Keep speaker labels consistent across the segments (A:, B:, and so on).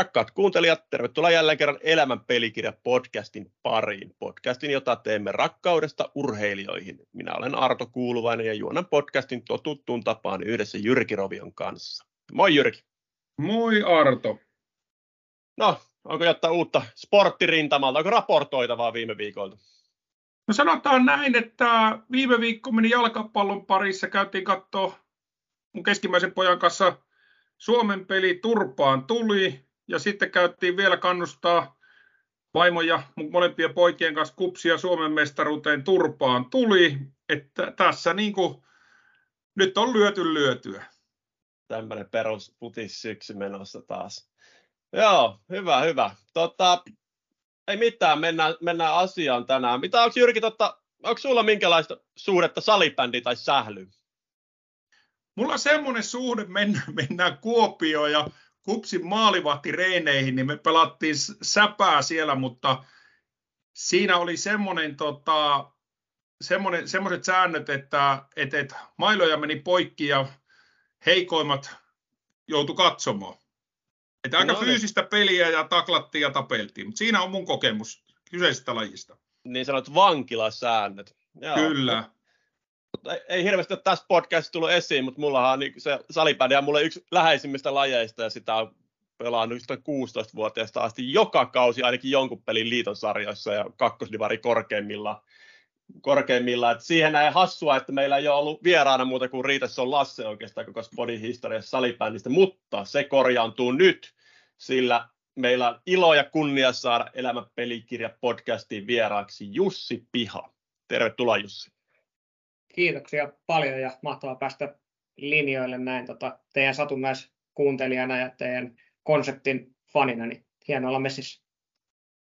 A: Rakkaat kuuntelijat, tervetuloa jälleen kerran Elämän pelikirja podcastin pariin. Podcastin, jota teemme rakkaudesta urheilijoihin. Minä olen Arto Kuuluvainen ja juonan podcastin totuttuun tapaan yhdessä Jyrki Rovion kanssa. Moi Jyrki.
B: Moi Arto.
A: No, onko jotain uutta sporttirintamalta? Onko raportoitavaa viime viikolta?
B: No sanotaan näin, että viime viikko meni jalkapallon parissa. Käytiin katsoa mun keskimmäisen pojan kanssa Suomen peli Turpaan tuli ja sitten käytiin vielä kannustaa vaimon ja molempien poikien kanssa kupsia Suomen mestaruuteen Turpaan tuli, että tässä niin kuin, nyt on lyöty lyötyä.
A: Tämmöinen perus syksy menossa taas. Joo, hyvä, hyvä. Tota, ei mitään, mennään, mennään asiaan tänään. Mitä onko Jyrki, tota, onko sulla minkälaista suhdetta salibändi tai sähly?
B: Mulla on semmoinen suhde, mennään, mennään Kuopioon ja Kupsin maalivahtireineihin, niin me pelattiin säpää siellä, mutta siinä oli semmoinen, tota, semmoinen, semmoiset säännöt, että, että, että mailoja meni poikki ja heikoimmat joutu katsomaan. Että aika no, niin. fyysistä peliä ja taklattiin ja tapeltiin, mutta siinä on mun kokemus kyseisestä lajista.
A: Niin sanot vankilasäännöt.
B: Joo. Kyllä
A: ei, ei hirveästi ole tässä podcastissa tullut esiin, mutta mullahan on niin se salipädi on mulle yksi läheisimmistä lajeista ja sitä on pelannut 16-vuotiaasta asti joka kausi ainakin jonkun pelin liiton sarjoissa ja kakkosdivari korkeimmillaan. korkeimmillaan. Et siihen ei hassua, että meillä ei ole ollut vieraana muuta kuin on Lasse oikeastaan koko Spodin historiassa salibändistä, mutta se korjaantuu nyt, sillä meillä on ilo ja kunnia saada Elämän pelikirja podcastiin vieraaksi Jussi Piha. Tervetuloa Jussi
C: kiitoksia paljon ja mahtavaa päästä linjoille näin tota, teidän satunnaiskuuntelijana ja teidän konseptin fanina, niin hienoa olla messissä.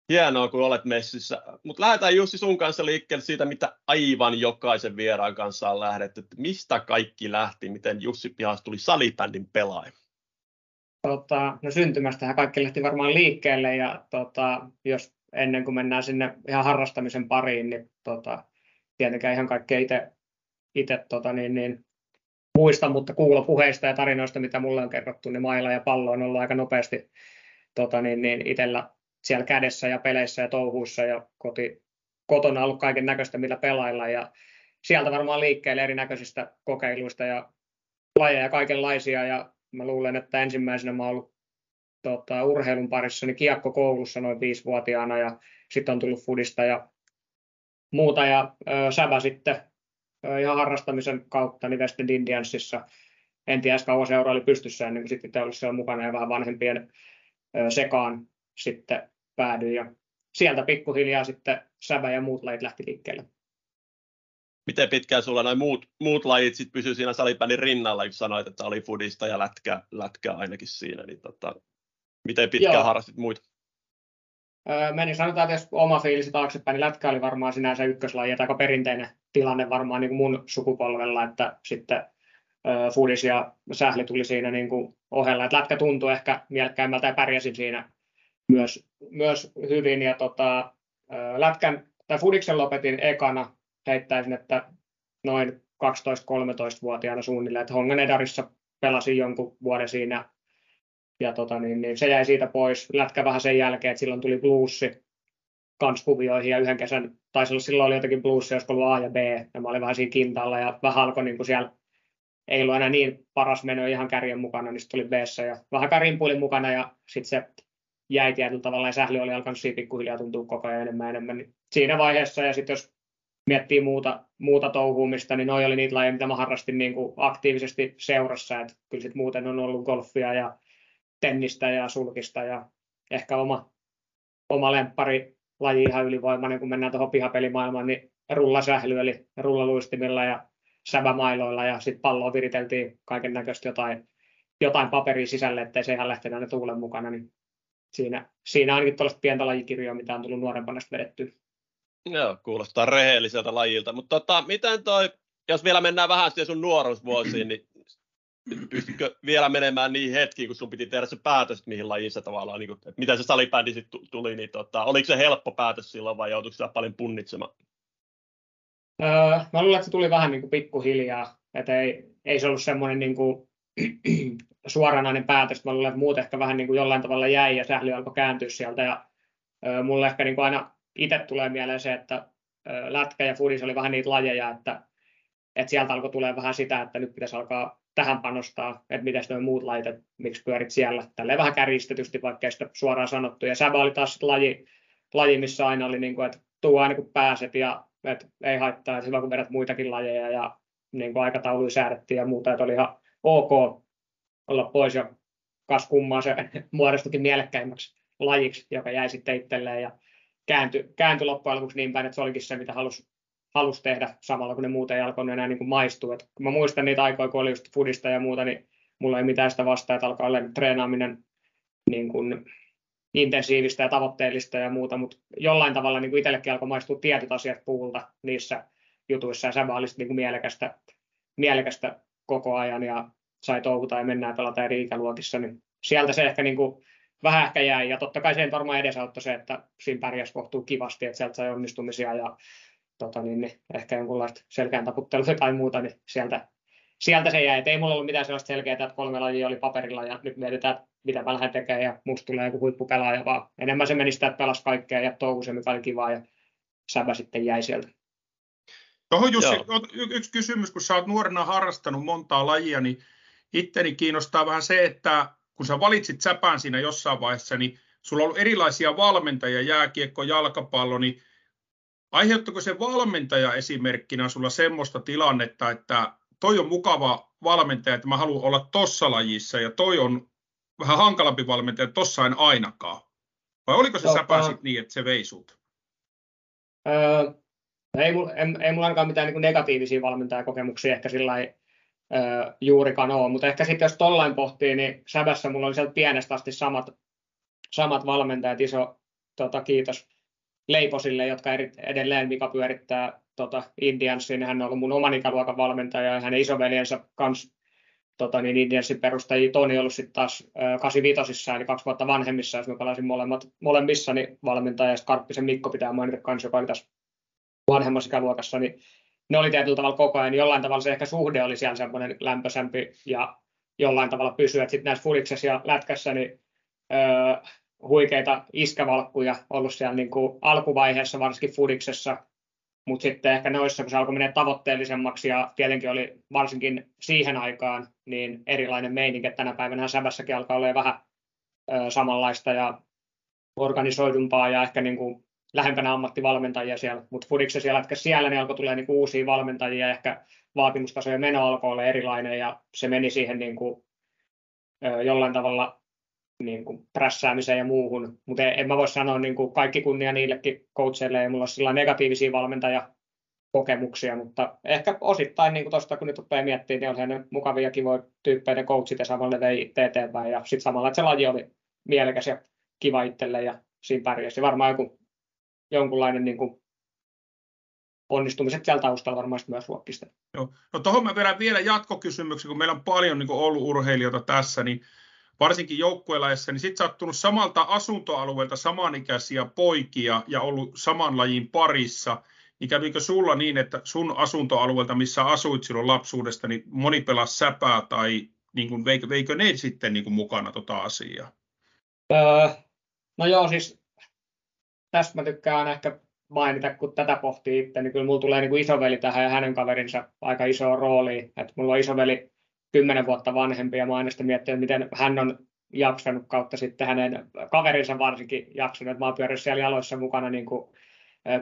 A: Hienoa, kun olet messissä. Mutta lähdetään Jussi sun kanssa liikkeelle siitä, mitä aivan jokaisen vieraan kanssa on lähdetty. Että mistä kaikki lähti, miten Jussi Pihas tuli salibändin pelaaja?
C: Tota, no syntymästähän kaikki lähti varmaan liikkeelle ja tota, jos ennen kuin mennään sinne ihan harrastamisen pariin, niin tota, tietenkään ihan kaikkea itse itse tota, niin, niin, muista, mutta kuulopuheista ja tarinoista, mitä mulle on kerrottu, niin mailla ja pallo on ollut aika nopeasti tota, niin, niin itsellä siellä kädessä ja peleissä ja touhuissa ja koti, kotona on ollut kaiken näköistä, millä pelailla. Ja sieltä varmaan liikkeelle erinäköisistä kokeiluista ja lajeja kaikenlaisia. Ja mä luulen, että ensimmäisenä mä oon ollut tota, urheilun parissa niin kiekkokoulussa noin viisivuotiaana. Ja sitten on tullut fudista ja muuta. Ja ö, sävä sitten ihan harrastamisen kautta niin West Indiansissa. En tiedä, kauan seura oli pystyssä ennen kuin sitten ollut siellä mukana ja vähän vanhempien sekaan sitten päädyin. Ja sieltä pikkuhiljaa sitten sävä ja muut lajit lähti liikkeelle.
A: Miten pitkään sulla noin muut, muut lajit sitten pysyivät siinä salibändin rinnalla, kun sanoit, että oli fudista ja lätkä, lätkä ainakin siinä, niin tota, miten pitkään Joo. harrastit muita?
C: meni sanotaan, että jos oma fiilisi taaksepäin, niin lätkä oli varmaan sinänsä ykköslaji, aika perinteinen tilanne varmaan niin kuin mun sukupolvella, että sitten Fudis ja Sähli tuli siinä niin kuin ohella. Että lätkä tuntui ehkä mielekkäimmältä ja pärjäsin siinä myös, myös hyvin. Ja tota, lätkän, tai Fudiksen lopetin ekana, heittäisin, että noin 12-13-vuotiaana suunnilleen, että Hongan Edarissa pelasin jonkun vuoden siinä ja tota, niin, niin se jäi siitä pois. Lätkä vähän sen jälkeen, että silloin tuli bluesi kans kuvioihin ja yhden kesän, taisi olla silloin oli jotakin bluesia, olisiko ollut A ja B, ja mä olin vähän siinä kintalla ja vähän alkoi niin kuin siellä ei ollut enää niin paras meno ihan kärjen mukana, niin sitten tuli b ja vähän karimpuilin mukana ja sitten se jäi tietyllä tavalla ja sähly oli alkanut siinä pikkuhiljaa tuntua koko ajan enemmän enemmän. Niin siinä vaiheessa ja sitten jos miettii muuta, muuta touhuumista, niin noi oli niitä lajeja, mitä mä harrastin niin kuin aktiivisesti seurassa, että kyllä sitten muuten on ollut golfia ja tennistä ja sulkista ja ehkä oma, oma lemppari laji ihan ylivoimainen, kun mennään tuohon pihapelimaailmaan, niin rullasähly eli rullaluistimilla ja sävämailoilla ja sitten palloa viriteltiin kaiken näköistä jotain, jotain paperia sisälle, ettei se ihan lähtenyt aina tuulen mukana, niin siinä, siinä ainakin tuollaista pientä lajikirjoa, mitä on tullut nuorempana vedettyä.
A: Joo, kuulostaa rehelliseltä lajilta, mutta tota, miten toi, jos vielä mennään vähän sun nuoruusvuosiin, niin pystytkö vielä menemään niin hetkiin, kun sun piti tehdä se päätös, mihin lajiin tavallaan, niin kuin, että mitä se salibändi sitten tuli, niin tota, oliko se helppo päätös silloin vai joutuiko sitä paljon punnitsemaan?
C: Öö, mä luulen, että se tuli vähän niin kuin pikkuhiljaa, että ei, ei se ollut semmoinen niin kuin suoranainen päätös. Mä luulen, että muut ehkä vähän niin kuin jollain tavalla jäi ja sähly alkoi kääntyä sieltä. Ja, ö, mulle ehkä niin kuin aina itse tulee mieleen se, että ö, lätkä ja fudis oli vähän niitä lajeja, että, että sieltä alkoi tulee vähän sitä, että nyt pitäisi alkaa tähän panostaa, että miten nuo muut laitet, miksi pyörit siellä. Tälleen vähän kärjistetysti, vaikka sitä suoraan sanottu. Ja Säbä oli taas laji, laji, missä aina oli, niin kuin, että tuu aina kun pääset ja että ei haittaa, että hyvä kun vedät muitakin lajeja ja niin kuin aikatauluja säädettiin ja muuta, että oli ihan ok olla pois ja kas kummaa se muodostukin mielekkäimmäksi lajiksi, joka jäi sitten itselleen ja kääntyi, kääntyi loppujen lopuksi niin päin, että se olikin se, mitä halusi halus tehdä samalla, kun ne muut ei alkanut enää niin kuin maistua. Et mä muistan niitä aikoja, kun oli just fudista ja muuta, niin mulla ei mitään sitä vastaa, että alkaa olla treenaaminen niin kuin intensiivistä ja tavoitteellista ja muuta, mutta jollain tavalla niin kuin itsellekin alkoi maistua tietyt asiat puulta niissä jutuissa, ja se oli niin kuin mielekästä, mielekästä koko ajan, ja sai touhuta ja mennään pelata eri ikäluokissa, niin sieltä se ehkä niin kuin vähän ehkä jäi, ja totta kai sen varmaan edesauttoi se, että siinä pärjäsi kohtuu kivasti, että sieltä sai onnistumisia, ja tota, niin, niin, ehkä jonkunlaista selkään taputtelua tai muuta, niin sieltä, sieltä se jäi. Et ei mulla ollut mitään sellaista selkeää, että kolme lajia oli paperilla ja nyt mietitään, mitä mä lähden tekemään ja musta tulee joku huippupelaaja, vaan enemmän se meni sitä, että pelasi kaikkea ja touhu se, mikä oli kivaa ja sävä sitten jäi sieltä.
B: Tuohon Jussi, Joo. yksi kysymys, kun sä oot nuorena harrastanut montaa lajia, niin itteni kiinnostaa vähän se, että kun sä valitsit säpään siinä jossain vaiheessa, niin sulla on ollut erilaisia valmentajia, jääkiekko, jalkapallo, niin Aiheuttako se valmentaja esimerkkinä sulla semmoista tilannetta, että toi on mukava valmentaja, että mä haluan olla tossa lajissa ja toi on vähän hankalampi valmentaja, tossa en ainakaan? Vai oliko se tota, säpä sit niin, että se vei sut?
C: Öö, ei, ei, ei mulla ainakaan mitään niin negatiivisia valmentajakokemuksia ehkä sillä öö, juurikaan ole, mutta ehkä sitten jos tollain pohtii, niin Säbässä mulla oli sieltä pienestä asti samat, samat valmentajat, iso tota, kiitos Leiposille, jotka edelleen Mika pyörittää tota, Indiansin. Hän on ollut mun oman ikäluokan valmentaja ja hänen isoveljensä kanssa tota, niin Indiansin perustajia. Toni on ollut sitten taas 85 eli kaksi vuotta vanhemmissa, jos mä pelasin molemmat, molemmissa, niin valmentaja ja Karppisen Mikko pitää mainita kanssa, joka oli tässä vanhemmassa ikäluokassa, niin ne oli tietyllä tavalla koko ajan, jollain tavalla se ehkä suhde oli siellä semmoinen lämpöisempi ja jollain tavalla pysyä. Sitten näissä fudiksessa ja lätkässä, niin öö, huikeita iskävalkkuja ollut siellä niin kuin alkuvaiheessa, varsinkin Fudiksessa, mutta sitten ehkä noissa, kun se alkoi mennä tavoitteellisemmaksi ja tietenkin oli varsinkin siihen aikaan niin erilainen meininki, että tänä päivänä Sävässäkin alkaa olla vähän ö, samanlaista ja organisoidumpaa ja ehkä niin kuin lähempänä ammattivalmentajia siellä, mutta Fudiksessa siellä, siellä niin alkoi tulee niin kuin uusia valmentajia ja ehkä vaatimustaso ja meno alkoi olla erilainen ja se meni siihen niin kuin, ö, jollain tavalla niin kuin prässäämiseen ja muuhun, mutta en, mä voi sanoa niin kuin kaikki kunnia niillekin coacheille, ei mulla ole sillä negatiivisia valmentajakokemuksia, mutta ehkä osittain niin tuosta kun nyt rupeaa miettimään, niin on siellä mukavia kivoja tyyppejä ne coachit ja samalla vei eteenpäin ja sitten samalla, että se laji oli mielekäs ja kiva itselle ja siinä pärjäsi. Varmaan joku jonkunlainen niin kuin onnistumiset siellä taustalla varmaan myös ruokkista.
B: Joo. No tuohon mä vielä jatkokysymyksen, kun meillä on paljon niin ollut urheilijoita tässä, niin varsinkin joukkuelaissa, niin sitten sattunut samalta asuntoalueelta samanikäisiä poikia ja ollut saman lajin parissa, niin kävikö sulla niin, että sun asuntoalueelta, missä asuit silloin lapsuudesta, niin moni pelasi säpää tai niin kuin, veikö, veikö ne sitten niin kuin mukana tota asiaa?
C: Öö, no joo, siis tästä mä tykkään ehkä mainita, kun tätä pohtii itse, niin kyllä mulla tulee niin kuin isoveli tähän ja hänen kaverinsa aika iso rooli. Että mulla on isoveli kymmenen vuotta vanhempi ja mä aina miettinyt, miten hän on jaksanut kautta sitten hänen kaverinsa varsinkin jaksanut, että mä oon pyörinyt siellä jaloissa mukana niin kuin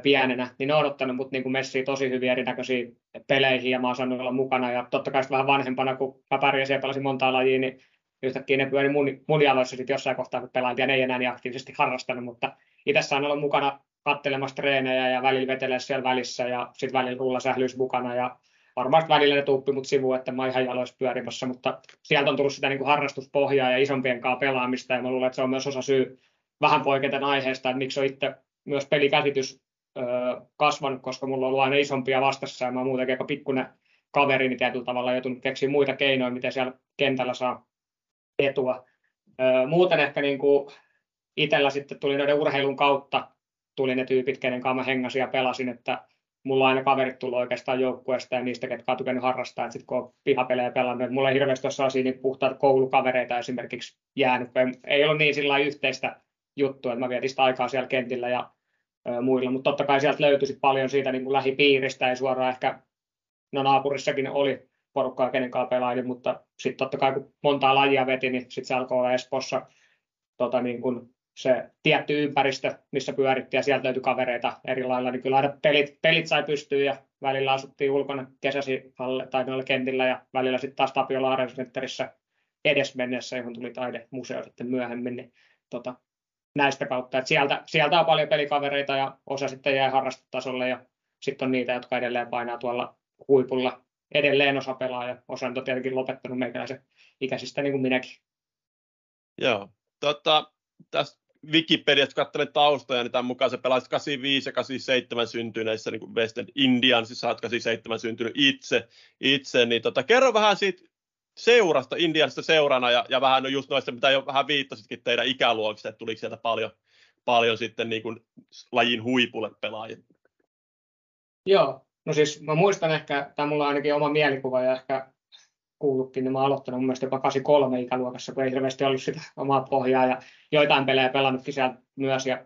C: pienenä, niin ne on ottanut mut niin messiin tosi hyvin erinäköisiin peleihin ja mä oon saanut olla mukana. Ja totta kai vähän vanhempana, kun mä pärjäsin ja pelasin montaa lajia, niin yhtäkkiä ne pyöri mun, mun jaloissa sitten jossain kohtaa, kun pelain, ja ne ei enää niin aktiivisesti harrastanut, mutta itse saan olla mukana kattelemassa treenejä ja välillä vetelee siellä välissä ja sitten välillä rullasählyys mukana ja varmaan välillä ne tuuppi mut sivuun, että mä ihan jaloissa pyörimässä, mutta sieltä on tullut sitä niin kuin harrastuspohjaa ja isompien kanssa pelaamista, ja mä luulen, että se on myös osa syy vähän poiketen aiheesta, että miksi on itse myös pelikäsitys öö, kasvanut, koska mulla on ollut aina isompia vastassa, ja mä oon muutenkin aika pikkuinen kaveri, niin tietyllä tavalla joutunut keksiä muita keinoja, miten siellä kentällä saa etua. Öö, muuten ehkä niin kuin itsellä sitten tuli noiden urheilun kautta, tuli ne tyypit, kenen kanssa mä hengasin ja pelasin, että mulla aina kaverit tullut oikeastaan joukkueesta ja niistä, ketkä on tukenut harrastaa, että sitten kun on pihapelejä pelannut, että mulla ei hirveästi ole sellaisia niin puhtaita koulukavereita esimerkiksi jäänyt, ei, ollut niin sillä yhteistä juttua, että mä vietin sitä aikaa siellä kentillä ja ö, muilla, mutta totta kai sieltä löytyisi paljon siitä niin kuin lähipiiristä, ei suoraan ehkä, no naapurissakin oli porukkaa, kenen kanssa pelaili, mutta sitten totta kai kun montaa lajia veti, niin sitten se alkoi olla Espossa tota, niin kuin se tietty ympäristö, missä pyörittiin ja sieltä löytyi kavereita eri lailla, niin kyllä aina pelit, pelit sai pystyä ja välillä asuttiin ulkona kesäsi halle, tai noilla kentillä ja välillä sitten taas Tapiola Arena edes mennessä, johon tuli taidemuseo sitten myöhemmin, niin tota, näistä kautta, että sieltä, sieltä on paljon pelikavereita ja osa sitten jää harrastetasolle ja sitten on niitä, jotka edelleen painaa tuolla huipulla. Edelleen osa pelaa ja osa on tietenkin lopettanut meikäläisen ikäisistä niin kuin minäkin.
A: Joo, tota, tästä Wikipediasta katselen taustoja, niin tämän mukaan se pelasi 85 ja 87 syntyneissä niin kuin West End Indian, siis sä oot 87 syntynyt itse, itse niin tota, kerro vähän siitä seurasta, Indianista seurana ja, ja vähän no just noista, mitä jo vähän viittasitkin teidän ikäluokista, että tuliko sieltä paljon, paljon sitten niin kuin lajin huipulle pelaajia?
C: Joo, no siis mä muistan ehkä, tai mulla on ainakin oma mielikuva ja ehkä kuullutkin, niin mä oon aloittanut mun mielestä jopa 83 ikäluokassa, kun ei hirveästi ollut sitä omaa pohjaa ja joitain pelejä pelannutkin sieltä myös ja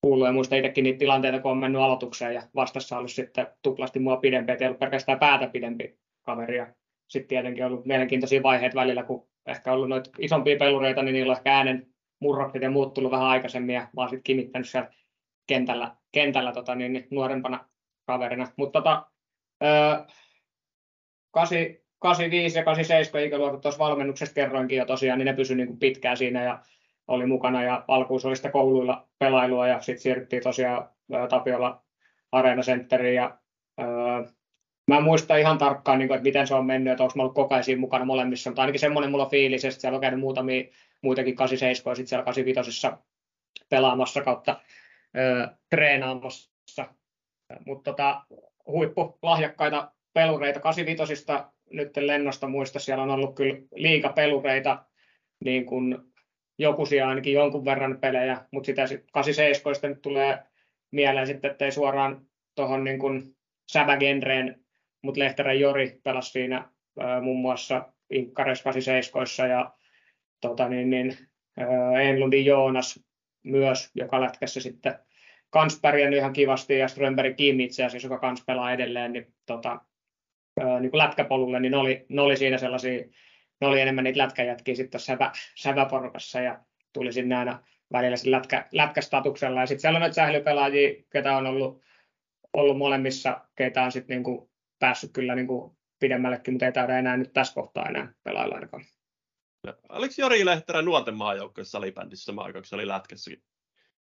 C: kuullut ja muista itsekin niitä tilanteita, kun on mennyt aloitukseen ja vastassa ollut sitten tuplasti mua pidempi, että ei ollut pelkästään päätä pidempi kaveria. Sitten tietenkin ollut mielenkiintoisia vaiheita välillä, kun ehkä ollut noita isompia pelureita, niin niillä on ehkä äänen murrokset ja muut tullut vähän aikaisemmin ja mä oon sitten kimittänyt siellä kentällä, kentällä tota, niin, niin nuorempana kaverina. Mutta tota, öö, 85 ja 87 ikäluokat tuossa valmennuksesta kerroinkin jo tosiaan, niin ne pysyi niin kuin pitkään siinä ja oli mukana ja alkuun oli sitä kouluilla pelailua ja sitten siirryttiin tosiaan Tapiola Arena Centeriin ja öö, mä en muista ihan tarkkaan, niin kuin, että miten se on mennyt, että onko mä ollut koko ajan mukana molemmissa, mutta ainakin semmoinen mulla on fiilis, että siellä on käynyt muutamia muitakin 87 sitten siellä 85 pelaamassa kautta öö, treenaamassa. Mutta tota, huippulahjakkaita pelureita 85 nyt lennosta muista, siellä on ollut kyllä liikapelureita, niin kuin jokuisia ainakin jonkun verran pelejä, mutta sitä 87 nyt tulee mieleen sitten, että ei suoraan tuohon niin kuin sävägenreen, mutta Lehterän Jori pelasi siinä muun muassa Inkkares 87 ja tota, niin, niin, Enlundin Joonas myös, joka lätkässä sitten kans pärjännyt ihan kivasti ja Strömberg Kim itse asiassa, joka kans pelaa edelleen, niin tota, niin kuin lätkäpolulle, niin ne oli, ne oli siinä sellaisia, ne oli enemmän niitä lätkäjätkiä sitten sävä, säväporukassa ja tuli sinne aina välillä sen lätkä, lätkästatuksella. Ja sitten siellä on noita sählypelaajia, ketä on ollut, ollut molemmissa, ketä on sitten niin päässyt kyllä niin kuin pidemmällekin, mutta ei taida enää nyt tässä kohtaa enää pelailla ainakaan.
A: Oliko Jori Lehterä nuorten maajoukkoissa salibändissä sama aikaan, kun se oli lätkässäkin?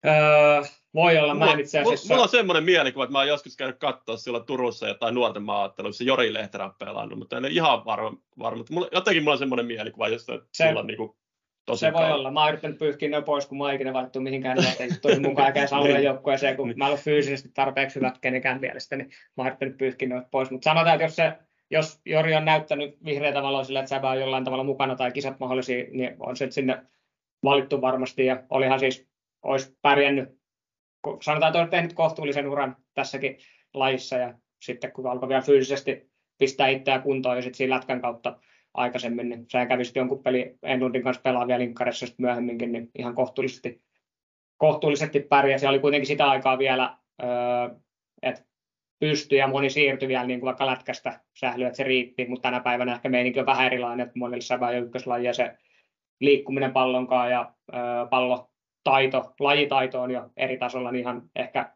C: Öö, voi olla, mä en itse asiassa...
A: Mulla on semmoinen mielikuva, että mä oon joskus käynyt katsoa silloin Turussa jotain nuorten maaotteluissa Jori Lehterä pelannut, mutta en ole ihan varma, varma. Mulla, jotenkin mulla on semmoinen mielikuva, josta se, on niin kuin
C: tosi Se voi olla. Mä oon yrittänyt pyyhkiä ne pois, kun mä oon ikinä valittu mihinkään tuli mukaan edes alueen joukkueeseen, kun mä en ole fyysisesti tarpeeksi hyvät kenenkään mielestä, niin mä oon yrittänyt pyyhkiä ne pois. Mutta sanotaan, että jos se jos Jori on näyttänyt vihreätä valoa sillä, että Säbä on jollain tavalla mukana tai kisat mahdollisia, niin on se sinne valittu varmasti. Ja olihan siis olisi pärjännyt, sanotaan, että olisi tehnyt kohtuullisen uran tässäkin lajissa ja sitten kun alkoi vielä fyysisesti pistää itseään kuntoon ja sitten siinä lätkän kautta aikaisemmin, niin sehän kävi sitten jonkun peli Enlundin kanssa pelaa vielä linkkarissa myöhemminkin, niin ihan kohtuullisesti, kohtuullisesti pärjäsi. Ja oli kuitenkin sitä aikaa vielä, öö, että pystyi ja moni siirtyi vielä niin kuin vaikka lätkästä sählyä, että se riitti, mutta tänä päivänä ehkä meininki on vähän erilainen, että monille sävä ja se liikkuminen pallonkaan ja öö, pallo taito, lajitaito on jo eri tasolla niin ihan ehkä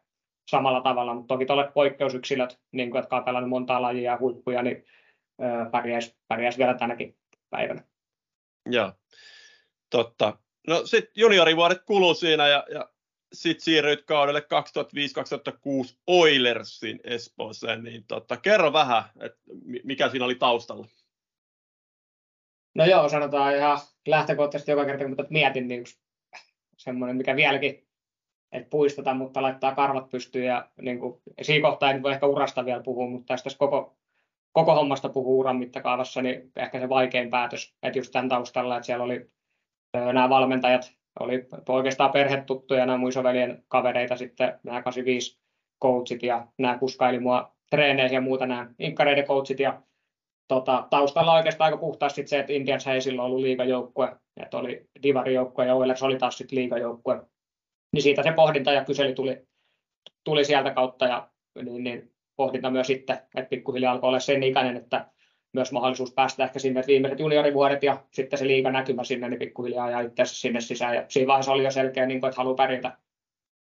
C: samalla tavalla, mutta toki tuolle poikkeusyksilöt, niin kuin, jotka on pelannut montaa lajia ja huippuja, niin pärjäisi, pärjäisi vielä tänäkin päivänä.
A: Joo, totta. No sitten juniorivuodet kuluu siinä ja, ja sitten siirryit kaudelle 2005-2006 Oilersin Espooseen, niin tota, kerro vähän, että mikä siinä oli taustalla?
C: No joo, sanotaan ihan lähtökohtaisesti joka kerta, kun mietin, niin yksi semmoinen, mikä vieläkin, että puisteta, mutta laittaa karvat pystyyn ja niin kuin, siinä kohtaa en voi ehkä urasta vielä puhua, mutta jos tässä koko, koko hommasta puhuu uran mittakaavassa, niin ehkä se vaikein päätös, että just tämän taustalla, että siellä oli nämä valmentajat, oli oikeastaan perhetuttuja, nämä muisoveljen kavereita sitten nämä 85 coachit ja nämä kuskaili mua treeneihin ja muuta nämä inkkareiden coachit ja tota, taustalla oikeastaan aika puhtaasti se, että Indians ei silloin ollut liigajoukkue, että oli divarijoukkue ja Oilers oli taas sitten liigajoukkue. Niin siitä se pohdinta ja kyseli tuli, tuli sieltä kautta ja niin, niin pohdinta myös sitten, että pikkuhiljaa alkoi olla sen ikäinen, että myös mahdollisuus päästä ehkä sinne viimeiset juniorivuodet ja sitten se liiga näkymä sinne, niin pikkuhiljaa ja itse sinne sisään. Ja siinä vaiheessa oli jo selkeä, niin kuin, että haluaa pärjätä,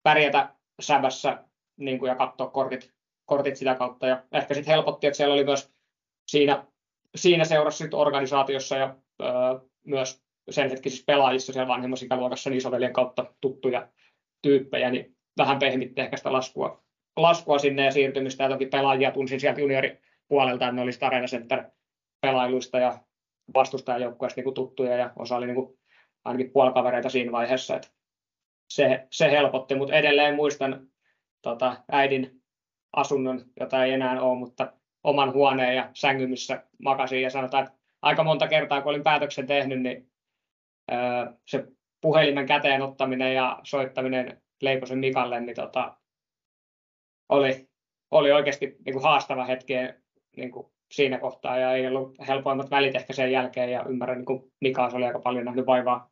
C: pärjätä sävässä niin kuin, ja katsoa kortit, kortit sitä kautta. Ja ehkä sitten helpotti, että siellä oli myös siinä, siinä seurassa organisaatiossa ja öö, myös sen hetkisissä pelaajissa siellä vanhemmassa ikäluokassa niin isoveljen kautta tuttuja tyyppejä, niin vähän pehmitti ehkä sitä laskua, laskua sinne ja siirtymistä. Ja toki pelaajia tunsin sieltä junioripuolelta, että ne oli Arena Center pelailuista ja vastustajajoukkueesta niin tuttuja ja osa oli niin kuin ainakin puolikavereita siinä vaiheessa. Että se, se helpotti, mutta edelleen muistan tota, äidin asunnon, jota ei enää ole, mutta oman huoneen ja sängyn, missä makasin ja sanotaan, että aika monta kertaa, kun olin päätöksen tehnyt, niin se puhelimen käteen ottaminen ja soittaminen Leiposen Mikalle, niin tota, oli, oli oikeasti niin kuin haastava hetki niin kuin siinä kohtaa. Ja ei ollut helpoimmat välit ehkä sen jälkeen ja ymmärrän, niin kuin Mika oli aika paljon nähnyt vaivaa,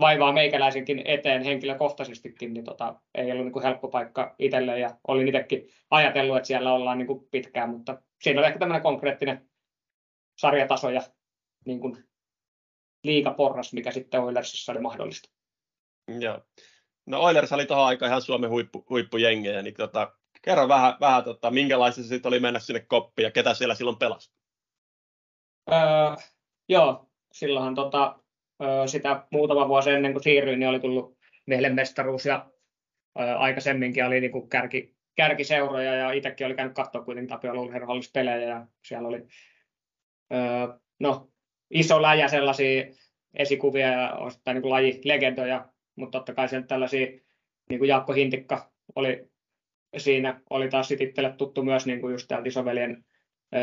C: vaivaa meikäläisenkin eteen henkilökohtaisestikin, niin tota, ei ollut niin kuin helppo paikka itselle ja olin itsekin ajatellut, että siellä ollaan niin kuin pitkään, mutta siinä oli ehkä tämmöinen konkreettinen sarjataso ja niin kuin liikaporras, mikä sitten Oilersissa oli mahdollista.
A: Joo. No Oilers oli tuohon aikaan ihan Suomen huippu, huippujengejä, niin tota, kerro vähän, vähän tota, minkälaista se sitten oli mennä sinne koppiin ja ketä siellä silloin pelasi?
C: Öö, joo, silloinhan tota, sitä muutama vuosi ennen kuin siirryin, niin oli tullut meille mestaruus ja aikaisemminkin oli niin kuin kärki, kärkiseuroja ja itsekin oli käynyt katsoa kuitenkin urheiluhallissa pelejä ja siellä oli no, iso läjä sellaisia esikuvia ja osittain niin lajilegendoja, mutta totta kai sieltä tällaisia, niin kuin Jaakko Hintikka oli siinä, oli taas itselle tuttu myös niin kuin just täältä isoveljen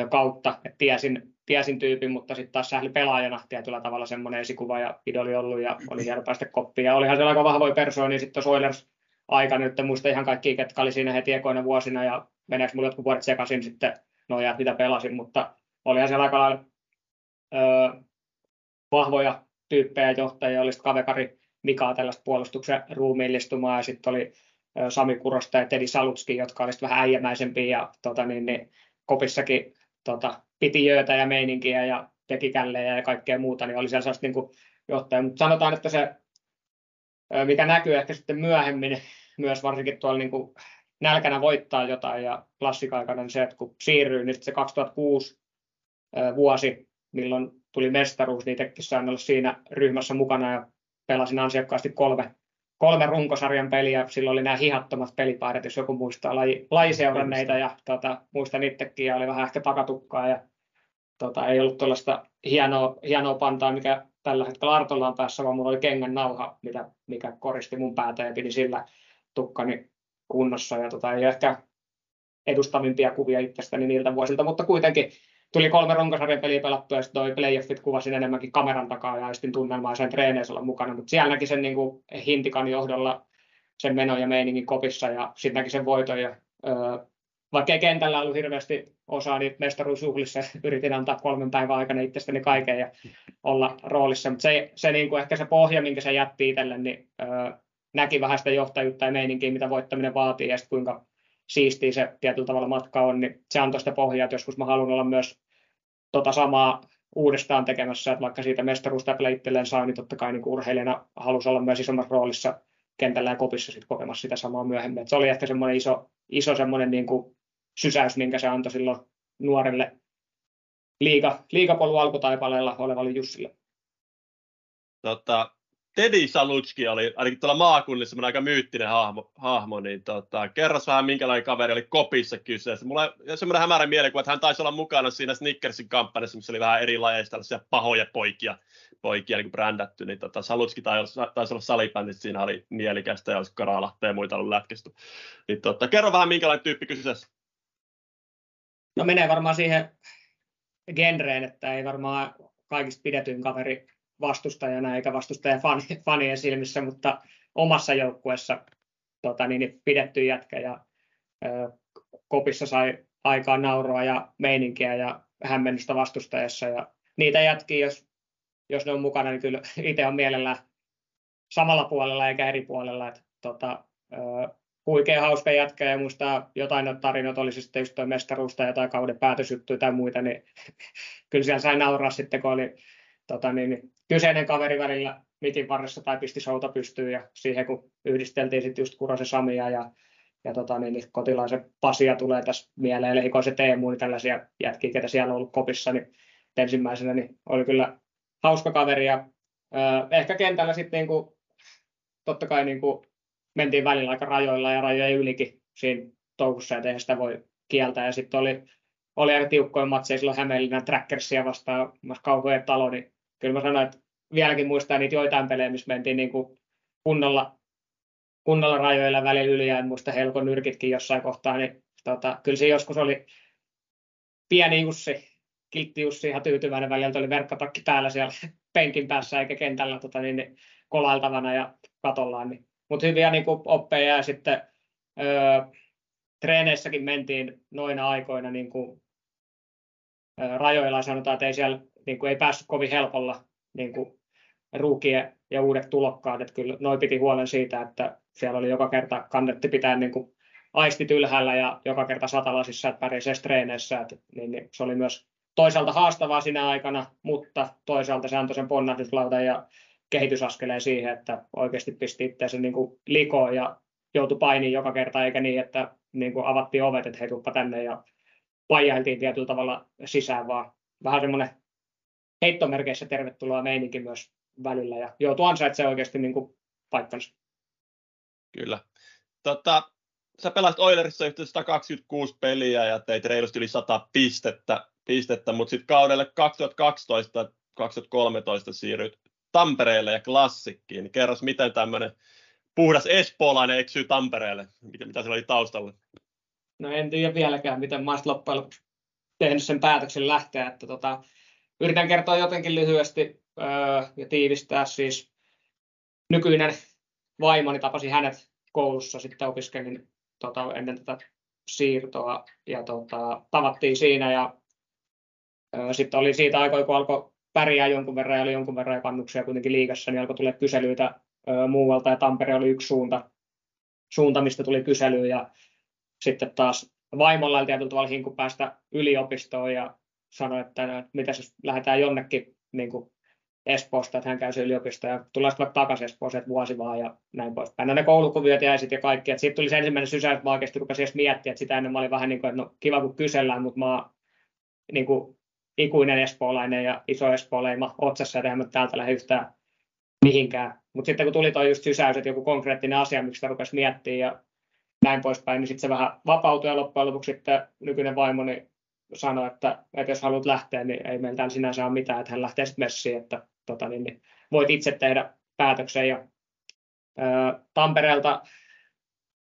C: kautta, että tiesin, tiesin tyypin, mutta sitten taas sähli pelaajana tietyllä tavalla semmoinen esikuva ja idoli ollut ja oli hieno päästä koppiin. Ja olihan siellä aika vahvoja persoonia, niin sitten Oilers aika nyt en muista ihan kaikki, ketkä oli siinä heti ekoina vuosina ja meneekö mulle jotkut vuodet sekaisin sitten nojat, mitä pelasin, mutta olihan siellä aika lailla öö, vahvoja tyyppejä johtajia, oli Kavekari Mika tällaista puolustuksen ruumiillistumaa ja sitten oli Sami Kurosta ja Tedi Salutski, jotka olisivat vähän äijämäisempiä ja tota, niin, niin, kopissakin tota, piti jöötä ja meininkiä ja teki källejä ja kaikkea muuta, niin oli siellä sellaista niin johtaja. Mutta sanotaan, että se, mikä näkyy ehkä sitten myöhemmin, myös varsinkin tuolla niin kuin nälkänä voittaa jotain ja klassikaikana, niin se, että kun siirryy, niin se 2006 vuosi, milloin tuli mestaruus, niin itsekin sain olla siinä ryhmässä mukana ja pelasin ansiokkaasti kolme, kolme runkosarjan peliä. Silloin oli nämä hihattomat pelipaidat, jos joku muistaa laji, lajiseuranneita ja tota, muistan itsekin ja oli vähän ehkä takatukkaa ja tota, ei ollut tuollaista hienoa, hienoa pantaa, mikä tällä hetkellä Artolla on päässä, vaan mulla oli kengän nauha, mitä, mikä koristi mun päätä ja pidi sillä tukkani kunnossa. Ja tota, ei ehkä edustavimpia kuvia itsestäni niiltä vuosilta, mutta kuitenkin tuli kolme runkosarjan peliä pelattua ja sitten toi playoffit kuvasin enemmänkin kameran takaa ja aistin tunnelmaa sen treeneissä olla mukana, mutta siellä näki sen niin kuin Hintikan johdolla sen menon ja meiningin kopissa ja sitten näki sen voiton ja öö, vaikka ei kentällä ollut hirveästi osaa, niin mestaruusjuhlissa yritin antaa kolmen päivän aikana itsestäni kaiken ja olla roolissa, mutta se, se niin kuin ehkä se pohja, minkä se jätti itselle, niin öö, näki vähän sitä johtajuutta ja meininkiä, mitä voittaminen vaatii ja sitten kuinka siistiä se tietyllä tavalla matka on, niin se antoi sitä pohjaa, että joskus mä haluan olla myös tota samaa uudestaan tekemässä, että vaikka siitä mestaruusta itselleen saa, niin totta kai niin urheilijana halusi olla myös isommassa roolissa kentällä ja kopissa sit kokemassa sitä samaa myöhemmin. Et se oli ehkä semmoinen iso, iso semmoinen niin kuin sysäys, minkä se antoi silloin nuorelle liiga, liigapolun alkutaipaleella olevalle Jussille.
A: Tota, Teddy Salutski oli ainakin tuolla maakunnissa aika myyttinen hahmo, hahmo niin tota, kerros vähän minkälainen kaveri oli kopissa kyseessä. Mulla on semmoinen hämärä mielikuva, että hän taisi olla mukana siinä Snickersin kampanjassa, missä oli vähän eri lajeista tällaisia pahoja poikia, poikia niin brändätty, niin tota, Salutski taisi, taisi olla salibändit, siinä oli mielikästä ja olisi Karalahta ja muita ollut lätkistu. Niin tota, kerro vähän minkälainen tyyppi kyseessä.
C: No menee varmaan siihen genreen, että ei varmaan kaikista pidetyin kaveri vastustajana eikä vastustajan fanien silmissä, mutta omassa joukkueessa tota, niin, pidetty jätkä. Ja, kopissa sai aikaa nauroa ja meininkiä ja hämmennystä vastustajassa. Ja niitä jätkiä, jos, jos ne on mukana, niin kyllä itse on mielellään samalla puolella eikä eri puolella. Että, tota, huikea hauska jätkä ja muista jotain noita tarinoita, oli sitten just mestaruus tai jotain kauden päätösjuttuja tai muita, niin kyllä siellä sai nauraa sitten, kun oli tota, niin, niin, kyseinen kaveri välillä mitin varressa tai pisti souta pystyyn ja siihen kun yhdisteltiin sitten just Kurosen Samia ja, ja tota, niin, niin kotilaisen Pasia tulee tässä mieleen, se Teemu, niin tällaisia jätkiä, ketä siellä on ollut kopissa, niin ensimmäisenä niin oli kyllä hauska kaveri ja ö, ehkä kentällä sitten niin kuin, totta kai niin kuin, mentiin välillä aika rajoilla ja rajojen ylikin siinä touhussa, että eihän sitä voi kieltää. Ja sitten oli, oli aika tiukkoja matseja silloin Hämeenlinnan Trackersia vastaan, kauhean talo, niin kyllä mä sanoin, että vieläkin muistaa niitä joitain pelejä, missä mentiin niin kuin kunnolla, kunnolla rajoilla välillä yli, ja en muista Helkon nyrkitkin jossain kohtaa, niin tota, kyllä se joskus oli pieni Jussi, kiltti Jussi ihan tyytyväinen välillä, oli verkkotakki päällä siellä penkin päässä eikä kentällä tota, niin, niin, kolailtavana ja katollaan, niin. Mutta hyviä niin kuin, oppeja ja sitten öö, treeneissäkin mentiin noina aikoina niin kuin, öö, rajoilla sanotaan, että ei siellä niin kuin, ei päässyt kovin helpolla niin kuin, ruukie ja uudet tulokkaat, että kyllä noin piti huolen siitä, että siellä oli joka kerta kannetti pitää niin kuin, aistit ylhäällä ja joka kerta satalasissa, että pärjäsi treeneissä, että, niin, niin, se oli myös toisaalta haastavaa sinä aikana, mutta toisaalta se antoi sen ponnahduslautan ja kehitysaskeleen siihen, että oikeasti pisti itseänsä niin kuin likoon ja joutui painiin joka kerta, eikä niin, että niin kuin avattiin ovet, että hei tuppa tänne ja paijailtiin tietyllä tavalla sisään, vaan vähän semmoinen heittomerkeissä tervetuloa meininki myös välillä ja joutui ansaitsemaan oikeasti niin kuin paikkansa.
A: Kyllä. Tota, sä pelasit Oilerissa yhteensä 126 peliä ja teit reilusti yli 100 pistettä, pistettä mutta sitten kaudelle 2012-2013 siirryt Tampereelle ja klassikkiin. Niin kerros, miten tämmöinen puhdas espoolainen eksyy Tampereelle? Mitä, mitä siellä oli taustalla?
C: No en tiedä vieläkään, miten mä loppujen lopuksi tehnyt sen päätöksen lähteä. Että tota, yritän kertoa jotenkin lyhyesti ja tiivistää siis nykyinen vaimoni tapasi hänet koulussa, sitten opiskelin tota, ennen tätä siirtoa. Ja tota, tavattiin siinä ja öö, sitten oli siitä aikaa, kun alkoi pärjää jonkun verran ja oli jonkun verran kannuksia kuitenkin liigassa, niin alkoi tulla kyselyitä ö, muualta. Ja Tampere oli yksi suunta, suunta mistä tuli kysely ja sitten taas vaimolla oli tietyllä tavalla päästä yliopistoon ja sanoi, että mitä jos lähdetään jonnekin niin kuin Espoosta, että hän käy se yliopisto ja tulee sitten takaisin Espooseen vuosi vaan ja näin poispäin. No ne koulukuviot jäi sitten ja kaikki, että siitä tuli se ensimmäinen sysäys, että mä oikeasti rupesin edes miettiä, että sitä ennen mä olin vähän niin kuin, että no kiva kun kysellään, mutta mä niin kuin ikuinen espoolainen ja iso espoolaima otsassa, ja eihän täältä lähde yhtään mihinkään. Mutta sitten kun tuli tuo just sysäys, että joku konkreettinen asia, miksi sitä rupesi miettimään ja näin poispäin, niin sitten se vähän vapautui ja loppujen lopuksi sitten nykyinen vaimoni sanoi, että, että jos haluat lähteä, niin ei meiltä sinänsä ole mitään, että hän lähtee sitten messiin, että tota, niin, niin voit itse tehdä päätöksen. Ja, ää, Tampereelta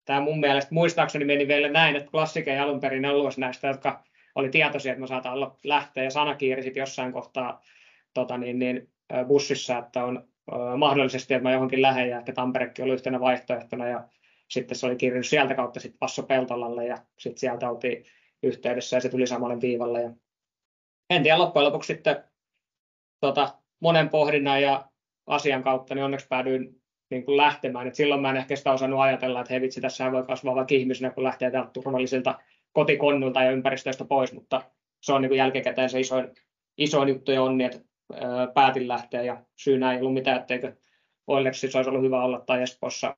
C: tämä mun mielestä muistaakseni meni vielä näin, että klassike ei alun perin ollut näistä, jotka oli tietoisia, että mä saatan olla lähteä. Ja sanakiiri sitten jossain kohtaa tota niin, niin, bussissa, että on mahdollisesti, että mä johonkin lähden. Ja ehkä Tamperekin oli yhtenä vaihtoehtona. Ja sitten se oli kirjannut sieltä kautta sitten Passo Peltolalle ja sitten sieltä oltiin yhteydessä ja se tuli samalle viivalle. Ja en tiedä loppujen lopuksi sitten tota, monen pohdinnan ja asian kautta niin onneksi päädyin niin kuin lähtemään. Et silloin mä en ehkä sitä osannut ajatella, että hei vitsi, tässä voi kasvaa vaikka ihmisenä, kun lähtee täältä turvallisilta kotikonnulta ja ympäristöistä pois, mutta se on niin kuin jälkikäteen se isoin, isoin juttu ja onni, että päätin lähteä ja syynä ei ollut mitään, etteikö Oilersissa olisi ollut hyvä olla tai Espoossa,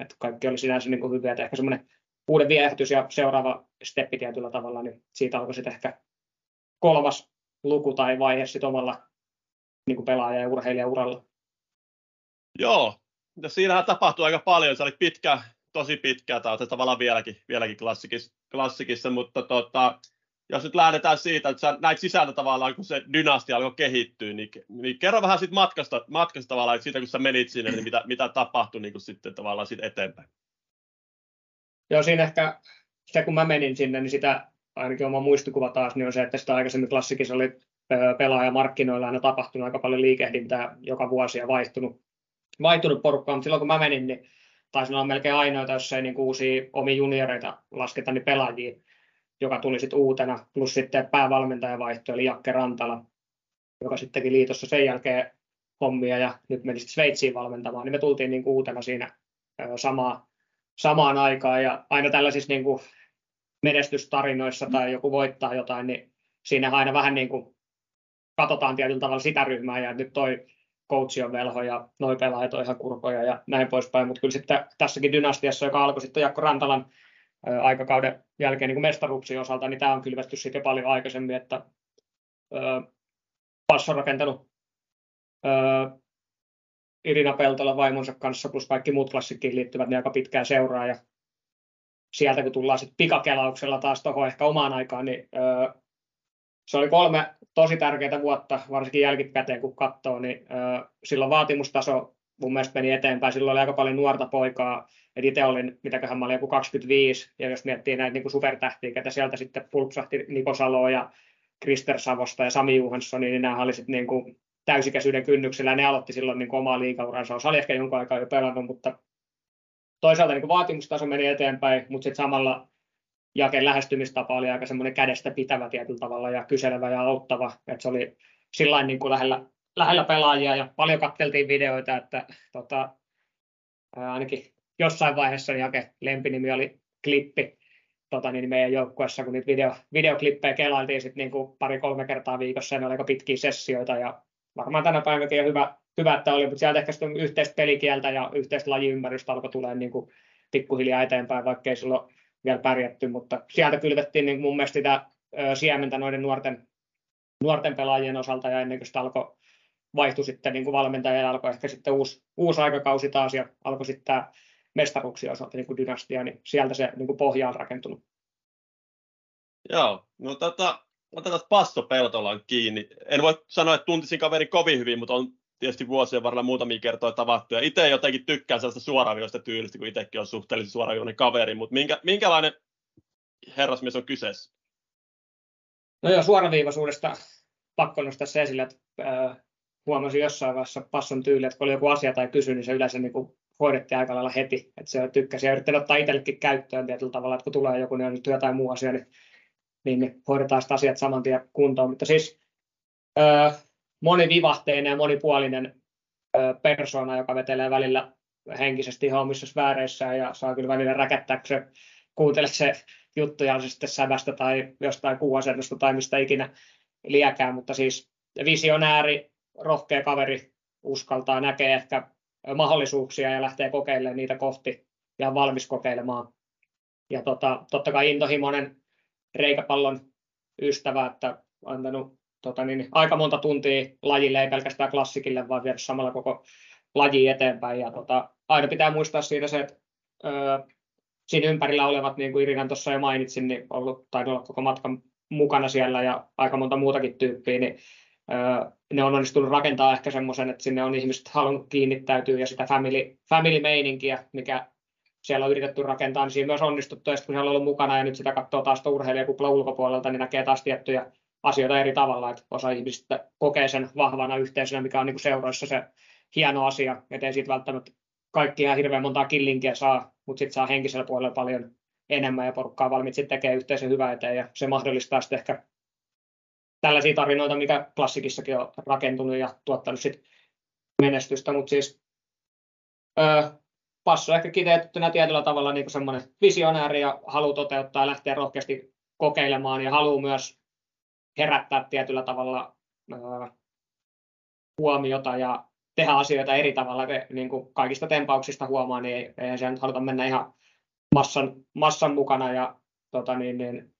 C: että kaikki oli sinänsä niin kuin hyviä, että ehkä semmoinen uuden viehätys ja seuraava steppi tietyllä tavalla, niin siitä alkoi sitten ehkä kolmas luku tai vaihe sitten omalla niin kuin pelaaja- ja urheilijauralla.
A: Joo, ja siinähän tapahtui aika paljon. Se oli pitkä, tosi pitkää, tai on tavallaan vieläkin, vieläkin klassikissa, klassikissa mutta tota, jos nyt lähdetään siitä, että sä näit sisältä tavallaan, kun se dynastia alkoi kehittyä, niin, niin kerro vähän siitä matkasta, matkasta tavallaan, että siitä kun sä menit sinne, niin mitä, mitä tapahtui niin kuin sitten tavallaan siitä eteenpäin?
C: Joo, siinä ehkä se, kun mä menin sinne, niin sitä ainakin oma muistikuva taas, niin on se, että sitä aikaisemmin klassikissa oli pelaajamarkkinoilla aina tapahtunut aika paljon liikehdintää joka vuosi ja vaihtunut, vaihtunut porukkaa, mutta silloin kun mä menin, niin taisi olla melkein ainoita, jos ei niin uusia omia junioreita lasketa, niin pelaajia, joka tuli sitten uutena, plus sitten päävalmentaja vaihtoi, eli Jakke Rantala, joka sitten teki liitossa sen jälkeen hommia ja nyt meni sitten Sveitsiin valmentamaan, niin me tultiin niin uutena siinä samaa, samaan aikaan. Ja aina tällaisissa niin menestystarinoissa tai joku voittaa jotain, niin siinä aina vähän niin kuin katsotaan tietyllä tavalla sitä ryhmää ja nyt toi coachi on velho ja noi pelaajat on ihan kurkoja ja näin poispäin, mutta kyllä sitten tässäkin dynastiassa, joka alkoi sitten Jakko Rantalan aikakauden jälkeen niin mestaruuksien osalta, niin tämä on kylvetty sitten paljon aikaisemmin, että Passo rakentanut Irina Peltola vaimonsa kanssa plus kaikki muut klassikkiin liittyvät niin aika pitkään seuraa ja sieltä kun tullaan sitten pikakelauksella taas tuohon ehkä omaan aikaan, niin se oli kolme tosi tärkeää vuotta, varsinkin jälkikäteen kun katsoo, niin ö, silloin vaatimustaso mun mielestä meni eteenpäin. Silloin oli aika paljon nuorta poikaa, et itse olin, mitäköhän mä olin, joku 25, ja jos miettii näitä niin supertähtiä, ketä sieltä sitten pulpsahti Niko Salo ja Krister Savosta ja Sami Juhansson, niin nämä oli sitten niin kuin täysikäisyyden kynnyksellä, ne aloitti silloin niin kuin omaa liikauransa. Osa oli ehkä jonkun aikaa jo pelannut, mutta toisaalta niin kuin vaatimustaso meni eteenpäin, mutta sitten samalla Jaken lähestymistapa oli aika semmoinen kädestä pitävä tietyllä tavalla ja kyselevä ja auttava, että se oli sillä niin kuin lähellä, lähellä pelaajia ja paljon katteltiin videoita, että tota, ää, ainakin jossain vaiheessa Jake lempinimi oli klippi tota, niin meidän joukkueessa, kun niitä video, videoklippejä kelailtiin sit niin kuin pari-kolme kertaa viikossa, ja ne oli aika pitkiä sessioita, ja varmaan tänä päivänäkin on hyvä, hyvä että oli, mutta sieltä ehkä sitten yhteistä pelikieltä ja yhteistä lajiymmärrystä alkoi tulee niin kuin pikkuhiljaa eteenpäin, vaikka ei silloin vielä pärjätty, mutta sieltä kylvettiin niin mun mielestä sitä siementä noiden nuorten, nuorten pelaajien osalta, ja ennen kuin sitä alkoi vaihtui sitten niin kuin valmentaja ja alkoi ehkä sitten uusi, uusi aikakausi taas ja alkoi sitten tämä mestaruuksien osalta niin kuin dynastia, niin sieltä se niin pohja on rakentunut.
A: Joo, no tota, otetaan Passo Peltolan kiinni. En voi sanoa, että tuntisin kaveri kovin hyvin, mutta on tietysti vuosien varrella muutamia kertoja tavattu. Ja itse jotenkin tykkään sellaista suoraviivasta tyylistä, kun itsekin on suhteellisen suoraviivainen kaveri. Mutta minkä, minkälainen herrasmies on kyseessä?
C: No joo, suoraviivaisuudesta pakko nostaa se esille, että äh, huomasin jossain vaiheessa passon tyyli, että kun oli joku asia tai kysy, niin se yleensä niin kuin hoidettiin aika lailla heti. Että se tykkäsi ja yritti ottaa itsellekin käyttöön tietyllä tavalla, että kun tulee joku, niin on työ tai muu asia, niin, niin, niin hoidetaan sitä asiat saman tien kuntoon. Mutta siis äh, monivivahteinen ja monipuolinen persona, joka vetelee välillä henkisesti ihan omissa ja saa kyllä välillä räkättää, kun se kuuntelee se juttuja se sitten sävästä tai jostain kuuasennosta tai mistä ikinä liekään, mutta siis visionääri, rohkea kaveri uskaltaa, näkee ehkä mahdollisuuksia ja lähtee kokeilemaan niitä kohti ja on valmis kokeilemaan. Ja tota, totta kai intohimoinen reikäpallon ystävä, että antanut tota niin, aika monta tuntia lajille, ei pelkästään klassikille, vaan viedä samalla koko laji eteenpäin. Ja tota, aina pitää muistaa siitä se, että öö, siinä ympärillä olevat, niin kuin Irinan tuossa jo mainitsin, niin ollut, tai olla koko matkan mukana siellä ja aika monta muutakin tyyppiä, niin öö, ne on onnistunut rakentaa ehkä semmoisen, että sinne on ihmiset halunnut kiinnittäytyä ja sitä family, family-meininkiä, mikä siellä on yritetty rakentaa, niin siinä myös onnistuttu, ja kun siellä on ollut mukana ja nyt sitä katsoo taas urheilijakupla ulkopuolelta, niin näkee taas tiettyjä asioita eri tavalla, että osa ihmisistä kokee sen vahvana yhteisönä, mikä on niin kuin seuroissa se hieno asia, ettei siitä välttämättä kaikki ihan hirveän montaa killinkiä saa, mutta sitten saa henkisellä puolella paljon enemmän ja porukkaa valmiit sitten tekee yhteisen hyvää eteen ja se mahdollistaa sitten ehkä tällaisia tarinoita, mikä klassikissakin on rakentunut ja tuottanut sitten menestystä, mutta siis öö, Passo ehkä kiteytettynä tietyllä tavalla niin semmoinen visionääri ja haluaa toteuttaa ja lähteä rohkeasti kokeilemaan ja haluaa myös herättää tietyllä tavalla huomiota ja tehdä asioita eri tavalla. Niin kuin kaikista tempauksista huomaa, niin ei siellä nyt haluta mennä ihan massan, massan mukana ja tota niin, niin,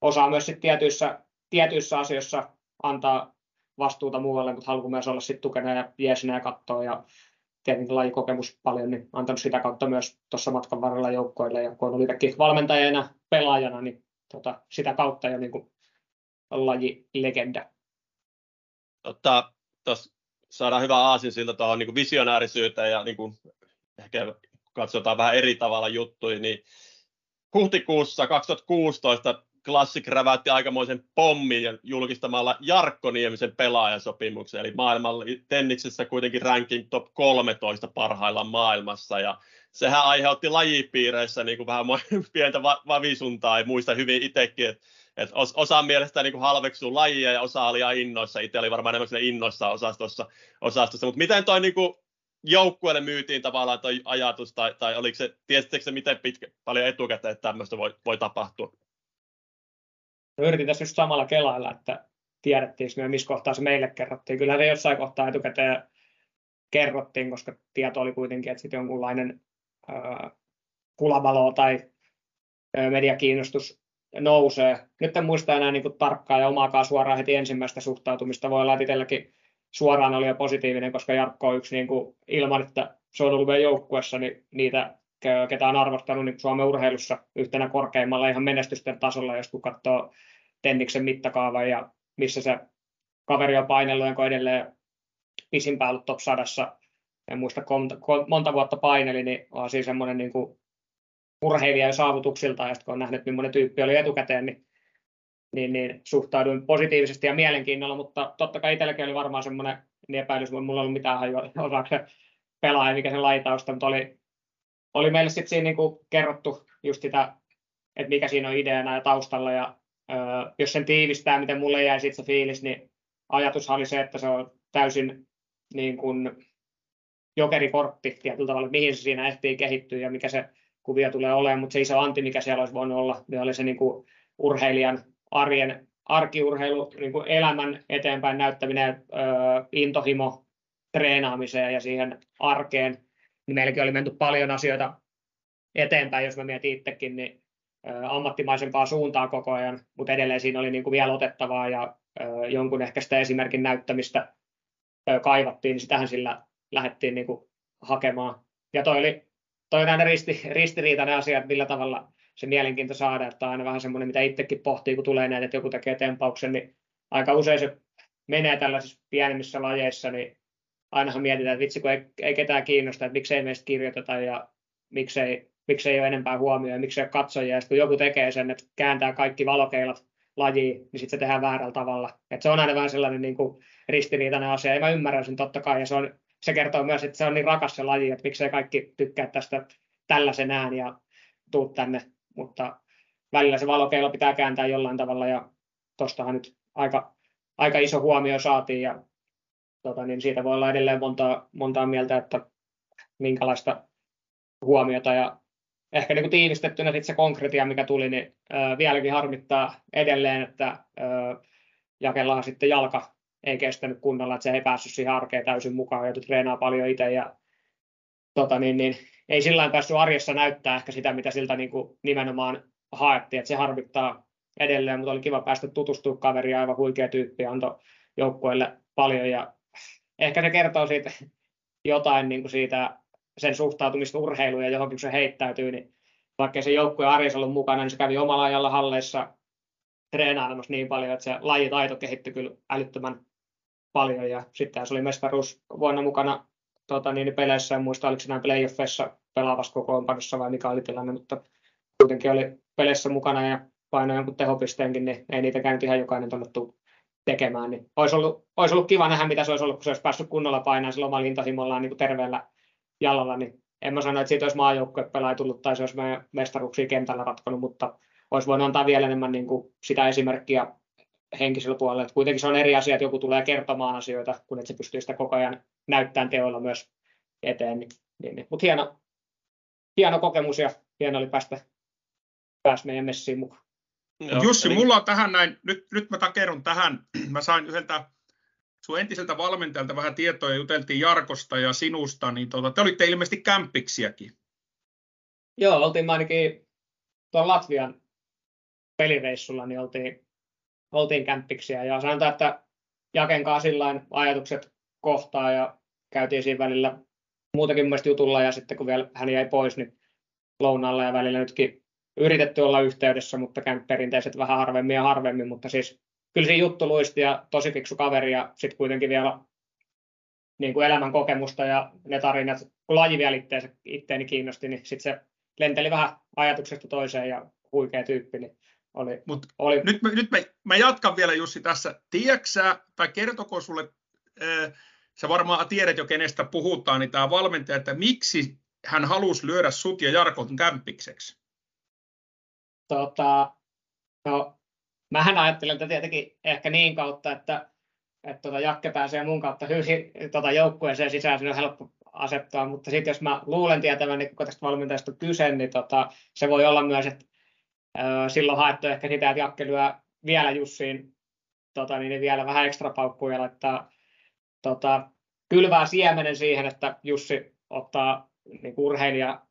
C: osaa myös sit tietyissä, tietyissä asioissa antaa vastuuta muualle, mutta haluaa myös olla sit tukena ja jeesinä ja katsoa ja tietenkin lajikokemus paljon, niin antanut sitä kautta myös tuossa matkan varrella joukkoille ja kun on ollut valmentajana, pelaajana, niin tota, sitä kautta jo niin kuin lajilegenda.
A: Totta, tuossa saadaan hyvä aasin siltä tuohon niin visionäärisyyteen ja niin kuin, ehkä katsotaan vähän eri tavalla juttuja, niin huhtikuussa 2016 Classic räväytti aikamoisen pommin julkistamalla Jarkko Niemisen pelaajasopimuksen, eli maailman tenniksessä kuitenkin ranking top 13 parhailla maailmassa, ja sehän aiheutti lajipiireissä niin kuin vähän pientä vavisuntaa, ei muista hyvin itsekin, että et osa mielestä niin kuin halveksuu lajia ja osa oli ihan innoissa. Itse oli varmaan enemmän innoissa osastossa. osastossa. Mutta miten toi niin joukkueelle myytiin tavallaan toi ajatus, tai, tai oliko se, tiesittekö se miten pitkä, paljon etukäteen, että tämmöistä voi, voi tapahtua?
C: No, yritin tässä just samalla kelailla, että tiedettiinkö me, missä kohtaa se meille kerrottiin. Kyllä se jossain kohtaa etukäteen kerrottiin, koska tieto oli kuitenkin, että sitten jonkunlainen äh, kulabalo tai äh, mediakiinnostus nousee. Nyt en muista enää niin kuin tarkkaan ja omaakaan suoraan heti ensimmäistä suhtautumista. Voi olla, että suoraan oli jo positiivinen, koska Jarkko on yksi niin kuin, ilman, että se on ollut meidän joukkuessa, niin niitä, ketä on arvostanut niin Suomen urheilussa yhtenä korkeimmalla ihan menestysten tasolla, jos kun katsoo Tenniksen mittakaavan ja missä se kaveri on painellut, jonka edelleen pisimpään ollut top sadassa, en muista monta vuotta paineli, niin on siis semmoinen niin kuin urheilija ja saavutuksilta, ja kun on nähnyt, millainen tyyppi oli etukäteen, niin, niin, niin suhtauduin positiivisesti ja mielenkiinnolla, mutta totta kai itselläkin oli varmaan semmoinen niin epäilys, että mulla ei ollut mitään hajua, osaako se pelaaja, mikä sen laitausta, mutta oli, oli meille sitten siinä niin kuin kerrottu just sitä, että mikä siinä on ideana ja taustalla, ja ö, jos sen tiivistää, miten mulle jäi sitten se fiilis, niin ajatus oli se, että se on täysin niin kuin jokerikortti tietyllä tavalla, mihin se siinä ehtii kehittyä ja mikä se kuvia tulee olemaan, mutta se iso anti, mikä siellä olisi voinut olla, niin oli se niin kuin urheilijan arjen arkiurheilu, niin kuin elämän eteenpäin näyttäminen, intohimo treenaamiseen ja siihen arkeen, niin meilläkin oli menty paljon asioita eteenpäin, jos mä mietin itsekin, niin ö, ammattimaisempaa suuntaa koko ajan, mutta edelleen siinä oli niin kuin vielä otettavaa ja jonkun ehkä sitä esimerkin näyttämistä kaivattiin, niin sitähän sillä lähdettiin niin kuin hakemaan. Ja toi oli toi on aina risti, ristiriitainen asia, että millä tavalla se mielenkiinto saada, että on aina vähän semmoinen, mitä itsekin pohtii, kun tulee näitä, että joku tekee tempauksen, niin aika usein se menee tällaisissa pienemmissä lajeissa, niin ainahan mietitään, että vitsi, kun ei, ei ketään kiinnosta, että miksei meistä kirjoiteta ja miksei, miksei ole enempää huomioon, miksei ole katsojia, ja kun joku tekee sen, että kääntää kaikki valokeilat lajiin, niin sitten se tehdään väärällä tavalla. Et se on aina vähän sellainen niin kuin ristiriitainen asia, ja mä ymmärrän sen totta kai, ja se on se kertoo myös, että se on niin rakas se laji, että miksei kaikki tykkää tästä tällaisenään ja tuu tänne, mutta välillä se valokeila pitää kääntää jollain tavalla ja tuostahan nyt aika, aika iso huomio saatiin ja tota, niin siitä voi olla edelleen montaa, montaa mieltä, että minkälaista huomiota ja ehkä niin kuin tiivistettynä sitten se konkretia, mikä tuli, niin ää, vieläkin harmittaa edelleen, että ää, jakellaan sitten jalka ei kestänyt kunnolla, että se ei päässyt siihen arkeen täysin mukaan, joutui treenaa paljon itse ja tota, niin, niin, ei sillä päässyt arjessa näyttää ehkä sitä, mitä siltä niin kuin nimenomaan haettiin, että se harvittaa edelleen, mutta oli kiva päästä tutustumaan kaveriin, aivan huikea tyyppi, antoi joukkueelle paljon ja ehkä se kertoo siitä jotain niin kuin siitä sen suhtautumista urheiluun ja johonkin se heittäytyy, niin vaikka se joukkue arjessa ollut mukana, niin se kävi omalla ajalla halleissa treenailemassa niin paljon, että se lajitaito kehittyi kyllä älyttömän paljon ja sitten se oli mestaruus vuonna mukana tota, niin, peleissä, en muista oliko se näin playoffeissa pelaavassa kokoonpanossa vai mikä oli tilanne, mutta kuitenkin oli peleissä mukana ja painoi jonkun tehopisteenkin, niin ei niitä käynyt ihan jokainen tunnettu tekemään. Niin olisi, ollut, olisi ollut kiva nähdä, mitä se olisi ollut, kun se olisi päässyt kunnolla painaa sillä omalla niin terveellä jalalla, niin en mä sano, että siitä olisi maajoukkue pelaaja tullut tai se olisi meidän mestaruuksia kentällä ratkonut, mutta olisi voinut antaa vielä enemmän niin kuin sitä esimerkkiä henkisellä puolella. Että kuitenkin se on eri asia, että joku tulee kertomaan asioita, kun että se pystyy sitä koko ajan näyttämään teoilla myös eteen. Niin, niin, niin. Mutta hieno, hieno kokemus ja hieno oli päästä, päästä meidän messiin mukaan.
B: Joo, Jussi, eli... mulla on tähän näin, nyt, nyt mä takerun tähän, mä sain yhdeltä sun entiseltä valmentajalta vähän tietoja, juteltiin Jarkosta ja sinusta, niin tuota, te olitte ilmeisesti kämpiksiäkin.
C: Joo, oltiin ainakin tuon Latvian pelireissulla, niin oltiin oltiin kämppiksiä ja sanotaan, että Jaken kanssa ajatukset kohtaa ja käytiin siinä välillä muutakin mielestä jutulla ja sitten kun vielä hän jäi pois, niin lounalla ja välillä nytkin yritetty olla yhteydessä, mutta perinteiset vähän harvemmin ja harvemmin, mutta siis kyllä siinä juttu luisti ja tosi fiksu kaveri ja sitten kuitenkin vielä niin kuin elämän kokemusta ja ne tarinat, kun laji vielä itteeni kiinnosti, niin sitten se lenteli vähän ajatuksesta toiseen ja huikea tyyppi, niin oli,
B: Mut oli. Nyt, mä, nyt mä, mä, jatkan vielä Jussi tässä. Tiedätkö tai kertoko sulle, äh, sä varmaan tiedät jo kenestä puhutaan, niin tämä valmentaja, että miksi hän halusi lyödä sut ja Jarkon kämpikseksi?
C: Tota, no, mähän ajattelen että tietenkin ehkä niin kautta, että, että tota Jakke pääsee mun kautta hyvin tota joukkueeseen sisään, siinä on helppo asettua, mutta sitten jos mä luulen tietävän, niin kun tästä valmentajasta on kyse, niin tota, se voi olla myös, että silloin haettu ehkä sitä, että Jakke lyö vielä Jussiin tota, niin vielä vähän ekstra paukkuja laittaa tota, kylvää siemenen siihen, että Jussi ottaa niin urheilija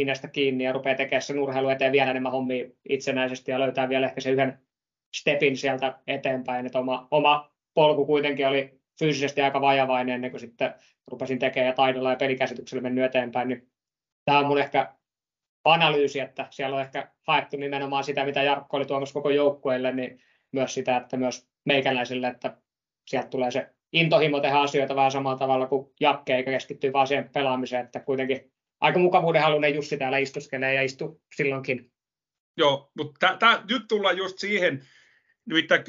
C: hinasta kiinni ja rupeaa tekemään sen urheilu eteen vielä enemmän hommia itsenäisesti ja löytää vielä ehkä sen yhden stepin sieltä eteenpäin. Että oma, oma polku kuitenkin oli fyysisesti aika vajavainen ennen kuin sitten rupesin tekemään ja taidolla ja pelikäsityksellä mennyt eteenpäin. Niin tämä on mun ehkä analyysi, että siellä on ehkä haettu nimenomaan sitä, mitä Jarkko oli tuomassa koko joukkueelle, niin myös sitä, että myös meikäläisille, että sieltä tulee se intohimo tehdä asioita vähän samalla tavalla kuin Jakke, eikä keskittyä vaan siihen pelaamiseen, että kuitenkin aika mukavuuden halunen Jussi täällä istuskelee ja istu silloinkin.
B: Joo, mutta t- t- nyt tullaan just siihen, nimittäin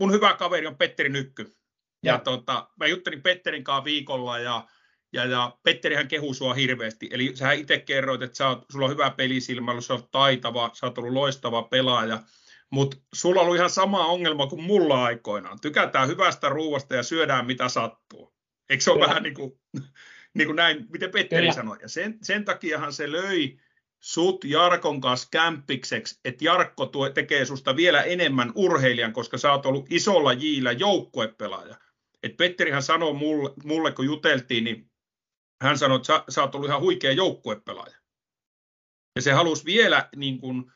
B: mun hyvä kaveri on Petteri Nykky. Ja, ja tota, mä juttelin Petterin kanssa viikolla ja, ja, ja Petterihän kehuu sua hirveästi. Eli sä itse kerroit, että sä oot, sulla on hyvä pelisilmä, sä oot taitava, sä oot ollut loistava pelaaja. Mutta sulla on ollut ihan sama ongelma kuin mulla aikoinaan. Tykätään hyvästä ruuasta ja syödään mitä sattuu. Eikö se ole vähän niin kuin, niin kuin näin, miten Petteri Kyllä. sanoi. Ja sen, sen takiahan se löi sut Jarkon kanssa kämppikseksi, että Jarkko tuo, tekee susta vielä enemmän urheilijan, koska sä oot ollut isolla jiillä joukkuepelaaja. Et Petterihän sanoi mulle, mulle, kun juteltiin, niin hän sanoi, että sä, sä oot ollut ihan huikea joukkuepelaaja. Ja se halusi vielä niin kuin,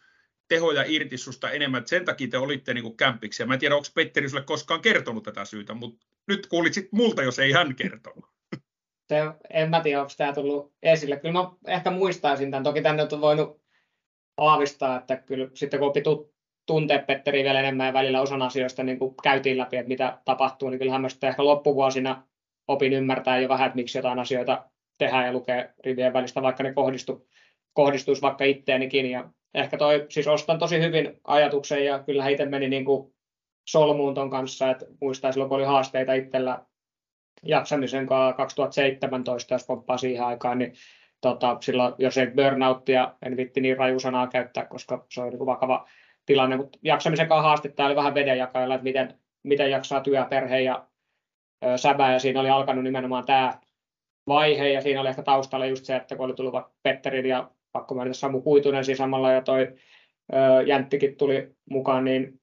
B: tehoja irti susta enemmän, että sen takia te olitte niin kuin kämpiksi. Ja mä en tiedä, onko Petteri sulle koskaan kertonut tätä syytä, mutta nyt kuulit sit multa, jos ei hän kertonut.
C: Se, en mä tiedä, onko tämä tullut esille. Kyllä mä ehkä muistaisin tämän. Toki tänne on voinut aavistaa, että kyllä sitten kun opittu tuntea Petteri vielä enemmän ja välillä osan asioista niin kuin käytiin läpi, että mitä tapahtuu, niin kyllähän mä sitten ehkä loppuvuosina opin ymmärtää jo vähän, että miksi jotain asioita tehdään ja lukee rivien välistä, vaikka ne kohdistu, kohdistuisi vaikka itteenikin. Ja ehkä toi, siis ostan tosi hyvin ajatuksen ja kyllä itse meni niin kuin solmuun ton kanssa, että muistaa silloin kun oli haasteita itsellä jaksamisen kanssa 2017, jos pomppaa siihen aikaan, niin tota, silloin, jos ei burnouttia, en vitti niin raju sanaa käyttää, koska se on niin vakava tilanne, mutta jaksamisen kanssa haastetta oli vähän vedenjakailla, että miten, miten jaksaa työ, perhe ja ö, säbä, ja siinä oli alkanut nimenomaan tämä vaihe, ja siinä oli ehkä taustalla just se, että kun oli tullut Petterin ja pakko mainita Samu Kuitunen siinä samalla, ja toi ö, Jänttikin tuli mukaan, niin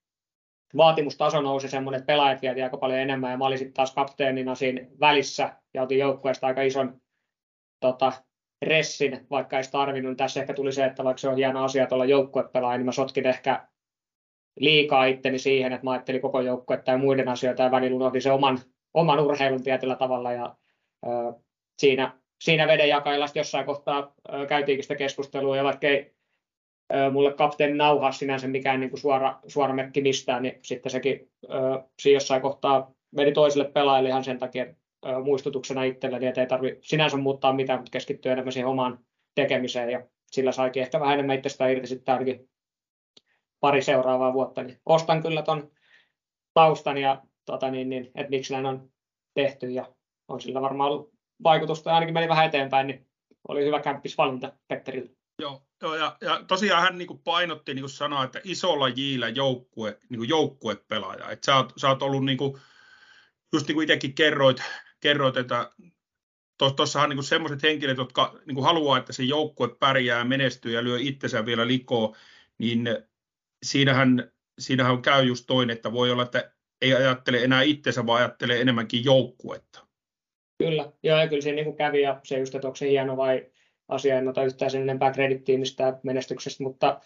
C: vaatimustaso nousi semmoinen, että pelaajat vietiin aika paljon enemmän ja mä olin taas kapteenina siinä välissä ja otin joukkueesta aika ison tota, ressin, vaikka ei tarvinnut. Tässä ehkä tuli se, että vaikka se on hieno asia olla joukkuepelaaja, niin mä sotkin ehkä liikaa itteni siihen, että mä ajattelin koko joukkuetta ja muiden asioita ja välillä unohdin se oman, oman urheilun tietyllä tavalla ja siinä, siinä veden jakailla jossain kohtaa käytiinkin sitä keskustelua ja vaikka ei mulle kapteeni nauhaa sinänsä mikään niin kuin suora, suora merkki mistään, niin sitten sekin siinä jossain kohtaa meni toiselle pelaajalle ihan sen takia muistutuksena itselleni, että ei tarvitse sinänsä muuttaa mitään, mutta keskittyä enemmän siihen omaan tekemiseen ja sillä saikin ehkä vähän enemmän itsestä irti sitten ainakin pari seuraavaa vuotta, niin ostan kyllä ton taustan ja tota niin, niin, että miksi näin on tehty ja on sillä varmaan ollut vaikutusta ainakin meni vähän eteenpäin, niin oli hyvä kämppisvalinta Petterille.
B: Joo, joo ja, ja tosiaan hän niin kuin painotti, niin kuin sanoi, että isolla jillä joukkue, niin kuin joukkuepelaaja. Että sä, oot, sä oot ollut, niin kuin, just niin kuin itsekin kerroit, kerroit että tuossahan niin semmoiset henkilöt, jotka niin kuin haluaa, että se joukkue pärjää, menestyy ja lyö itsensä vielä likoon, niin siinähän, siinähän käy just toinen, että voi olla, että ei ajattele enää itsensä, vaan ajattelee enemmänkin joukkuetta.
C: Kyllä, joo, ja kyllä se niin kuin kävi, ja se just, että onko se hieno vai asia, en ota yhtään sen enempää kredittiä menestyksestä, mutta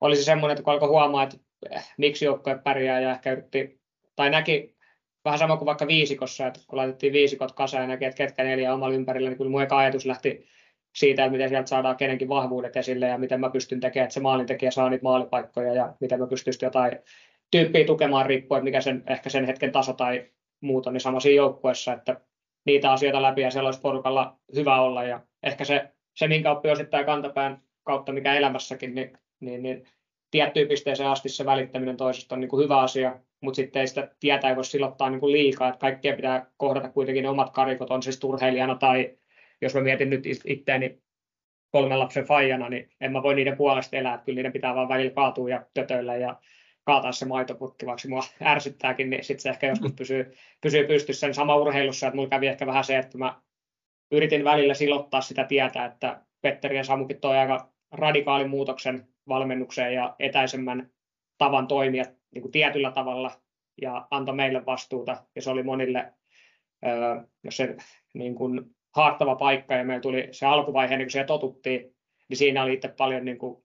C: oli se semmoinen, että kun alkoi huomaa, että eh, miksi joukkue pärjää ja ehkä yritti, tai näki vähän sama kuin vaikka viisikossa, että kun laitettiin viisikot kasaan ja näki, että ketkä neljä omalla ympärillä, niin kyllä mun eka ajatus lähti siitä, että miten sieltä saadaan kenenkin vahvuudet esille ja miten mä pystyn tekemään, että se maalintekijä saa niitä maalipaikkoja ja miten mä pystyisin jotain tyyppiä tukemaan riippuen, että mikä sen, ehkä sen hetken taso tai muuta, niin sama siinä joukkueessa, että niitä asioita läpi ja siellä olisi porukalla hyvä olla. Ja ehkä se se, minkä oppii osittain kantapään kautta, mikä elämässäkin, niin, niin, niin tiettyyn pisteeseen asti se välittäminen toisesta on niin kuin hyvä asia, mutta sitten ei sitä tietää ei voi silottaa niin kuin liikaa, että kaikkea pitää kohdata kuitenkin ne omat karikot, on siis urheilijana tai jos mä mietin nyt itseäni kolmen lapsen faijana, niin en mä voi niiden puolesta elää, kyllä niiden pitää vaan välillä kaatua ja tötöillä ja kaataa se maitoputki, vaikka mua ärsyttääkin, niin sitten se ehkä joskus mm. pysyy, pysyy pystyssä. Niin sama urheilussa, että mulla kävi ehkä vähän se, että mä yritin välillä silottaa sitä tietä, että Petteri ja Samukin toi aika radikaalin muutoksen valmennukseen ja etäisemmän tavan toimia niin kuin tietyllä tavalla ja antoi meille vastuuta. Ja se oli monille, jos se niin kuin haattava paikka ja meillä tuli se alkuvaihe, niin kun siihen totuttiin, niin siinä oli itse paljon niin kuin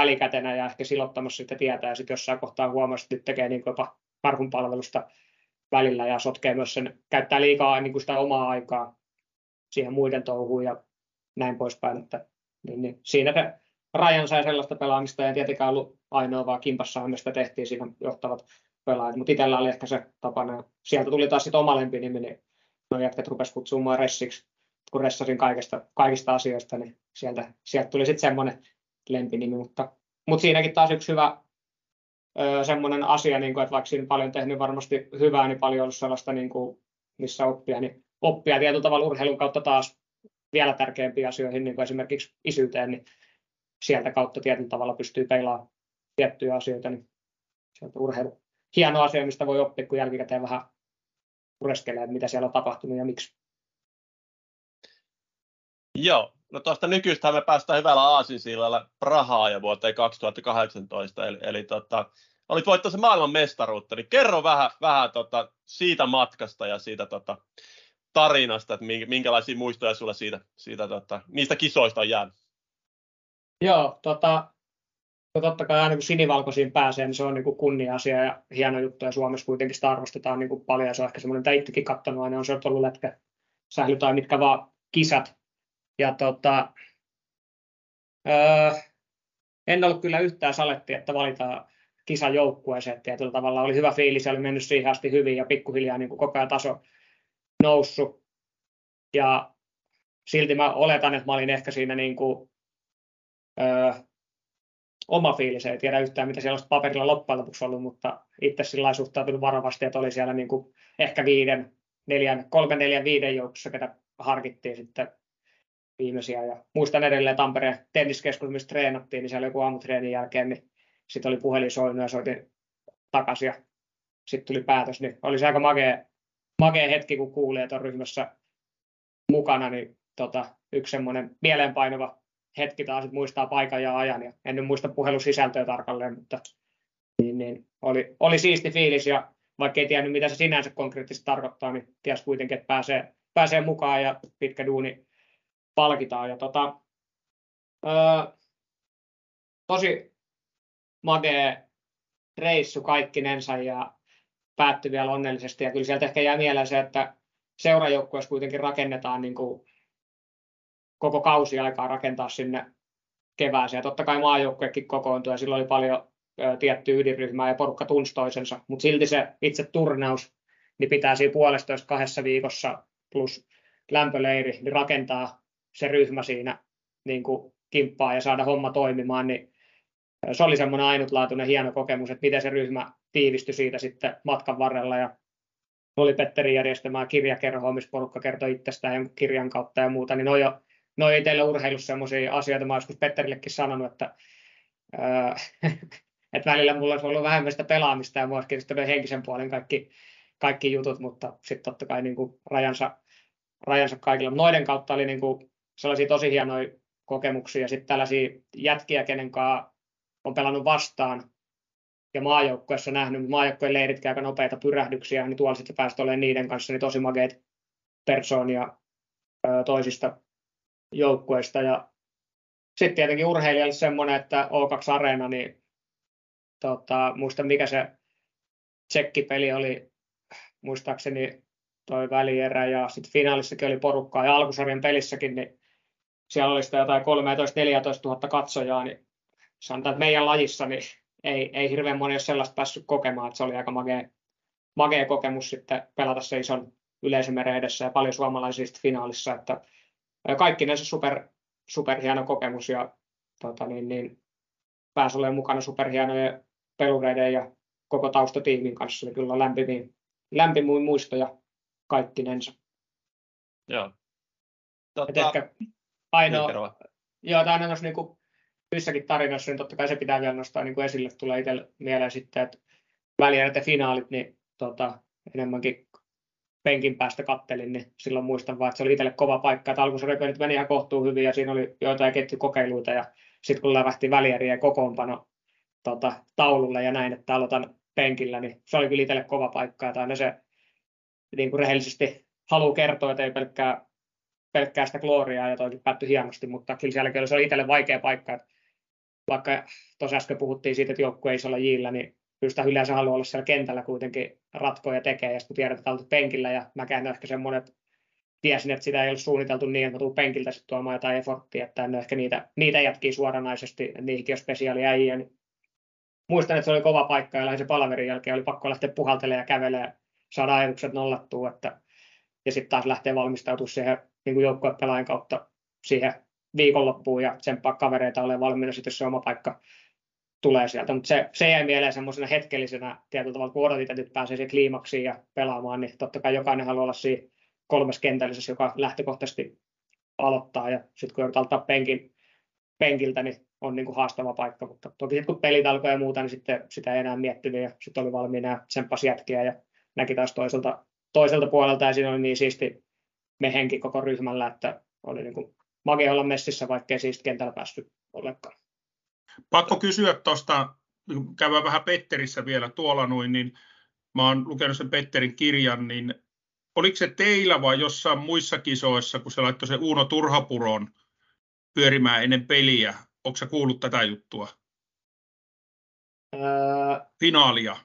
C: välikätenä ja ehkä silottamassa sitä tietää ja sitten jossain kohtaa huomasi, että nyt tekee niin jopa karhunpalvelusta välillä ja sotkee myös sen, käyttää liikaa niin kuin sitä omaa aikaa siihen muiden touhuun ja näin poispäin. Että, niin, niin, siinä se Rajan sai sellaista pelaamista, ja tietenkään ollut ainoa, vaan kimpassa me sitä tehtiin siinä johtavat pelaajat, mutta itsellä oli ehkä se tapana. Sieltä tuli taas sitten oma lempinimi, niin no jätkät rupesivat kutsumaan Ressiksi, kun ressasin kaikista, kaikista asioista, niin sieltä, sieltä tuli sitten semmoinen lempinimi, mutta, mutta siinäkin taas yksi hyvä öö, semmoinen asia, niin kuin, että vaikka siinä paljon tehnyt varmasti hyvää, niin paljon ollut sellaista, niin kuin, missä oppia, niin oppia tietyllä tavalla urheilun kautta taas vielä tärkeämpiin asioihin, niin kuin esimerkiksi isyyteen, niin sieltä kautta tietyllä tavalla pystyy peilaamaan tiettyjä asioita, niin sieltä urheilu. Hieno asia, mistä voi oppia, kun jälkikäteen vähän pureskelee, mitä siellä on tapahtunut ja miksi.
A: Joo, no tuosta nykyistä me päästään hyvällä aasinsillalla Prahaa ja vuoteen 2018, eli, eli tota, olit voittanut maailman mestaruutta, niin kerro vähän, vähän tota, siitä matkasta ja siitä tota, tarinasta, että minkälaisia muistoja sulla siitä, siitä tota, niistä kisoista on jäänyt?
C: Joo, tota, no totta kai aina kun sinivalkoisiin pääsee, niin se on niin kunnia-asia ja hieno juttu, ja Suomessa kuitenkin sitä arvostetaan niin paljon, ja se on ehkä semmoinen, mitä itsekin katsonut aina, on se ollut letkä, sähly tai mitkä vaan kisat. Ja tota, öö, en ollut kyllä yhtään saletti, että valitaan kisan joukkueeseen tietyllä tavalla. Oli hyvä fiilis, oli mennyt siihen asti hyvin ja pikkuhiljaa niin kuin koko ajan taso noussut. Ja silti mä oletan, että mä olin ehkä siinä niin kuin, öö, oma fiilis. Ei tiedä yhtään, mitä siellä olisi paperilla loppujen lopuksi ollut, mutta itse sillä suhtautunut varovasti, että oli siellä niin kuin ehkä viiden, neljän, kolme, neljän, viiden joukossa, ketä harkittiin sitten viimeisiä. Ja muistan edelleen Tampereen tenniskeskus, missä treenattiin, niin siellä joku aamutreenin jälkeen, niin sitten oli puhelin soinut ja soitin takaisin ja sitten tuli päätös, niin oli se aika makea, makea hetki, kun kuuli, että on ryhmässä mukana, niin tota, yksi semmoinen mieleenpainova hetki taas, että muistaa paikan ja ajan. Ja en nyt muista puhelusisältöä tarkalleen, mutta niin, niin, oli, oli siisti fiilis ja vaikka ei tiennyt, mitä se sinänsä konkreettisesti tarkoittaa, niin ties kuitenkin, että pääsee, pääsee mukaan ja pitkä duuni palkitaan. Ja tota, öö, tosi magea reissu kaikkinensa ja päättyi vielä onnellisesti. Ja kyllä sieltä ehkä jää mieleen se, että seurajoukkueessa kuitenkin rakennetaan niin kuin koko kausi aikaa rakentaa sinne kevääseen. Ja totta kai maajoukkuekin kokoontui ja silloin oli paljon tiettyä ydinryhmää ja porukka tunsi toisensa, mutta silti se itse turnaus niin pitää siinä puolestoista kahdessa viikossa plus lämpöleiri niin rakentaa se ryhmä siinä niin kuin kimppaa ja saada homma toimimaan, niin se oli semmoinen ainutlaatuinen hieno kokemus, että miten se ryhmä tiivistyi siitä sitten matkan varrella. Ja oli Petteri järjestämää kirjakerhoa, missä porukka kertoi itsestään jonkun kirjan kautta ja muuta, niin ne on jo ei teille urheilussa sellaisia asioita, mä joskus Petterillekin sanonut, että, ää, että välillä mulla olisi ollut vähemmän sitä pelaamista ja mua olisi henkisen puolen kaikki, kaikki jutut, mutta sitten totta kai niin kuin rajansa, rajansa kaikilla. Noiden kautta oli niin kuin sellaisia tosi hienoja kokemuksia sitten tällaisia jätkiä, kenen kanssa on pelannut vastaan ja maajoukkueessa nähnyt, mutta maajoukkueen leiritkin aika nopeita pyrähdyksiä, niin tuolla sitten päästä olemaan niiden kanssa niin tosi makeita persoonia toisista joukkueista. Ja sitten tietenkin urheilijalle semmoinen, että O2 Areena, niin tota, muista mikä se tsekkipeli oli, muistaakseni toi välierä ja sitten finaalissakin oli porukkaa ja alkusarjan pelissäkin, niin siellä oli sitä jotain 13-14 000 katsojaa, niin sanotaan, että meidän lajissa niin ei, ei hirveän moni ole sellaista päässyt kokemaan, että se oli aika magea, magea kokemus sitten pelata se ison yleisömeren edessä ja paljon suomalaisia finaalissa, että kaikki näissä super, super hieno kokemus ja tota, niin, niin, pääsi olemaan mukana superhienojen pelureiden ja koko taustatiimin kanssa. Eli kyllä lämpimiä, lämpimiä muistoja kaikkinensa.
A: Joo.
C: Tota, ehkä ainoa, joo, aina noissa niin kuin, yhdessäkin tarinassa, niin totta kai se pitää vielä nostaa niin kuin esille, tulee itselle mieleen sitten, että välierät ja finaalit, niin tota, enemmänkin penkin päästä kattelin, niin silloin muistan vaan, että se oli itselle kova paikka, että alkusarjat nyt meni ihan kohtuu hyvin ja siinä oli joitain ketjukokeiluita ja sitten kun lävähti välieriä kokoonpano tota, taululle ja näin, että aloitan penkillä, niin se oli kyllä itselle kova paikka, että aina se niin kuin rehellisesti haluaa kertoa, että ei pelkkää, pelkkää sitä gloriaa ja toikin päättyi hienosti, mutta kyllä sielläkin oli, se oli itselle vaikea paikka, että vaikka tuossa äsken puhuttiin siitä, että joukkue ei olla jillä, niin kyllä sitä yleensä haluaa olla siellä kentällä kuitenkin ratkoa ja tekee, ja sitten kun tiedät, että penkillä, ja mäkään ehkä semmoinen, että tiesin, että sitä ei ole suunniteltu niin, että tuun penkiltä sitten tuomaan jotain efforttia, että en ehkä niitä, niitä jätkii suoranaisesti, niihinkin on spesiaali äijä, niin muistan, että se oli kova paikka, ja se palaverin jälkeen oli pakko lähteä puhaltelemaan ja kävelemään, saada ajatukset nollattua, että, ja sitten taas lähtee valmistautumaan siihen niin joukkuepelaajan kautta siihen viikonloppuun ja tsemppaa kavereita olemaan valmiina sitten, jos se oma paikka tulee sieltä, mutta se, se jäi mieleen semmoisena hetkellisenä tietyllä tavalla, kun odotit, että nyt pääsee siihen kliimaksiin ja pelaamaan, niin totta kai jokainen haluaa olla siinä kolmes kentällisessä, joka lähtökohtaisesti aloittaa, ja sitten kun joudutaan ottaa penkin, penkiltä, niin on niin kuin haastava paikka, mutta toki sitten kun pelit alkoi ja muuta, niin sitten sitä ei enää miettinyt, ja sitten oli valmiina ja tsemppasi jätkiä, ja näki taas toiselta, toiselta puolelta, ja siinä oli niin siisti mehenki koko ryhmällä, että oli niin kuin magia olla messissä, vaikkei siisti kentällä päästy ollenkaan.
B: Pakko kysyä tuosta, käydään vähän Petterissä vielä tuolla noin, niin mä oon lukenut sen Petterin kirjan, niin oliko se teillä vai jossain muissa kisoissa, kun se laittoi se Uuno Turhapuron pyörimään ennen peliä? Onko se kuullut tätä juttua? Öö, Finaalia.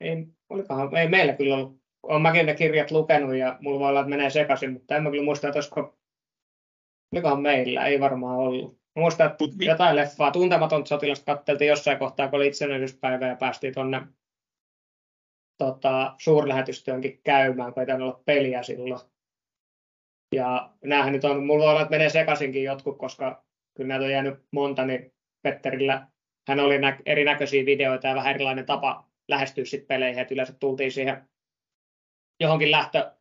C: Ei, olikohan, ei meillä kyllä ollut. Olen mäkin ne kirjat lukenut ja mulla voi olla, että menee sekaisin, mutta en mä kyllä muista, että olisiko, olikohan meillä, ei varmaan ollut. Muistan, että Mut, jotain leffaa, tuntematon sotilasta katteltiin jossain kohtaa, kun oli itsenäisyyspäivä ja päästiin tuonne tota, suurlähetystyönkin käymään, kun ei olla peliä silloin. Ja näähän nyt on, mulla voi olla, että menee sekaisinkin jotkut, koska kyllä näitä on jäänyt monta, niin Petterillä hän oli nä- erinäköisiä videoita ja vähän erilainen tapa lähestyä sitten peleihin, että yleensä tultiin siihen johonkin lähtö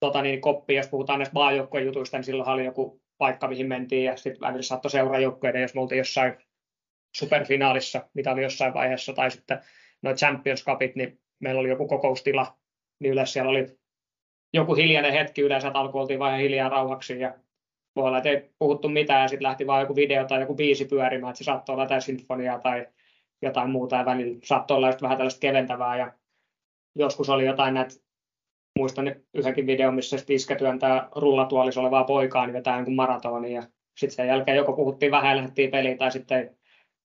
C: tota niin, koppiin, jos puhutaan näistä maajoukkojen jutuista, niin silloin oli joku paikka, mihin mentiin, ja sitten välillä saattoi seuraa joukkueiden, jos me oltiin jossain superfinaalissa, mitä oli jossain vaiheessa, tai sitten noin Champions Cupit, niin meillä oli joku kokoustila, niin yleensä siellä oli joku hiljainen hetki yleensä, että alkoi oltiin vain hiljaa rauhaksi, ja voi olla, että ei puhuttu mitään, ja sitten lähti vain joku video tai joku biisi pyörimään, että se saattoi olla jotain sinfoniaa tai jotain muuta, ja välillä saattoi olla vähän tällaista keventävää, ja joskus oli jotain näitä muistan yhdenkin video, missä Tiske työntää rullatuolissa olevaa poikaa, niin vetää jonkun maratonin ja sitten sen jälkeen joko puhuttiin vähän ja lähdettiin peliin tai sitten ei,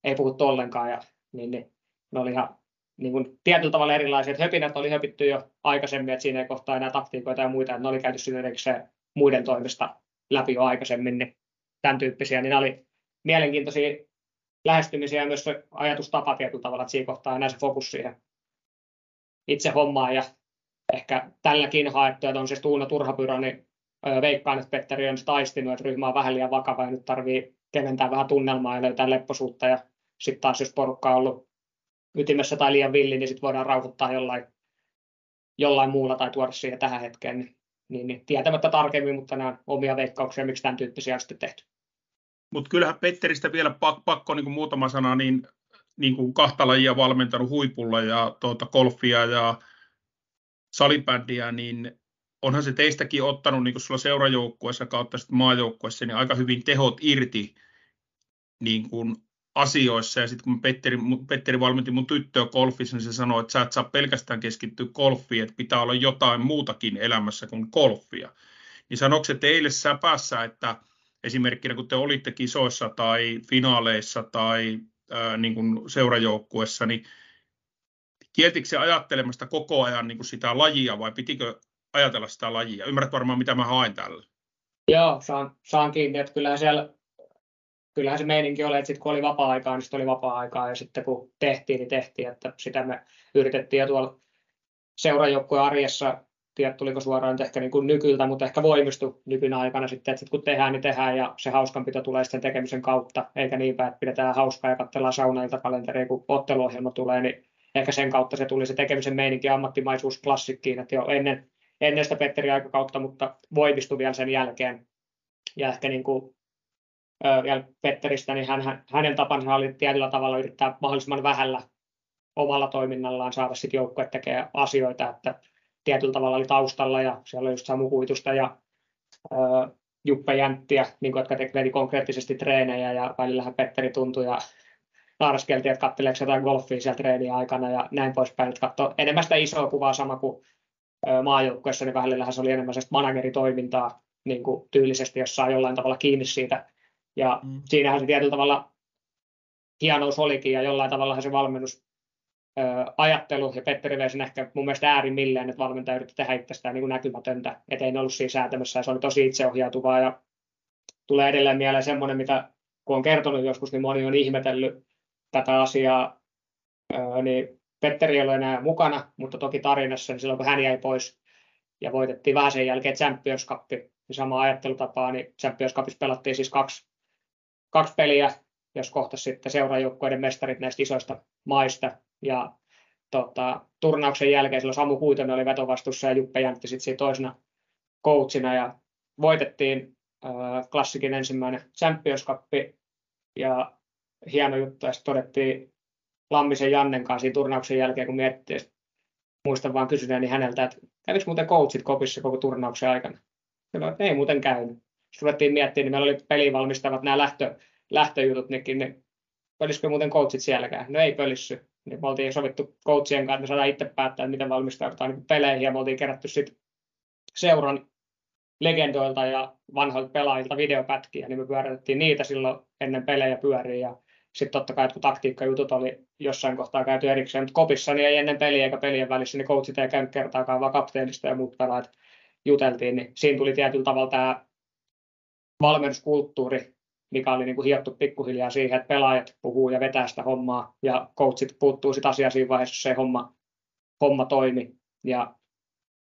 C: ei puhuttu ollenkaan ja niin, niin ne oli ihan niin kuin tietyllä tavalla erilaisia. Että höpinät oli höpitty jo aikaisemmin, että siinä ei kohtaa enää taktiikoita ja muita, että ne oli käyty se muiden toimesta läpi jo aikaisemmin, niin tämän tyyppisiä, niin ne oli mielenkiintoisia lähestymisiä ja myös se ajatustapa tietyllä tavalla, että siinä kohtaa enää se fokus siihen itse hommaan ja ehkä tälläkin haettu, että on se Tuuna Turhapyrä, niin veikkaan, että Petteri on taistinut, että ryhmä on vähän liian vakava ja nyt tarvii keventää vähän tunnelmaa ja löytää lepposuutta ja sitten taas jos porukka on ollut ytimessä tai liian villi, niin sitten voidaan rauhoittaa jollain, jollain muulla tai tuoda siihen tähän hetkeen. Niin, niin, niin tietämättä tarkemmin, mutta nämä omia veikkauksia, miksi tämän tyyppisiä on sitten tehty.
B: Mutta kyllähän Petteristä vielä pakko, pakko niin kuin muutama sana, niin, niin kuin kahta lajia valmentanut huipulla ja tuota, golfia ja salibändiä, niin onhan se teistäkin ottanut niin sulla seurajoukkueessa kautta sitten niin aika hyvin tehot irti niin kuin asioissa. Ja sitten kun Petteri, Petteri valmenti mun tyttöä golfissa, niin se sanoi, että sä et saa pelkästään keskittyä golfiin, että pitää olla jotain muutakin elämässä kuin golfia. Niin sanoiko se teille säpässä, että esimerkkinä kun te olitte kisoissa tai finaaleissa tai ää, niin kuin seurajoukkuessa, niin kieltikö se ajattelemasta koko ajan niin kuin sitä lajia vai pitikö ajatella sitä lajia? Ymmärrät varmaan, mitä mä haen tällä.
C: Joo, saan, saan kiinni, että kyllähän siellä kyllähän se meininki oli, että sitten kun oli vapaa-aikaa, niin sitten oli vapaa-aikaa, ja sitten kun tehtiin, niin tehtiin, että sitä me yritettiin, ja tuolla seurajoukkueen arjessa, tiedä tuliko suoraan nyt ehkä niin kuin nykyltä, mutta ehkä voimistui nykynä aikana sitten, että sit kun tehdään, niin tehdään, ja se hauskanpito tulee sitten tekemisen kautta, eikä niinpä, että pidetään hauskaa ja katsellaan saunailta kalenteria, kun otteluohjelma tulee, niin ehkä sen kautta se tuli se tekemisen meininki ammattimaisuus klassikkiin, että jo ennen, ennen sitä Petterin aikakautta, mutta voimistui vielä sen jälkeen. Ja ehkä niin kuin, vielä Petteristä, niin hän, hänen tapansa oli tietyllä tavalla yrittää mahdollisimman vähällä omalla toiminnallaan saada sitten joukkue tekemään asioita, että tietyllä tavalla oli taustalla ja siellä oli just Samu ja ö, Juppe Jänttiä, niin kuin, jotka teki konkreettisesti treenejä ja välillähän Petteri tuntui ja naaraskeltiin, että katseleeko jotain golfia siellä treeniä aikana ja näin poispäin, että katsoi enemmän sitä isoa kuvaa sama kuin maajoukkueessa, niin välillähän se oli enemmän manageritoimintaa niin kuin tyylisesti, jos saa jollain tavalla kiinni siitä. Ja mm. siinähän se tietyllä tavalla hienous olikin ja jollain tavalla se valmennus ajattelu, ja Petteri vei sen ehkä mun mielestä äärimmilleen, että valmentaja yritti tehdä itsestään niin näkymätöntä, että ei ne ollut siinä säätämässä, ja se oli tosi itseohjautuvaa, ja tulee edelleen mieleen semmoinen, mitä kun on kertonut joskus, niin moni on ihmetellyt tätä asiaa, niin Petteri ei ole enää mukana, mutta toki tarinassa, niin silloin kun hän jäi pois ja voitettiin vähän sen jälkeen Champions Cup, niin sama ajattelutapaa, niin Champions Cupissa pelattiin siis kaksi, kaksi peliä, jos kohta sitten seuraajoukkueiden mestarit näistä isoista maista. Ja tota, turnauksen jälkeen silloin Samu Kuitonen oli vetovastuussa ja Juppe Jäntti sitten siinä toisena coachina ja voitettiin äh, klassikin ensimmäinen Champions Cup ja hieno juttu ja sitten todettiin Lammisen Jannen kanssa siinä turnauksen jälkeen, kun miettii, muistan vaan kysyneeni häneltä, että kävikö muuten coachit kopissa koko turnauksen aikana? Että ei muuten käynyt. Sitten ruvettiin miettimään, niin meillä oli peliin valmistavat nämä lähtö, lähtöjutut, nekin, niin pölisikö muuten coachit sielläkään? No ei pölissy. Niin me oltiin sovittu coachien kanssa, että saadaan itse päättää, että miten valmistaudutaan niin peleihin, ja me oltiin kerätty sitten seuran legendoilta ja vanhoilta pelaajilta videopätkiä, niin me pyöritettiin niitä silloin ennen pelejä pyöriin, ja sitten totta kai, kun taktiikkajutut oli jossain kohtaa käyty erikseen, mutta kopissa niin ei ennen peliä eikä pelien välissä, niin coachit ei käynyt kertaakaan, vaan kapteenista ja muut pelaajat juteltiin, niin siinä tuli tietyllä tavalla tämä valmennuskulttuuri, mikä oli niin kuin hiottu pikkuhiljaa siihen, että pelaajat puhuu ja vetää sitä hommaa, ja coachit puuttuu sitä asiaa siinä vaiheessa, jos se homma, homma toimi. Ja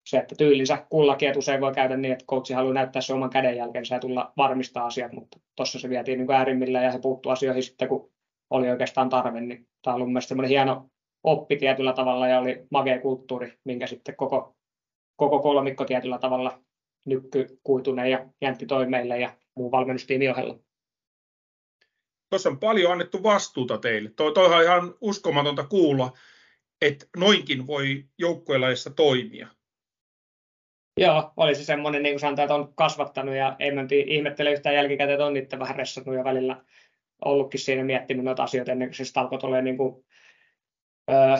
C: se, että tyylinsä kullakin, että usein voi käydä niin, että coachi haluaa näyttää se oman kädenjälkensä ja tulla varmistaa asiat, mutta tuossa se vietiin niin äärimmillä ja se puuttuu asioihin sitten, kun oli oikeastaan tarve, niin tämä on ollut mielestäni hieno oppi tietyllä tavalla ja oli magea kulttuuri, minkä sitten koko, koko kolmikko tietyllä tavalla Nykky, Kuitunen ja Jäntti toi meille ja muu valmennustiimi ohella.
B: Tuossa on paljon annettu vastuuta teille. Toi, toihan on ihan uskomatonta kuulla, että noinkin voi joukkuelaissa toimia.
C: Joo, oli se semmoinen, niin kuin sanotaan, että on kasvattanut ja ei mentiin ihmettele yhtään jälkikäteen, että on itse vähän ressannut ja välillä ollutkin siinä miettinyt noita asioita ennen kuin se alkoi tulee niin kuin, öö,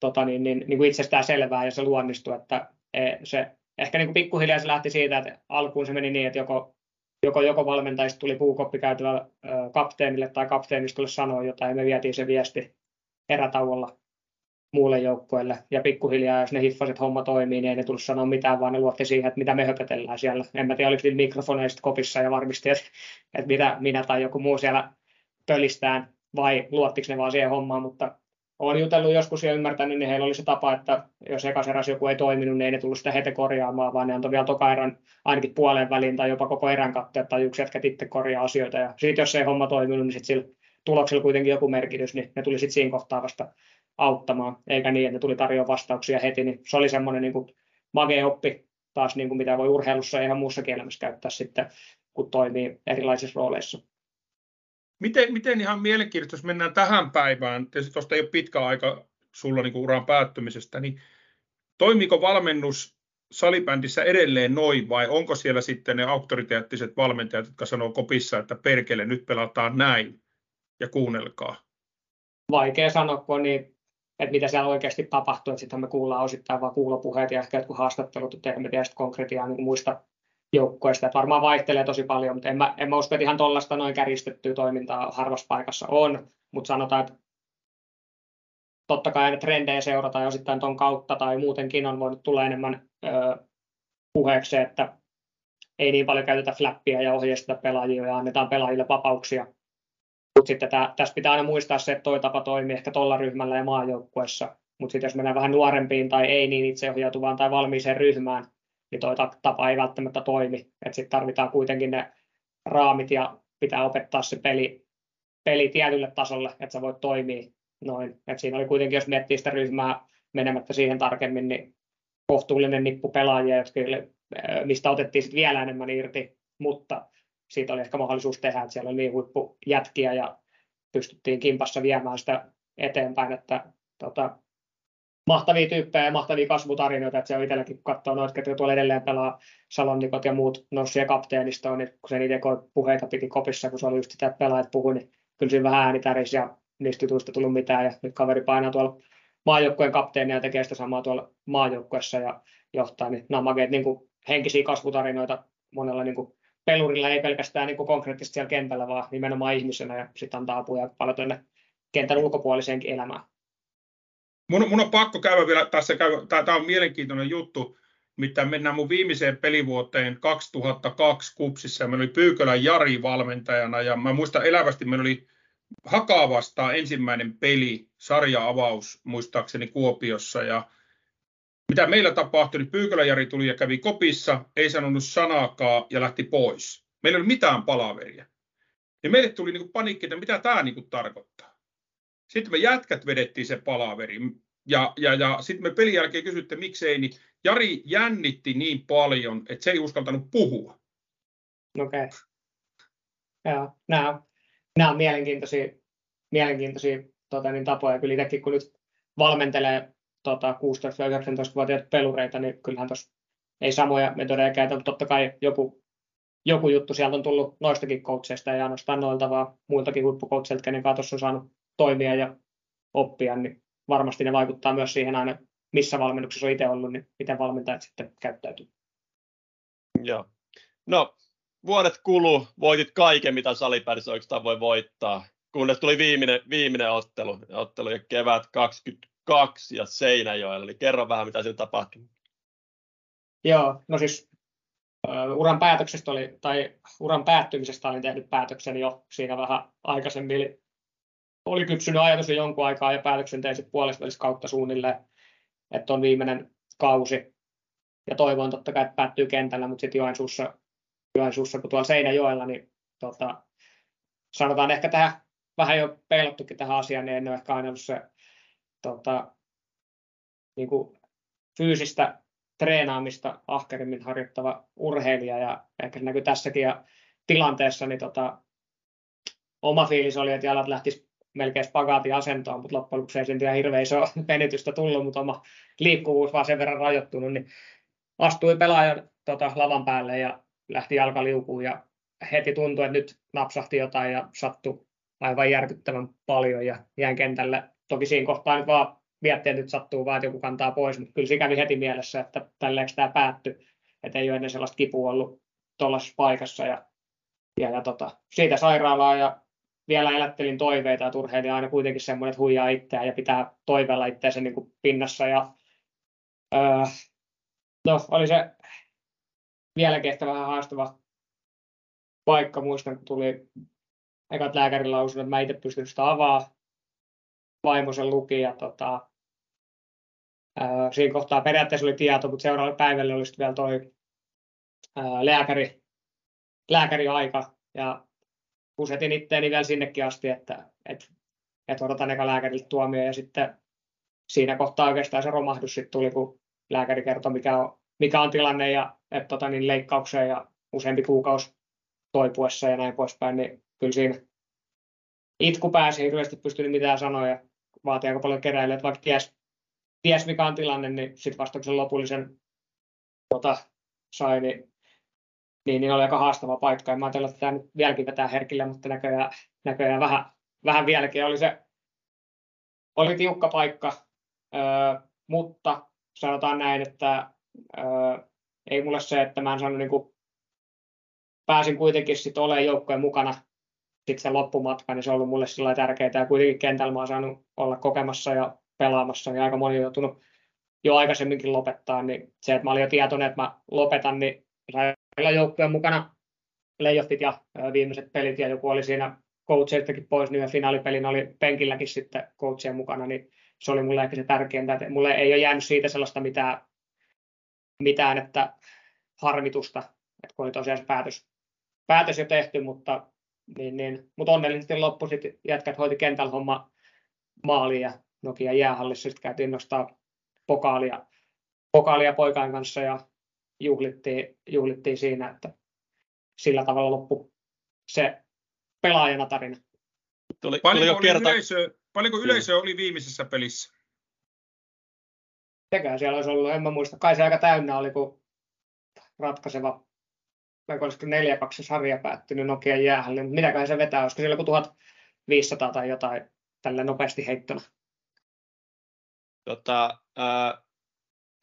C: tota niin, niin, niin kuin itsestään selvää ja se luonnistui, että e, se ehkä niin kuin pikkuhiljaa se lähti siitä, että alkuun se meni niin, että joko, joko, joko valmentajista tuli puukoppi käytävä kapteenille tai kapteenista sanoi jotain ja me vietiin se viesti erätauolla muulle joukkueelle. Ja pikkuhiljaa, jos ne hiffasit homma toimii, niin ei ne sanoa mitään, vaan ne luotti siihen, että mitä me höpötellään siellä. En mä tiedä, oliko niillä mikrofoneista kopissa ja varmisti, että, että mitä minä tai joku muu siellä pölistään, vai luottiko ne vaan siihen hommaan, mutta olen jutellut joskus ja ymmärtänyt, niin heillä oli se tapa, että jos ekaseras joku ei toiminut, niin ei ne tullut sitä heti korjaamaan, vaan ne antoi vielä toka erän ainakin puoleen väliin tai jopa koko erän katteet tai yksi jätkä itse korjaa asioita. Ja sitten jos ei homma toiminut, niin sitten sillä tuloksella kuitenkin joku merkitys, niin ne tuli sitten siinä kohtaa vasta auttamaan, eikä niin, että ne tuli tarjoamaan vastauksia heti, niin se oli semmoinen niin magea oppi taas, niin kuin mitä voi urheilussa ja ihan muussakin elämässä käyttää sitten, kun toimii erilaisissa rooleissa.
B: Miten, miten ihan mielenkiintoista, jos mennään tähän päivään, tietysti tuosta ei ole pitkä aika sulla niin uran päättymisestä, niin toimiiko valmennus salibändissä edelleen noin vai onko siellä sitten ne auktoriteettiset valmentajat, jotka sanoo kopissa, että perkele, nyt pelataan näin ja kuunnelkaa?
C: Vaikea sanoa, kun niin että mitä siellä oikeasti tapahtuu, että sitten me kuullaan osittain vain kuulopuheet ja ehkä jotkut haastattelut, että emme tiedä konkretiaa niin muista joukkoista, että varmaan vaihtelee tosi paljon, mutta en mä, en mä usko, että ihan tuollaista noin käristettyä toimintaa harvassa paikassa on, mutta sanotaan, että totta kai aina trendejä seurataan ja osittain tuon kautta tai muutenkin on voinut tulla enemmän ö, puheeksi, että ei niin paljon käytetä flappia ja ohjeisteta pelaajia ja annetaan pelaajille vapauksia. Mutta sitten tää, tässä pitää aina muistaa se, että toi tapa toimii ehkä tuolla ryhmällä ja maajoukkuessa. Mutta sitten jos mennään vähän nuorempiin tai ei niin itseohjautuvaan tai valmiiseen ryhmään, niin toi tapa ei välttämättä toimi. Sitten tarvitaan kuitenkin ne raamit ja pitää opettaa se peli, peli tietylle tasolle, että sä voit toimia noin. Et siinä oli kuitenkin, jos miettii sitä ryhmää menemättä siihen tarkemmin, niin kohtuullinen nippu pelaajia, jotka, mistä otettiin sit vielä enemmän irti, mutta siitä oli ehkä mahdollisuus tehdä, että siellä oli niin huippujätkiä ja pystyttiin kimpassa viemään sitä eteenpäin, että tota, mahtavia tyyppejä ja mahtavia kasvutarinoita, että se on itselläkin, kun katsoo noita, ketkä tuolla edelleen pelaa Salonnikot ja muut noussut kapteenistoon, niin kun se itse puheita piti kopissa, kun se oli just sitä, pelaajat puhui, niin kyllä siinä vähän ääni tärisi ja niistä jutuista tullut mitään ja nyt kaveri painaa tuolla maajoukkueen kapteenia ja tekee sitä samaa tuolla maajoukkuessa ja johtaa, niin nämä on niin kuin henkisiä kasvutarinoita monella niin kuin pelurilla, ei pelkästään niin kuin konkreettisesti siellä kentällä, vaan nimenomaan ihmisenä ja sitten antaa apuja paljon tuonne kentän ulkopuoliseenkin elämään.
B: Mun, mun on pakko käydä vielä, tässä käydä, tämä on mielenkiintoinen juttu, mitä mennään mun viimeiseen pelivuoteen 2002 Kupsissa, meillä oli Pyykölän Jari valmentajana, ja mä muistan elävästi, meillä oli Hakaa vastaan ensimmäinen peli, sarja-avaus muistaakseni Kuopiossa, ja mitä meillä tapahtui, niin Pyykölän Jari tuli ja kävi kopissa, ei sanonut sanaakaan ja lähti pois. Meillä ei ollut mitään palaveria. Ja meille tuli niin paniikki, että mitä tämä niin tarkoittaa. Sitten me jätkät vedettiin se palaveri. Ja, ja, ja sitten me pelin jälkeen kysytte, miksei, niin Jari jännitti niin paljon, että se ei uskaltanut puhua.
C: Okei. Okay. Joo, nämä, nämä on mielenkiintoisia, mielenkiintoisia tota, niin tapoja. Kyllä itsekin, kun nyt valmentelee tota, 16-19-vuotiaita pelureita, niin kyllähän tuossa ei samoja metodeja käytä, mutta totta kai joku, joku juttu sieltä on tullut noistakin coacheista, ei ainoastaan noilta, vaan muiltakin huippukoutseilta, kenen kanssa on saanut toimia ja oppia, niin varmasti ne vaikuttaa myös siihen aina, missä valmennuksessa on itse ollut, niin miten valmentajat sitten käyttäytyy.
A: Joo. No, vuodet kuluu, voitit kaiken, mitä salipäädissä oikeastaan voi voittaa, kunnes tuli viimeinen, viimeinen ottelu, ottelu ja kevät 22 ja Seinäjoella, eli kerro vähän, mitä siinä tapahtui.
C: Joo, no siis uh, uran päätöksestä oli, tai uran päättymisestä olin tehnyt päätöksen jo siinä vähän aikaisemmin, eli oli kypsynyt ajatus jo jonkun aikaa ja päätöksen tein sitten puolesta kautta suunnilleen, että on viimeinen kausi. Ja toivon totta kai, että päättyy kentällä, mutta sitten Joensuussa, Joensuussa, kun tuolla Seinäjoella, niin tota, sanotaan ehkä tähän vähän jo peilottukin tähän asiaan, niin en ole ehkä aina ollut se tota, niin kuin fyysistä treenaamista ahkerimmin harjoittava urheilija ja ehkä se näkyy tässäkin ja tilanteessa, niin tota, oma fiilis oli, että jalat lähtis melkein spagaatin asentoon, mutta loppujen lopuksi ei ihan hirveän iso venytystä tullut, mutta oma liikkuvuus vaan sen verran rajoittunut, niin astui pelaajan tota, lavan päälle ja lähti jalkaliukuun ja heti tuntui, että nyt napsahti jotain ja sattui aivan järkyttävän paljon ja jäin kentälle. Toki siinä kohtaa nyt vaan miettiä, että nyt sattuu vaan, että joku kantaa pois, mutta kyllä se kävi heti mielessä, että tälleeksi tämä päättyi, että ei ole ennen sellaista kipua ollut tuollaisessa paikassa ja, ja, ja tota, siitä sairaalaa ja vielä elättelin toiveita, että urheilija on aina kuitenkin semmoinen, että huijaa itseään ja pitää toiveella itseänsä niin kuin pinnassa. Ja, öö, no, oli se vieläkin ehkä vähän haastava paikka. Muistan, kun tuli ekat lääkärin että mä itse pystyn sitä avaa. Vaimo sen luki ja tota, öö, siinä kohtaa periaatteessa oli tieto, mutta seuraavalle päivälle oli vielä toi öö, lääkäri, lääkäriaika ja pusetin itteeni vielä sinnekin asti, että, että, että odotan eka lääkäriltä tuomio ja sitten siinä kohtaa oikeastaan se romahdus sitten tuli, kun lääkäri kertoi, mikä on, mikä on tilanne ja että tota, niin leikkaukseen ja useampi kuukausi toipuessa ja näin poispäin, niin kyllä siinä itku pääsi, hirveästi pystynyt mitään sanoa ja vaatii aika paljon keräilyä, vaikka ties, ties mikä on tilanne, niin sitten vasta kun sen lopullisen tota, sai, niin niin, niin oli aika haastava paikka. Ja mä ajattelin, että tämä nyt vieläkin vetää herkille, mutta näköjään, näköjään vähän, vähän vieläkin oli se oli tiukka paikka, öö, mutta sanotaan näin, että öö, ei mulle se, että mä en saanut niin kuin, pääsin kuitenkin sitten olemaan joukkojen mukana sitten se loppumatka, niin se on ollut mulle sillä tärkeää ja kuitenkin kentällä mä oon saanut olla kokemassa ja pelaamassa, niin aika moni on joutunut jo aikaisemminkin lopettaa, niin se, että mä olin jo tietoinen, että mä lopetan, niin kaikilla joukkueen mukana playoffit ja viimeiset pelit ja joku oli siinä coacheistakin pois, niin finaalipelin oli penkilläkin sitten coachien mukana, niin se oli mulle ehkä se tärkeintä, että mulle ei ole jäänyt siitä sellaista mitään, mitään että harmitusta, että kun oli tosiaan se päätös, päätös jo tehty, mutta, niin, niin, mutta onnellisesti loppu sitten jätkät hoiti kentällä homma maaliin ja Nokia jäähallissa sitten käytiin nostaa pokaalia pokaalia poikain kanssa ja juhlittiin, juhlittiin siinä, että sillä tavalla loppu se pelaajana tarina.
B: Tuli, paljonko, tuli kerta... yleisö, paljonko yleisö oli viimeisessä pelissä?
C: Sekään siellä olisi ollut, en mä muista. Kai se aika täynnä oli, kun ratkaiseva, vaikka olisiko 4-2 sarja päättynyt Nokian jäähälle, mutta mitäköhän se vetää, olisiko siellä joku 1500 tai jotain tällä nopeasti heittona.
A: Tota, ää,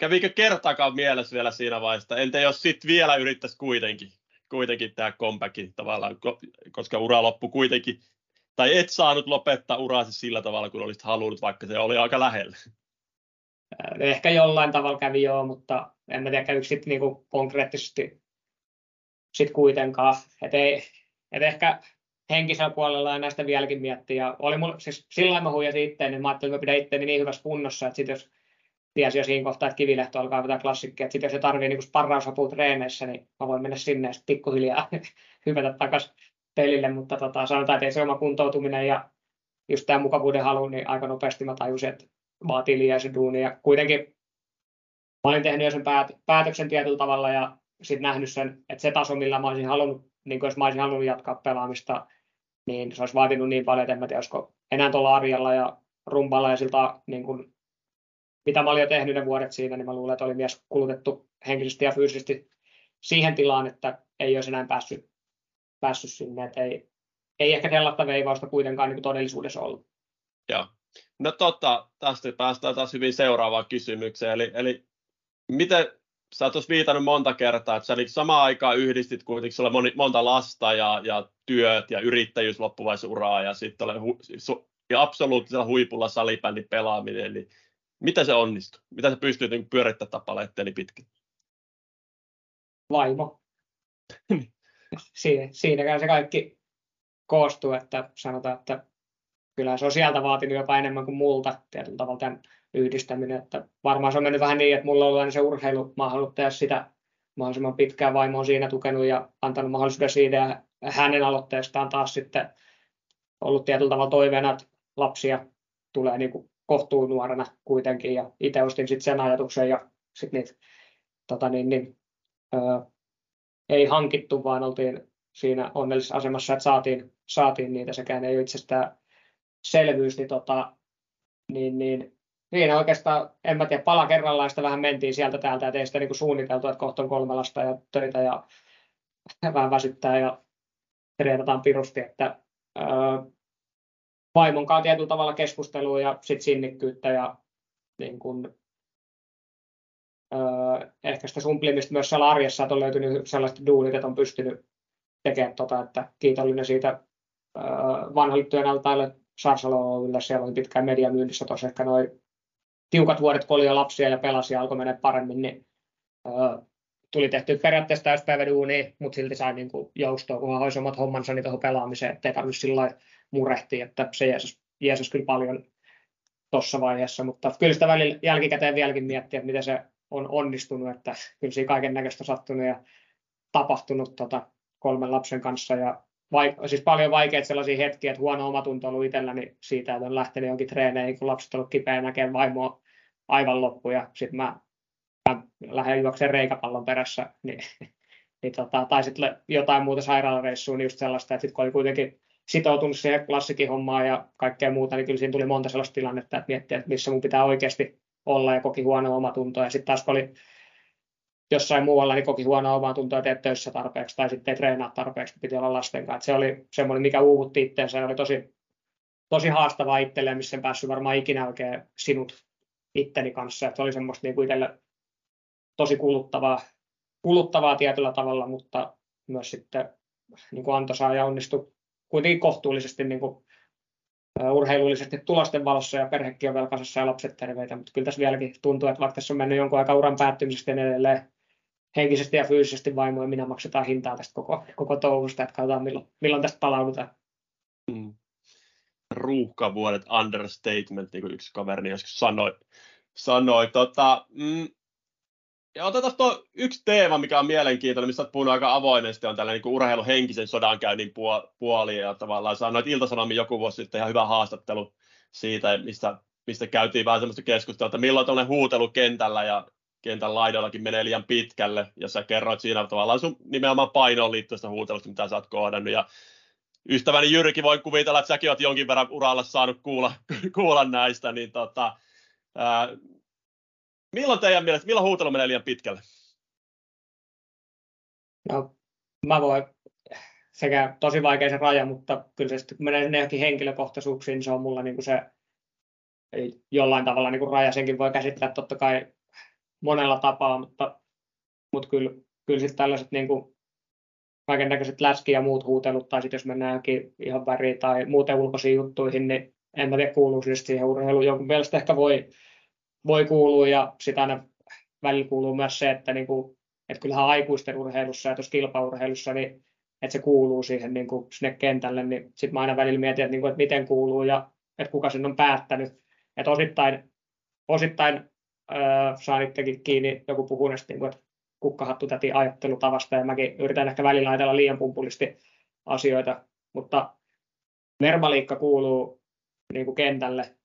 A: kävikö kertaakaan mielessä vielä siinä vaiheessa, entä jos sitten vielä yrittäisi kuitenkin, kuitenkin tämä comebackin tavallaan, koska ura loppu kuitenkin, tai et saanut lopettaa uraasi sillä tavalla, kun olisit halunnut, vaikka se oli aika lähellä.
C: Ehkä jollain tavalla kävi joo, mutta en mä tiedä, kävikö sitten niinku konkreettisesti sit kuitenkaan. Et ei, et ehkä henkisellä puolella näistä vieläkin miettiä. Oli mulla, siis sillä mä huijasin itseäni, niin mä ajattelin, että mä pidän itseäni niin hyvässä kunnossa, että sit jos tiesi jo siinä kohtaa, että kivilehto alkaa vetää klassikkia, että sit jos se tarvii niin sparrausapua treeneissä, niin mä voin mennä sinne ja sitten pikkuhiljaa hypätä takaisin pelille, mutta tota, sanotaan, että ei se oma kuntoutuminen ja just tämä mukavuuden halu, niin aika nopeasti mä tajusin, että vaatii liian se duuni. Ja kuitenkin mä olin tehnyt jo sen päät- päätöksen tietyllä tavalla ja sitten nähnyt sen, että se taso, millä mä olisin halunnut, niin jos mä olisin halunnut jatkaa pelaamista, niin se olisi vaatinut niin paljon, että en mä tiedä, olisiko enää tuolla arjella ja rumpalla ja siltä, niin kuin, mitä mä olin jo tehnyt ne vuodet siinä, niin mä luulen, että oli myös kulutettu henkisesti ja fyysisesti siihen tilaan, että ei olisi enää päässyt, päässyt sinne, että ei, ei ehkä sellaista veivausta kuitenkaan niin kuin todellisuudessa ollut.
A: Joo. No tota, tästä päästään taas hyvin seuraavaan kysymykseen, eli, eli miten, sä oot viitannut monta kertaa, että sä niin samaan aikaan yhdistit kuitenkin sulle moni, monta lasta ja, ja työt ja yrittäjyys loppuvaisuraa ja sitten ole hu, su, ja absoluuttisella huipulla salibändin pelaaminen, niin miten se onnistui? Mitä sä pystyt niin pyörittämään tapaleetteeni pitkin?
C: Vaimo. Siinä, siinäkään se kaikki koostuu, että sanotaan, että kyllä se on sieltä vaatinut jopa enemmän kuin multa tietyllä tavalla tämän yhdistäminen. Että varmaan se on mennyt vähän niin, että mulla on ollut se urheilu, mä tehdä sitä mahdollisimman pitkään, vaimo on siinä tukenut ja antanut mahdollisuuden siitä ja hänen aloitteestaan taas sitten ollut tietyllä tavalla toiveena, että lapsia tulee niin kuin kohtuun nuorena kuitenkin ja itse ostin sitten sen ajatuksen ja sitten niitä tota niin, niin, ö, ei hankittu, vaan oltiin siinä onnellisessa asemassa, että saatiin, saatiin niitä, sekään ei itsestään selvyys, niin, tota, niin, niin niin oikeastaan, en mä tiedä, pala kerrallaan sitä vähän mentiin sieltä täältä, että ei sitä niin suunniteltu, että kohta on kolme lasta ja töitä ja vähän väsyttää ja treenataan pirusti, että öö, vaimon kanssa tietyllä tavalla keskustelua ja sitten sinnikkyyttä ja niin kun, öö, ehkä sitä sumplimista myös siellä arjessa, että on löytynyt sellaiset duunit, että on pystynyt tekemään tota, että kiitollinen siitä öö, vanhalle työnantajalle Sarsalo Oylle, siellä oli pitkään mediamyynnissä tuossa ehkä noin tiukat vuodet, kun oli jo lapsia ja pelasi ja alkoi mennä paremmin, niin öö, tuli tehty periaatteessa täyspäiväduuni, mutta silti sai niin kuin joustoa, kun hoisi omat hommansa niin tuohon pelaamiseen, ettei tarvitse sillä murehtia, että se jeesus, jeesus kyllä paljon tuossa vaiheessa, mutta kyllä sitä välillä jälkikäteen vieläkin miettiä, että miten se on onnistunut, että kyllä siinä kaiken näköistä sattunut ja tapahtunut tota, kolmen lapsen kanssa. Ja vaik- siis paljon vaikeita sellaisia hetkiä, että huono omatunto ollut itselläni siitä, että on lähtenyt jonkin treeneihin, kun lapset ovat kipeä näkee vaimoa aivan loppu ja sitten mä, mä lähden juokseen reikäpallon perässä, niin, niin tota, tai sitten jotain muuta sairaalareissua, niin just sellaista, että sitten kun oli kuitenkin sitoutunut siihen klassikin hommaan ja kaikkea muuta, niin kyllä siinä tuli monta sellaista tilannetta, että miettiä, että missä mun pitää oikeasti olla ja koki huono omatuntoa. Ja sitten taas kun oli jossain muualla, niin koki huonoa omaa tuntoa, teet töissä tarpeeksi tai sitten ei treenaa tarpeeksi, piti olla lasten kanssa. Se oli semmoinen, mikä uuvutti itseensä ja oli tosi, tosi haastavaa itselleen, missä en päässyt varmaan ikinä oikein sinut itteni kanssa. Et se oli semmoista niin itselle tosi kuluttavaa, kuluttavaa tietyllä tavalla, mutta myös sitten niin kuin antoisaa ja onnistui kuitenkin kohtuullisesti niin kuin, urheilullisesti tulosten valossa ja perhekin on velkaisessa ja lapset terveitä, mutta kyllä tässä vieläkin tuntuu, että vaikka tässä on mennyt jonkun aika uran päättymisestä niin edelleen henkisesti ja fyysisesti vaimo ja minä maksetaan hintaa tästä koko, koko touhusta, että katsotaan milloin, milloin tästä palaudutaan. Mm.
A: Ruuhkavuodet understatement, niin kuin yksi kaveri joskus sanoi. sanoi. Tota, mm, ja otetaan tuo yksi teema, mikä on mielenkiintoinen, mistä olet puhunut aika avoimesti, on tällainen niin urheiluhenkisen sodankäynnin puoli. Ja tavallaan sanoit ilta joku vuosi sitten ihan hyvä haastattelu siitä, mistä, mistä käytiin vähän sellaista keskustelua, että milloin tuollainen huutelu kentällä ja kentän laidallakin menee liian pitkälle, ja sä kerroit siinä tavallaan sun nimenomaan painoon liittyvästä huutelusta, mitä sä oot kohdannut, ja ystäväni Jyrki voi kuvitella, että säkin oot jonkin verran uralla saanut kuulla, kuulla näistä, niin tota, ää, milloin teidän mielestä, milloin huutelu menee liian pitkälle?
C: No, mä voin sekä tosi vaikea se raja, mutta kyllä se sitten kun menee sinne johonkin henkilökohtaisuuksiin, niin se on mulla niin kuin se jollain tavalla niin kuin raja, senkin voi käsittää totta kai monella tapaa, mutta, mutta kyllä, kyllä sitten tällaiset niin kuin kaiken näköiset läski ja muut huutelut, tai sitten jos mennään johonkin ihan väriin tai muuten ulkoisiin juttuihin, niin en mä tiedä kuuluu siihen urheiluun. Jonkun mielestä ehkä voi, voi kuulua, ja sitä aina välillä kuuluu myös se, että, niin kuin, että kyllähän aikuisten urheilussa ja tuossa kilpaurheilussa, niin että se kuuluu siihen niin kuin sinne kentälle, niin sitten mä aina välillä mietin, että, niin kuin, että miten kuuluu ja että kuka sen on päättänyt. Että osittain, osittain äh, saan itsekin kiinni joku puhuu näistä, niin että kukkahattu täti ajattelutavasta ja mäkin yritän ehkä välillä ajatella liian pumpulisti asioita, mutta verbaliikka kuuluu niin kuin kentälle,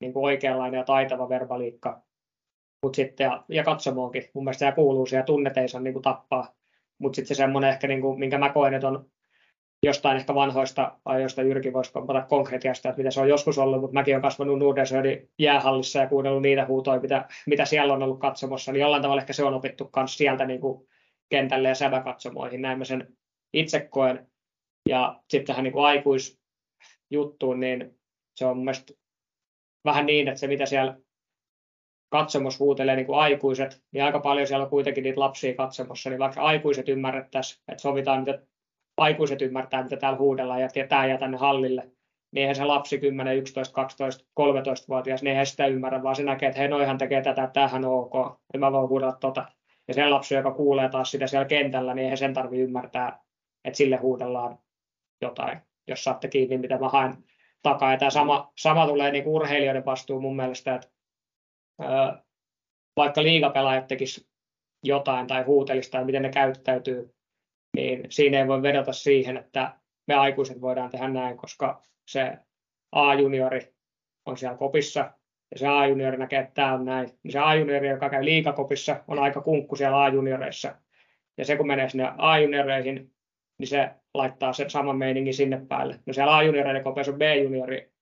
C: niin kuin oikeanlainen ja taitava verbaliikka, mutta sitten, ja, ja katsomoonkin, mun mielestä se kuuluu siihen, tunnet ei saa niin kuin tappaa, mutta sitten se semmoinen ehkä, niin kuin, minkä mä koen, että on jostain ehkä vanhoista ajoista Jyrki voisi kompata konkretiasta, että mitä se on joskus ollut, mutta mäkin olen kasvanut Nordensöödin jäähallissa ja kuunnellut niitä huutoja, mitä, mitä siellä on ollut katsomassa, niin jollain tavalla ehkä se on opittu myös sieltä niin kuin kentälle ja säväkatsomoihin, näin mä sen itse koen. Ja sitten tähän niin aikuisjuttuun, niin se on mun mielestä vähän niin, että se mitä siellä katsomus huutelee niin kuin aikuiset, niin aika paljon siellä on kuitenkin niitä lapsia katsomossa, niin vaikka aikuiset ymmärrettäisiin, että sovitaan että aikuiset ymmärtää, mitä täällä huudellaan ja tämä jää tänne hallille, niin eihän se lapsi 10, 11, 12, 13-vuotias, niin eihän sitä ymmärrä, vaan se näkee, että hei, noihan tekee tätä, tämähän on ok, ja mä voin huudella tota. Ja se lapsi, joka kuulee taas sitä siellä kentällä, niin eihän sen tarvitse ymmärtää, että sille huudellaan jotain, jos saatte kiinni, mitä mä haen takaa. Ja tämä sama, sama tulee niin urheilijoiden vastuun mun mielestä, että vaikka liigapelaajat tekis jotain tai huutelista tai miten ne käyttäytyy, niin siinä ei voi vedota siihen, että me aikuiset voidaan tehdä näin, koska se A-juniori on siellä kopissa ja se A-juniori näkee, että tämä on näin. Niin se A-juniori, joka käy liikakopissa, on aika kunkku siellä A-junioreissa. Ja se kun menee sinne A-junioreihin, niin se laittaa sen saman meiningin sinne päälle. No siellä A-junioreiden kopissa on B-juniori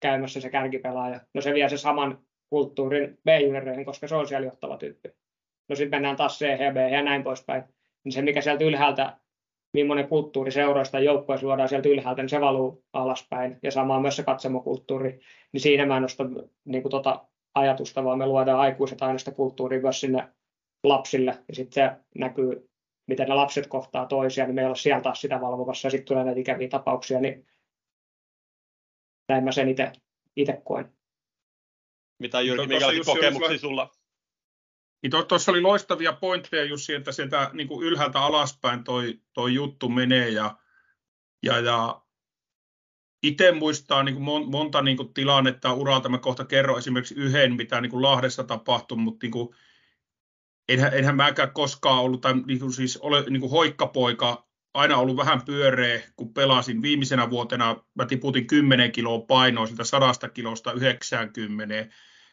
C: käymässä se kärkipelaaja. No se vie se saman kulttuurin B-junioreihin, koska se on siellä johtava tyyppi. No sitten mennään taas C, B ja näin poispäin niin se mikä sieltä ylhäältä, millainen kulttuuri seuroista ja joukkueessa luodaan sieltä ylhäältä, niin se valuu alaspäin. Ja sama myös se katsomokulttuuri. Niin siinä mä en nosta niin kuin tota ajatusta, vaan me luodaan aikuiset aina sitä kulttuuria myös sinne lapsille. Ja sitten se näkyy, miten ne lapset kohtaa toisiaan, niin meillä on siellä taas sitä valvomassa ja sitten tulee näitä ikäviä tapauksia, niin näin mä sen itse koen.
A: Mitä Jyrki, minkälaisia kokemuksia sulla
B: niin tuossa oli loistavia pointteja Jussi, että sieltä niin kuin ylhäältä alaspäin toi, toi juttu menee ja, ja, ja itse muistaa niin kuin monta niin kuin tilannetta uralta. Mä kohta kerron esimerkiksi yhden, mitä niin kuin Lahdessa tapahtui, mutta niin kuin, enhän, enhän mäkään koskaan ollut, tai niin kuin siis ole niin kuin hoikkapoika, aina ollut vähän pyöreä, kun pelasin. Viimeisenä vuotena mä tiputin 10 kiloa painoa sitä 100 kilosta 90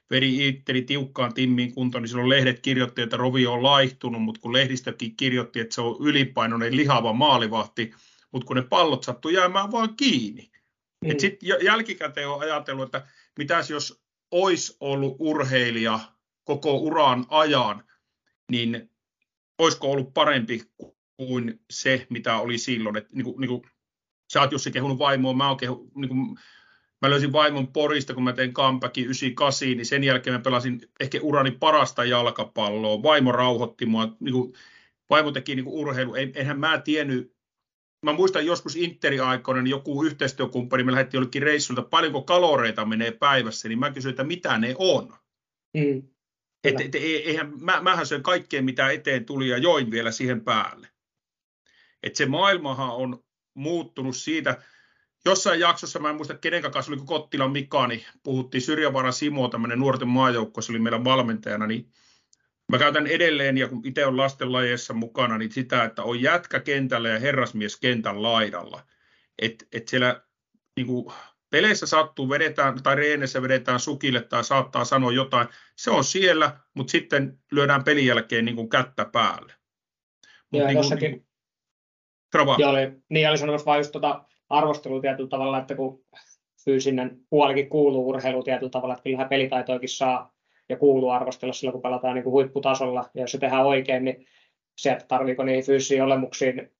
B: veri itteli tiukkaan timmiin kuntoon, niin silloin lehdet kirjoitti, että Rovi on laihtunut, mutta kun lehdistökin kirjoitti, että se on ylipainoinen lihava maalivahti, mutta kun ne pallot sattui jäämään vaan kiinni. Mm. Sitten jälkikäteen on ajatellut, että mitäs jos olisi ollut urheilija koko uran ajan, niin olisiko ollut parempi kuin se, mitä oli silloin. Et, niin kuin, niin kuin, sä oot Jussi kehunut vaimoa, mä kehu, niin kuin, Mä löysin vaimon Porista, kun mä tein comebackin 98, niin sen jälkeen mä pelasin ehkä urani parasta jalkapalloa. Vaimo rauhoitti mua. Niin kuin, vaimo teki niin kuin urheilu. Eihän mä tiennyt, mä muistan joskus Interi-aikoina, niin joku yhteistyökumppani, me lähdettiin jollekin reissulta, paljonko kaloreita menee päivässä, niin mä kysyin, että mitä ne on. Mm. Et, et, eihän, mä, mähän söin kaikkea, mitä eteen tuli ja join vielä siihen päälle. Et se maailmahan on muuttunut siitä, jossain jaksossa, mä en muista kenen kanssa, oliko Kottilan Mika, niin puhuttiin Syrjävaara Simo, tämmöinen nuorten maajoukko, se oli meidän valmentajana, niin mä käytän edelleen, ja kun itse on lastenlajeissa mukana, niin sitä, että on jätkä kentällä ja herrasmies kentän laidalla. Että et siellä niin kuin, peleissä sattuu, vedetään, tai reenessä vedetään sukille tai saattaa sanoa jotain, se on siellä, mutta sitten lyödään pelin jälkeen niin kuin kättä päälle.
C: Mut Joo, niin jossakin, niin, Joo, oli, niin oli sanomassa vain just tuota arvostelua tietyllä tavalla, että kun fyysinen puolikin kuuluu urheilu tietyllä tavalla, että kyllähän pelitaitoikin saa ja kuuluu arvostella silloin, kun pelataan niin kuin huipputasolla, ja jos se tehdään oikein, niin se, että tarviiko niihin fyysisiin olemuksiin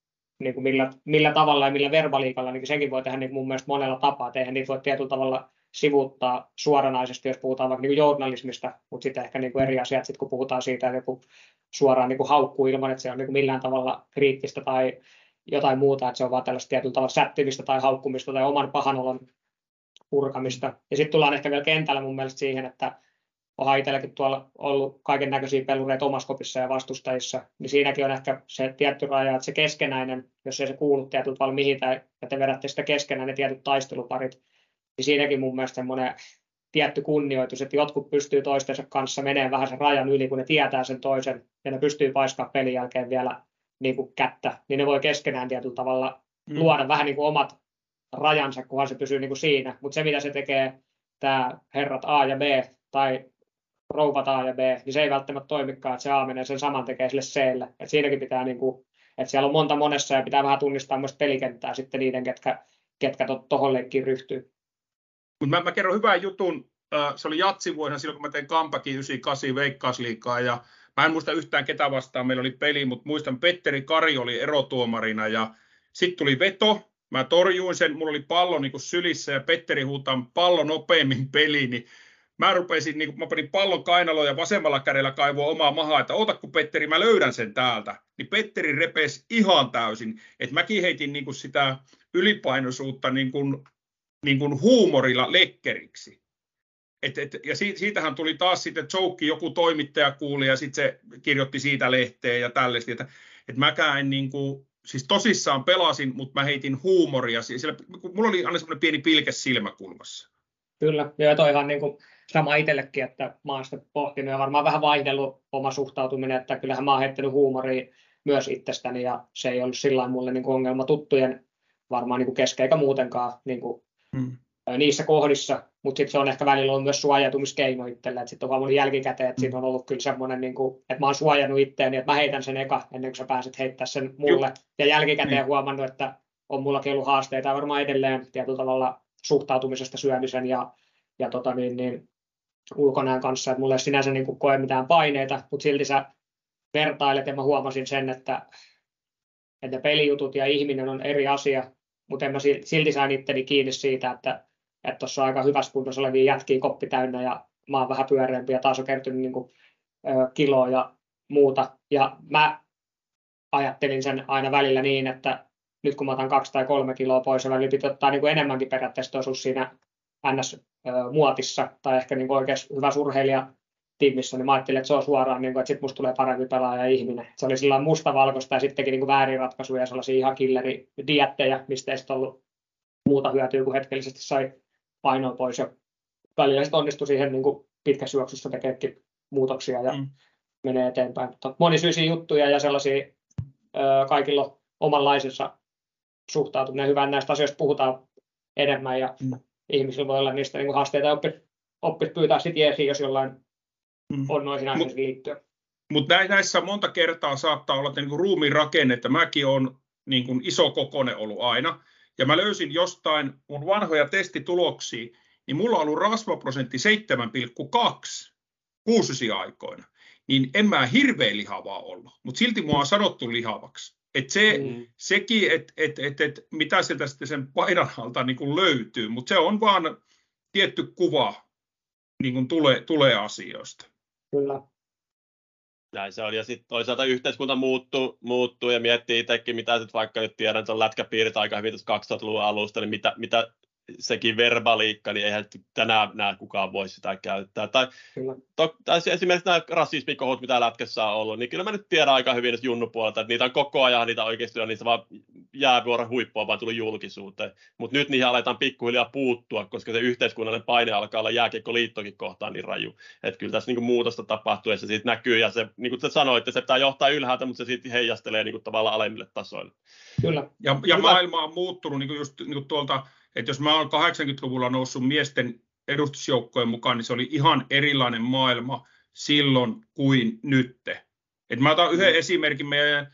C: niin kuin millä, millä tavalla ja millä verbaliikalla, niin senkin voi tehdä niin mun mielestä monella tapaa. Eihän niitä voi tietyllä tavalla sivuuttaa suoranaisesti, jos puhutaan vaikka niin journalismista, mutta sitten ehkä niin kuin eri asiat, sit kun puhutaan siitä, että joku suoraan niin kuin haukkuu ilman, että se on niin kuin millään tavalla kriittistä tai jotain muuta, että se on vaan tällaista tietyllä tavalla sättivistä tai haukkumista tai oman pahanolon purkamista. Ja sitten tullaan ehkä vielä kentällä mun mielestä siihen, että onhan itselläkin tuolla ollut kaiken näköisiä pelureita omaskopissa ja vastustajissa, niin siinäkin on ehkä se tietty raja, että se keskenäinen, jos ei se kuulu tietyllä tavalla mihin, tai, ja te vedätte sitä keskenään ne tietyt taisteluparit, niin siinäkin mun mielestä semmoinen tietty kunnioitus, että jotkut pystyy toistensa kanssa menee vähän sen rajan yli, kun ne tietää sen toisen, ja ne pystyy paiskaa pelin jälkeen vielä niin kuin kättä, niin ne voi keskenään tietyllä tavalla mm. luoda vähän niin kuin omat rajansa, kunhan se pysyy niin kuin siinä. Mutta se, mitä se tekee tämä herrat A ja B, tai rouvat A ja B, niin se ei välttämättä toimikaan, että se A menee sen saman tekee sille Clle. Et siinäkin pitää, niin kuin, että siellä on monta monessa ja pitää vähän tunnistaa myös pelikenttää sitten niiden, ketkä, ketkä tuohon leikkiin ryhtyy.
B: Mut mä, mä kerron hyvän jutun. Se oli jatsivuosina silloin, kun mä tein Kampakin 98 veikkausliikaa ja mä en muista yhtään ketä vastaan meillä oli peli, mutta muistan Petteri Kari oli erotuomarina ja sitten tuli veto, mä torjuin sen, mulla oli pallo niin sylissä ja Petteri huutaa pallo nopeammin peliin, niin mä rupesin, niin mä panin pallon kainaloon ja vasemmalla kädellä kaivoa omaa mahaa, että ota kun Petteri, mä löydän sen täältä. Niin Petteri repesi ihan täysin. Että mäkin heitin niin kuin sitä ylipainoisuutta niin kuin, niin kuin huumorilla lekkeriksi. Et, et, ja siitähän tuli taas sitten joke, joku toimittaja kuuli ja sitten se kirjoitti siitä lehteen ja tällaista. Että, että mäkään en niin kuin, siis tosissaan pelasin, mutta mä heitin huumoria. Siellä, mulla oli aina semmoinen pieni pilke silmäkulmassa.
C: Kyllä, ja toihan niin kuin sama itsellekin, että mä oon sitä pohtinut ja varmaan vähän vaihdellut oma suhtautuminen, että kyllähän mä oon heittänyt huumoria myös itsestäni ja se ei ollut sillä mulle niin kuin ongelma tuttujen varmaan niin kuin kesken eikä muutenkaan niin kuin, hmm. niissä kohdissa, mutta sitten se on ehkä välillä ollut myös suojautumiskeino itselle, että sitten on huomannut jälkikäteen, että siinä on ollut kyllä semmoinen, niin kuin, että mä oon suojannut itteeni, että mä heitän sen eka ennen kuin sä pääset heittää sen mulle Juh. ja jälkikäteen hmm. huomannut, että on mullakin ollut haasteita varmaan edelleen tietyllä tavalla suhtautumisesta syömisen ja, ja tota niin, niin, ulkonäön kanssa, että mulla ei sinänsä niin koe mitään paineita, mutta silti sä vertailet ja mä huomasin sen, että, että pelijutut ja ihminen on eri asia, mutta en mä silti sain itteni kiinni siitä, että tuossa on aika hyvässä kunnossa olevia jätkiä koppi täynnä ja mä oon vähän pyöreämpi ja taas on kertynyt niin kuin, ö, kiloa ja muuta. Ja mä ajattelin sen aina välillä niin, että nyt kun mä otan kaksi tai kolme kiloa pois ja välillä pitää ottaa niin kuin enemmänkin periaatteessa osuus siinä NS-muotissa tai ehkä niin oikeassa hyvä urheilija tiimissä, niin mä ajattelin, että se on suoraan, niin kuin, että sitten musta tulee parempi pelaaja ihminen. Se oli sillä mustavalkoista ja sittenkin niin väärin ratkaisuja ja sellaisia ihan killeri-diettejä, mistä ei sitten ollut muuta hyötyä kuin hetkellisesti sai painoa pois ja välillä sitten onnistui siihen niin kuin pitkässä juoksussa tekeekin muutoksia ja mm. menee eteenpäin. Mutta monisyisiä juttuja ja sellaisia ö, kaikilla omanlaisensa suhtautuminen. Hyvä, näistä asioista puhutaan enemmän ja mm ihmisillä voi olla niistä niin haasteita ja oppisi oppis pyytää sitten jeesiin, jos jollain mm. on noihin aiheisiin liittyen.
B: Mutta näissä monta kertaa saattaa olla niin ruumiin rakenne, että mäkin on niin kuin iso kokone ollut aina. Ja mä löysin jostain mun vanhoja testituloksia, niin mulla on ollut rasvaprosentti 7,2 kuusisi aikoina. Niin en mä hirveän lihavaa ollut, mutta silti mua on sanottu lihavaksi. Et se, mm. Sekin, että et, et, et, mitä sieltä sitten sen paidan alta niin kuin löytyy, mutta se on vaan tietty kuva niin kuin tulee, tulee asioista.
C: Kyllä.
A: Näin se on. Ja sitten toisaalta yhteiskunta muuttuu, muuttuu ja miettii itsekin, mitä sitten vaikka nyt tiedän, että on lätkäpiirit aika hyvin 2000-luvun alusta, niin mitä, mitä sekin verbaliikka, niin eihän tänään näe kukaan voi sitä käyttää. Tai, to, tai esimerkiksi nämä rasismikohut, mitä lätkässä on ollut, niin kyllä mä nyt tiedän aika hyvin nyt junnupuolelta, että niitä on koko ajan, niitä oikeasti on, niitä vaan jäävuoren huippua vaan tuli julkisuuteen. Mutta nyt niihin aletaan pikkuhiljaa puuttua, koska se yhteiskunnallinen paine alkaa olla jääkiekkoliittokin kohtaan niin raju. Että kyllä tässä niinku muutosta tapahtuu ja se siitä näkyy. Ja se, niin kuin sanoitte, se pitää johtaa ylhäältä, mutta se siitä heijastelee niinku tavallaan alemmille tasoille.
B: Kyllä. Ja, ja maailma on muuttunut niin kuin just niin kuin tuolta, että jos mä oon 80-luvulla noussut miesten edustusjoukkojen mukaan, niin se oli ihan erilainen maailma silloin kuin nytte. Et mä otan yhden mm. esimerkin meidän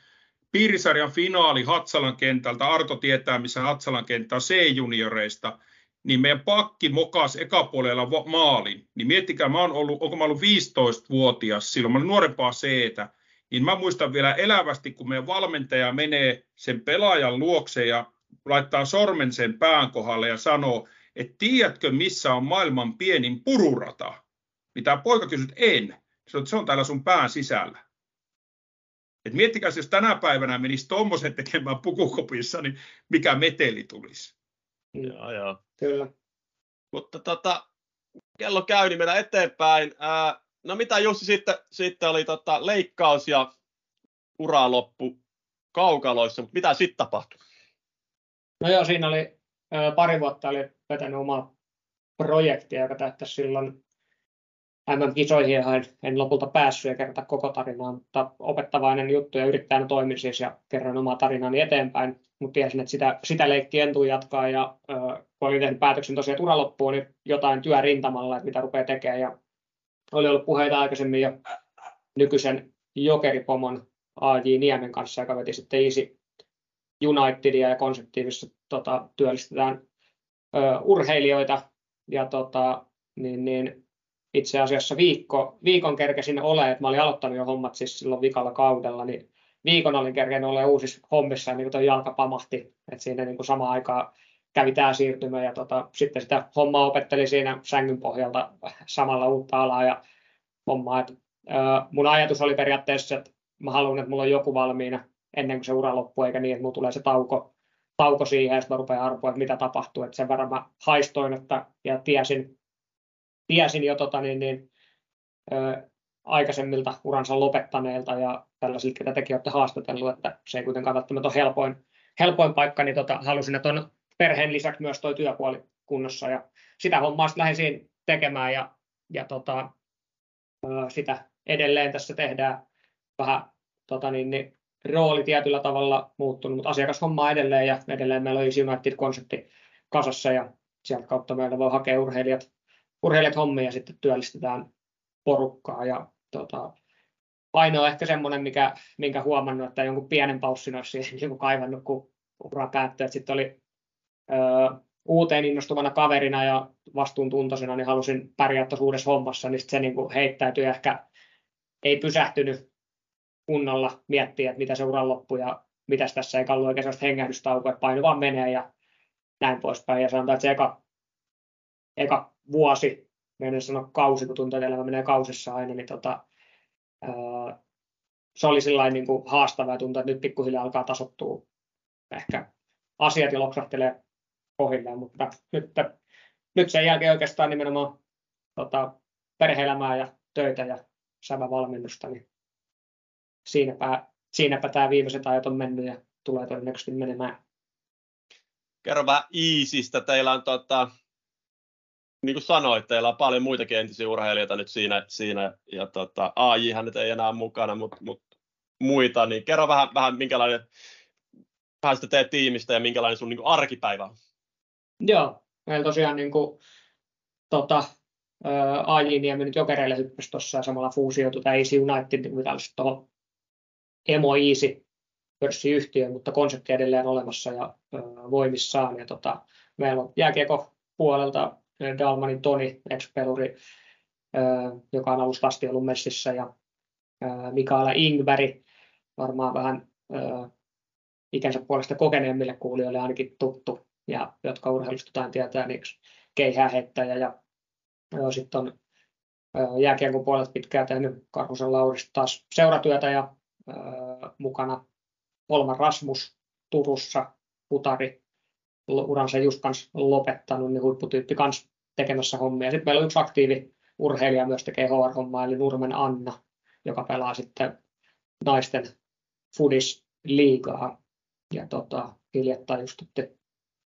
B: piirisarjan finaali Hatsalan kentältä. Arto tietää, missä Hatsalan kenttä on C-junioreista. Niin meidän pakki mokas ekapuolella maalin. Niin miettikää, mä oon ollut, onko mä ollut 15-vuotias silloin, mä olin nuorempaa c niin mä muistan vielä elävästi, kun meidän valmentaja menee sen pelaajan luokse ja laittaa sormen sen pään kohdalle ja sanoo, että tiedätkö, missä on maailman pienin pururata? Mitä poika kysyi, en. Se on, se on täällä sun pään sisällä. Et miettikää, jos tänä päivänä menisi tuommoisen tekemään pukukopissa, niin mikä meteli tulisi.
A: Joo, joo.
C: Kyllä.
A: Mutta tota, kello käy, niin mennään eteenpäin. Ää, no mitä Jussi, sitten, sitten oli tota, leikkaus ja uraloppu kaukaloissa, mutta mitä sitten tapahtui?
C: No joo, siinä oli pari vuotta oli vetänyt omaa projektia, joka tähtäisi silloin MM-kisoihin en, en lopulta päässyt ja kerrota koko tarinaa, mutta opettavainen juttu ja yrittäjänä toimin siis ja kerron omaa tarinani eteenpäin, mutta tiesin, että sitä, sitä leikkiä en tule jatkaa ja äh, kun olin tehnyt päätöksen tosiaan ura loppuun, niin jotain työrintamalla, että mitä rupeaa tekemään ja oli ollut puheita aikaisemmin jo nykyisen jokeripomon AJ Niemen kanssa, joka veti sitten Unitedia ja konseptiivissa tota, työllistetään ö, urheilijoita ja tota, niin, niin, itse asiassa viikko, viikon kerkesin ole, että mä olin aloittanut jo hommat siis silloin vikalla kaudella, niin viikon olin kerkenyt olla uusissa hommissa ja niin tuo jalka pamahti, että siinä niin kuin samaan aikaan kävi tämä siirtymä ja tota, sitten sitä hommaa opetteli siinä sängyn pohjalta samalla uutta alaa ja hommaa. Et, ö, mun ajatus oli periaatteessa, että mä haluan, että mulla on joku valmiina ennen kuin se ura loppuu, eikä niin, että mulla tulee se tauko, tauko siihen ja sitten mä arpoa, että mitä tapahtuu. Että sen verran mä haistoin että, ja tiesin, tiesin jo tota, niin, niin, ö, aikaisemmilta uransa lopettaneilta ja tällaisilta, ketä tekin olette haastatellut, että se ei kuitenkaan välttämättä ole helpoin, helpoin paikka, niin tota, halusin, että on perheen lisäksi myös tuo työpuoli kunnossa ja sitä hommaa sitten lähdin tekemään ja, ja tota, sitä edelleen tässä tehdään vähän tota niin, niin, rooli tietyllä tavalla muuttunut, mutta asiakashomma edelleen ja edelleen meillä on Easy United-konsepti kasassa ja sieltä kautta meillä voi hakea urheilijat, urheilijat hommia ja sitten työllistetään porukkaa ja tota, ainoa ehkä semmoinen, mikä, minkä huomannut, että jonkun pienen paussin olisi niin kaivannut, kun ura päättyi. Sitten oli ö, uuteen innostuvana kaverina ja vastuuntuntoisena, niin halusin pärjätä uudessa hommassa, niin se niin kuin heittäytyi ehkä ei pysähtynyt kunnolla miettiä, että mitä se uran loppu ja mitäs tässä ei kallu oikein sellaista hengähdystaukoa, että paino vaan menee ja näin poispäin. Ja sanotaan, että se eka, eka vuosi, en sano kausi, kun tuntuu, että elämä menee kausissa aina, niin tota, se oli sellainen niin kuin haastava ja tuntuu, että nyt pikkuhiljaa alkaa tasottua ehkä asiat ja loksahtelee kohilleen, mutta nyt, nyt sen jälkeen oikeastaan nimenomaan tota, perhe-elämää ja töitä ja sävävalmennusta, niin siinäpä, siinäpä tämä viimeiset ajat on mennyt ja tulee todennäköisesti menemään.
A: Kerro vähän Iisistä. Teillä on, tota, niin kuin sanoit, teillä on paljon muitakin entisiä urheilijoita nyt siinä, siinä ja tota, AJ nyt ei enää mukana, mutta mut muita, niin kerro vähän, vähän minkälainen vähän sitä teet tiimistä ja minkälainen sun niin kuin arkipäivä on.
C: Joo, meillä tosiaan niin kuin, tota, AJ Niemi nyt jokereille hyppäsi tuossa ja samalla fuusioitui tämä Easy United, mitä tuohon Emo Easy pörssiyhtiö, mutta konsepti edelleen olemassa ja voimissaan. Ja tota, meillä on jääkiekko puolelta Dalmanin Toni, ex-peluri, joka on alusta asti ollut messissä, ja Mikaela Ingberg, varmaan vähän ikänsä puolesta kokeneemmille kuulijoille ainakin tuttu, ja jotka urheilusta jotain tietää, niin keihääheittäjä, ja sitten on jääkiekon puolelta pitkään tehnyt Karhusen Laurista taas seuratyötä ja mukana Olma Rasmus Turussa, putari, uransa just kans lopettanut, niin huipputyyppi kans tekemässä hommia. Sitten meillä on yksi aktiivi urheilija myös tekee HR-hommaa, eli Nurmen Anna, joka pelaa sitten naisten Fudis liigaa. ja tota, hiljattain just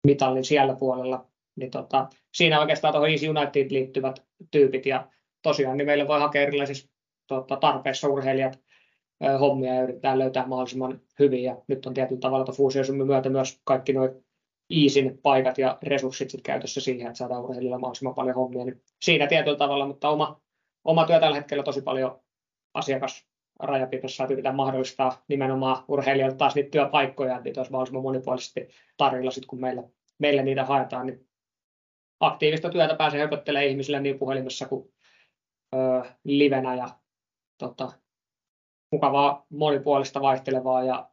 C: mitallin siellä puolella. Niin tota, siinä oikeastaan tuohon Easy United liittyvät tyypit ja tosiaan niin meille voi hakea erilaisissa tota, tarpeissa urheilijat hommia ja yritetään löytää mahdollisimman hyvin. Ja nyt on tietyllä tavalla fuusioisumme myötä myös kaikki nuo Iisin paikat ja resurssit sit käytössä siihen, että saadaan urheilijoilla mahdollisimman paljon hommia. Niin siinä tietyllä tavalla, mutta oma, oma työ tällä hetkellä tosi paljon asiakasrajapiirissä että yritetään mahdollistaa nimenomaan urheilijoille taas niitä työpaikkoja, että niitä olisi mahdollisimman monipuolisesti tarjolla, sit kun meille, meille niitä haetaan. Niin aktiivista työtä pääsee höpöttelemään ihmisille niin puhelimessa kuin ö, livenä ja tota, mukavaa, monipuolista, vaihtelevaa ja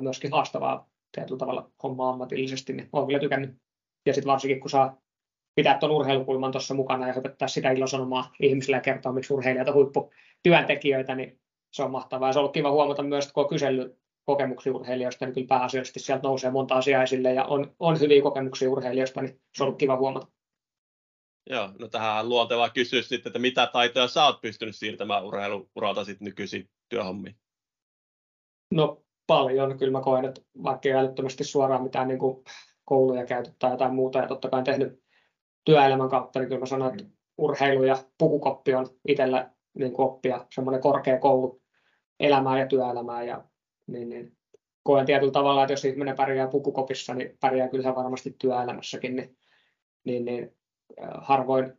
C: myöskin haastavaa tietyllä tavalla hommaa ammatillisesti, niin olen kyllä tykännyt. Ja sitten varsinkin, kun saa pitää tuon urheilukulman tuossa mukana ja höpöttää sitä ilosanomaa ihmisille ja kertoa, miksi urheilijat on huipputyöntekijöitä, niin se on mahtavaa. Ja se on ollut kiva huomata myös, että kun on kysellyt kokemuksia urheilijoista, niin kyllä pääasiallisesti sieltä nousee monta asiaa esille ja on, on hyviä kokemuksia urheilijoista, niin se on ollut kiva huomata.
A: Joo, no tähän luontevaa kysyä sitten, että mitä taitoja sä oot pystynyt siirtämään urheiluuralta sitten nykyisiin työhommiin?
C: No paljon, kyllä mä koen, että vaikka ei älyttömästi suoraan mitään niin kuin kouluja käyty tai jotain muuta, ja totta kai tehnyt työelämän kautta, niin kyllä mä sanon, että urheilu ja pukukoppi on itsellä niin kuin oppia semmoinen korkeakoulu elämää ja työelämää, ja niin, niin. Koen tietyllä tavalla, että jos ihminen pärjää pukukopissa, niin pärjää kyllä varmasti työelämässäkin, niin, niin, niin harvoin,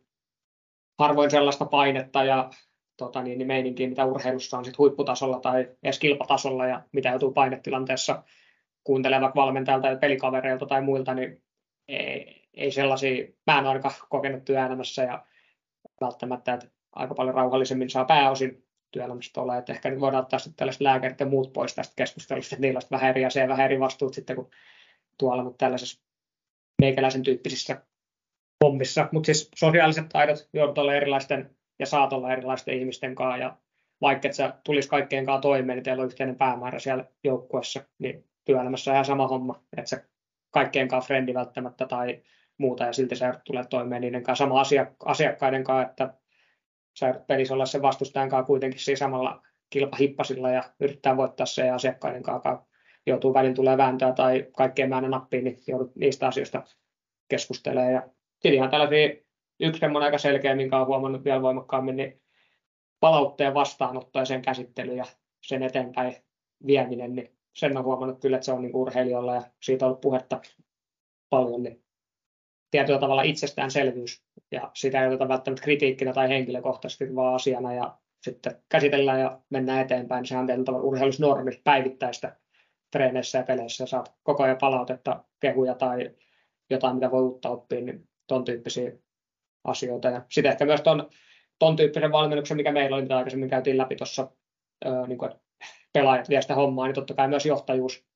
C: harvoin sellaista painetta ja tota, niin, niin meininkiä, mitä urheilussa on sit huipputasolla tai edes kilpatasolla ja mitä joutuu painetilanteessa kuuntelevat valmentajalta ja pelikavereilta tai muilta, niin ei, ei sellaisia, mä en ainakaan kokenut työelämässä ja välttämättä, että aika paljon rauhallisemmin saa pääosin työelämästä olla, että ehkä nyt voidaan ottaa sitten tällaiset lääkärit ja muut pois tästä keskustelusta, että niillä on vähän eri asia ja vähän eri vastuut sitten kuin tuolla, mutta tällaisessa meikäläisen tyyppisissä hommissa, mutta siis sosiaaliset taidot joudut olla erilaisten ja saat olla erilaisten ihmisten kanssa ja vaikka et sä tulisi kaikkien kanssa toimeen, niin teillä on yhteinen päämäärä siellä joukkuessa, niin työelämässä on ihan sama homma, että sä kaikkien kanssa frendi välttämättä tai muuta ja silti sä tulee toimeen niiden kanssa. Sama asia, asiakkaiden kanssa, että sä pelissä olla sen vastustajan kanssa kuitenkin siinä samalla kilpahippasilla ja yrittää voittaa se ja asiakkaiden kanssa joutuu välillä tulee vääntöä tai kaikkeen mäännä nappiin, niin joudut niistä asioista keskustelemaan. Ja ihan tällaisia, yksi semmoinen aika selkeä, minkä olen huomannut vielä voimakkaammin, niin palautteen vastaanotto ja sen käsittely ja sen eteenpäin vieminen, niin sen olen huomannut kyllä, että se on niin urheilijoilla ja siitä on ollut puhetta paljon, niin tietyllä tavalla itsestäänselvyys. Ja sitä ei oteta välttämättä kritiikkinä tai henkilökohtaisesti vaan asiana ja sitten käsitellään ja mennään eteenpäin, niin sehän on tietyllä tavalla urheilusnormi päivittäistä treeneissä ja peleissä. Ja saat koko ajan palautetta, kehuja tai jotain, mitä voi uutta oppia, niin ton tyyppisiä asioita. Ja sitten ehkä myös ton, ton tyyppisen valmennuksen, mikä meillä oli, mitä aikaisemmin käytiin läpi tuossa, niin kuin, pelaajat vie sitä hommaa, niin totta kai myös johtajuus,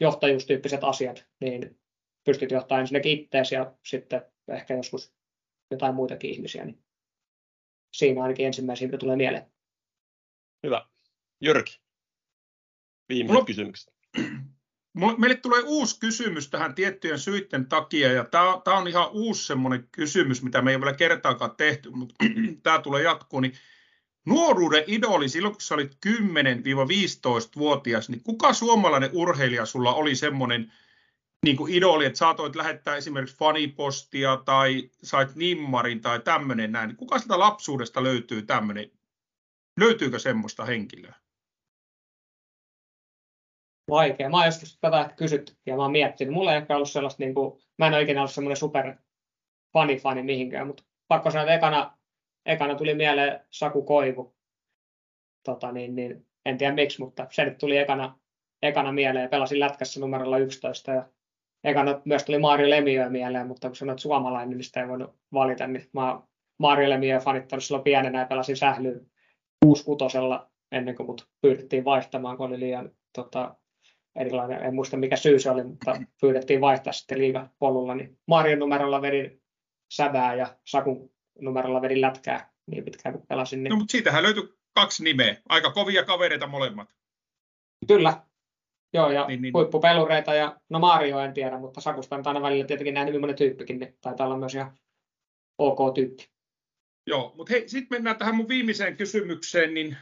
C: johtajuustyyppiset asiat, niin pystyt johtamaan ensinnäkin itseäsi ja sitten ehkä joskus jotain muitakin ihmisiä, niin siinä ainakin ensimmäisiä, mitä tulee mieleen.
A: Hyvä. Jyrki, viimeiset kysymykset
B: meille tulee uusi kysymys tähän tiettyjen syiden takia, ja tämä on ihan uusi semmoinen kysymys, mitä me ei ole vielä kertaakaan tehty, mutta tämä tulee jatkuu, niin nuoruuden idoli silloin, kun sä olit 10-15-vuotias, niin kuka suomalainen urheilija sulla oli semmoinen niin kuin idoli, että saatoit lähettää esimerkiksi fanipostia tai sait nimmarin tai tämmöinen näin. Kuka sitä lapsuudesta löytyy tämmöinen? Löytyykö semmoista henkilöä?
C: Vaikea. Mä oon joskus tätä kysytty ja mä oon miettinyt. Mulla ei ehkä ollut sellaista, niin kuin, mä en ole ikinä ollut semmoinen super fani fani mihinkään, mutta pakko sanoa, että ekana, ekana tuli mieleen Saku Koivu. Tota, niin, niin, en tiedä miksi, mutta se nyt tuli ekana, ekana mieleen ja pelasin lätkässä numerolla 11 ja ekana myös tuli Mario Lemiö mieleen, mutta kun sanoit suomalainen, niin sitä ei voinut valita, niin mä Mario Lemiö fanittanut silloin pienenä ja pelasin sählyyn 6 ennen kuin mut pyydettiin vaihtamaan, kun oli liian tota, erilainen, en muista mikä syy se oli, mutta pyydettiin vaihtaa sitten liigapolulla, niin Marion numerolla vedin sävää ja Sakun numerolla vedin lätkää niin pitkään kuin pelasin. Niin...
B: No, mutta siitähän löytyi kaksi nimeä, aika kovia kavereita molemmat.
C: Kyllä, joo, ja niin, niin. huippupelureita, ja no Mario en tiedä, mutta Sakusta on aina välillä tietenkin näin hyvin monen tyyppikin, niin taitaa olla myös ihan ok tyyppi.
B: Joo, mutta hei, sitten mennään tähän mun viimeiseen kysymykseen, niin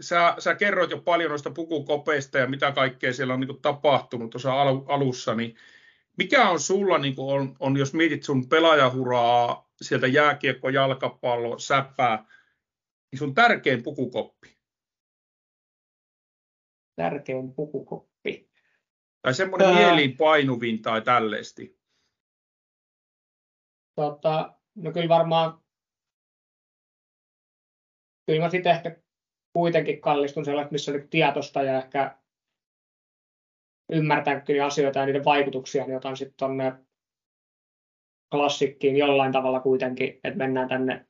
B: sä, sä kerroit jo paljon noista pukukopeista ja mitä kaikkea siellä on niin tapahtunut tuossa alussa, niin mikä on sulla, niin on, on, jos mietit sun pelaajahuraa sieltä jääkiekko, jalkapallo, säppää, niin sun tärkein pukukoppi?
C: Tärkein pukukoppi?
B: Tai semmoinen Tää... mieliin painuvin tai tälleesti?
C: Tota, no kyllä varmaan, kyllä mä sitten ehkä kuitenkin kallistun sellaista, missä oli tietosta ja ehkä ymmärtää kyllä asioita ja niiden vaikutuksia, niin otan sitten tuonne klassikkiin jollain tavalla kuitenkin, että mennään tänne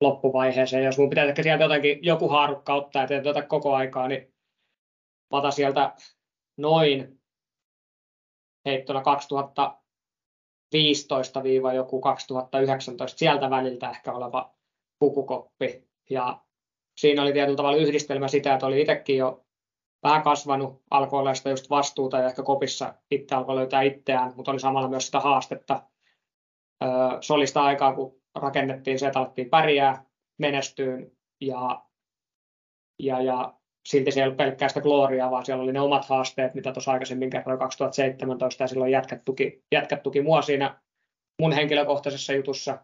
C: loppuvaiheeseen. Jos mun pitäisi ehkä sieltä jotenkin joku haarukka ottaa ja tehdä koko aikaa, niin mä sieltä noin heittona 2015 joku 2019 sieltä väliltä ehkä oleva pukukoppi. Ja siinä oli tietyllä tavalla yhdistelmä sitä, että oli itsekin jo vähän kasvanut, alkoi olla sitä just vastuuta ja ehkä kopissa itse alkoi löytää itseään, mutta oli samalla myös sitä haastetta. Se oli sitä aikaa, kun rakennettiin se, että alettiin pärjää, menestyyn ja, ja, ja silti se ei ollut pelkkää sitä gloriaa, vaan siellä oli ne omat haasteet, mitä tuossa aikaisemmin kerroin 2017 ja silloin jätkät tuki, jätkät tuki mua siinä mun henkilökohtaisessa jutussa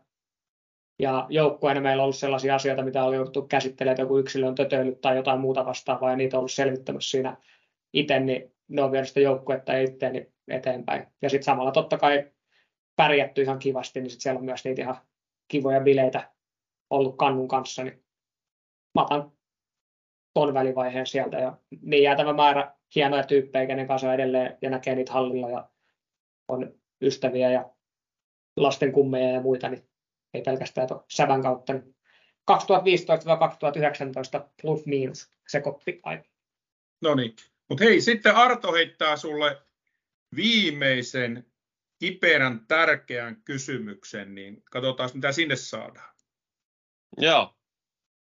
C: ja joukkueena meillä on ollut sellaisia asioita, mitä oli jouduttu käsittelemään, että joku yksilö on tötöillyt tai jotain muuta vastaavaa, ja niitä on ollut selvittämässä siinä itse, niin ne on vienyt sitä joukkuetta itseäni eteenpäin. Ja sitten samalla totta kai pärjätty ihan kivasti, niin sitten siellä on myös niitä ihan kivoja bileitä ollut kannun kanssa, niin mä otan ton välivaiheen sieltä. Ja niin jäätävä määrä hienoja tyyppejä, kenen kanssa edelleen ja näkee niitä hallilla ja on ystäviä ja lasten kummeja ja muita, niin ei pelkästään sävän kautta. 2015-2019 plus miinus se koppi aina.
B: No niin, mutta hei, sitten Arto heittää sulle viimeisen kiperän tärkeän kysymyksen, niin katsotaan mitä sinne saadaan.
A: Joo,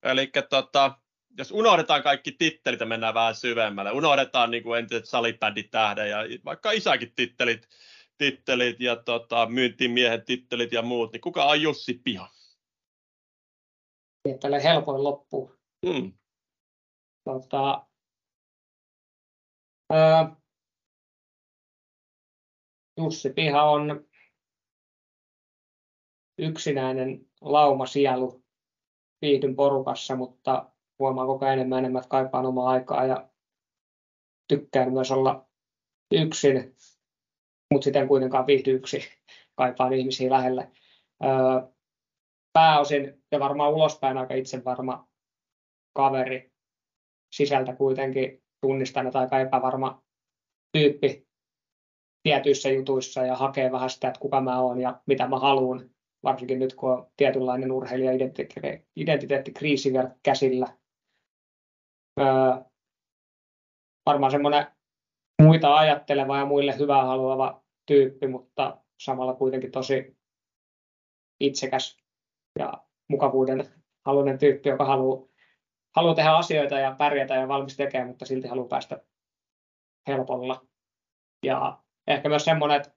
A: eli tota, jos unohdetaan kaikki tittelit ja mennään vähän syvemmälle, unohdetaan niin kuin entiset salibändit tähden ja vaikka isäkin tittelit, tittelit ja tota, myyntimiehen tittelit ja muut, niin kuka on Jussi Piha?
C: Tälle helpoin loppuun. Hmm. Tota, ää, Jussi Piha on yksinäinen lauma sielu viihdyn porukassa, mutta huomaa koko ajan enemmän enemmän, että kaipaan omaa aikaa ja tykkään myös olla yksin mutta sitten kuitenkaan viihdy yksi, kaipaan ihmisiä lähelle. pääosin ja varmaan ulospäin aika itsevarma kaveri, sisältä kuitenkin tunnistan, että aika epävarma tyyppi tietyissä jutuissa ja hakee vähän sitä, että kuka mä oon ja mitä mä haluan, varsinkin nyt kun on tietynlainen urheilija-identiteettikriisi vielä käsillä. Öö, varmaan semmoinen muita ajatteleva ja muille hyvää haluava tyyppi, mutta samalla kuitenkin tosi itsekäs ja mukavuuden haluinen tyyppi, joka haluaa, haluaa tehdä asioita ja pärjätä ja valmis tekemään, mutta silti haluaa päästä helpolla. Ja ehkä myös semmoinen, että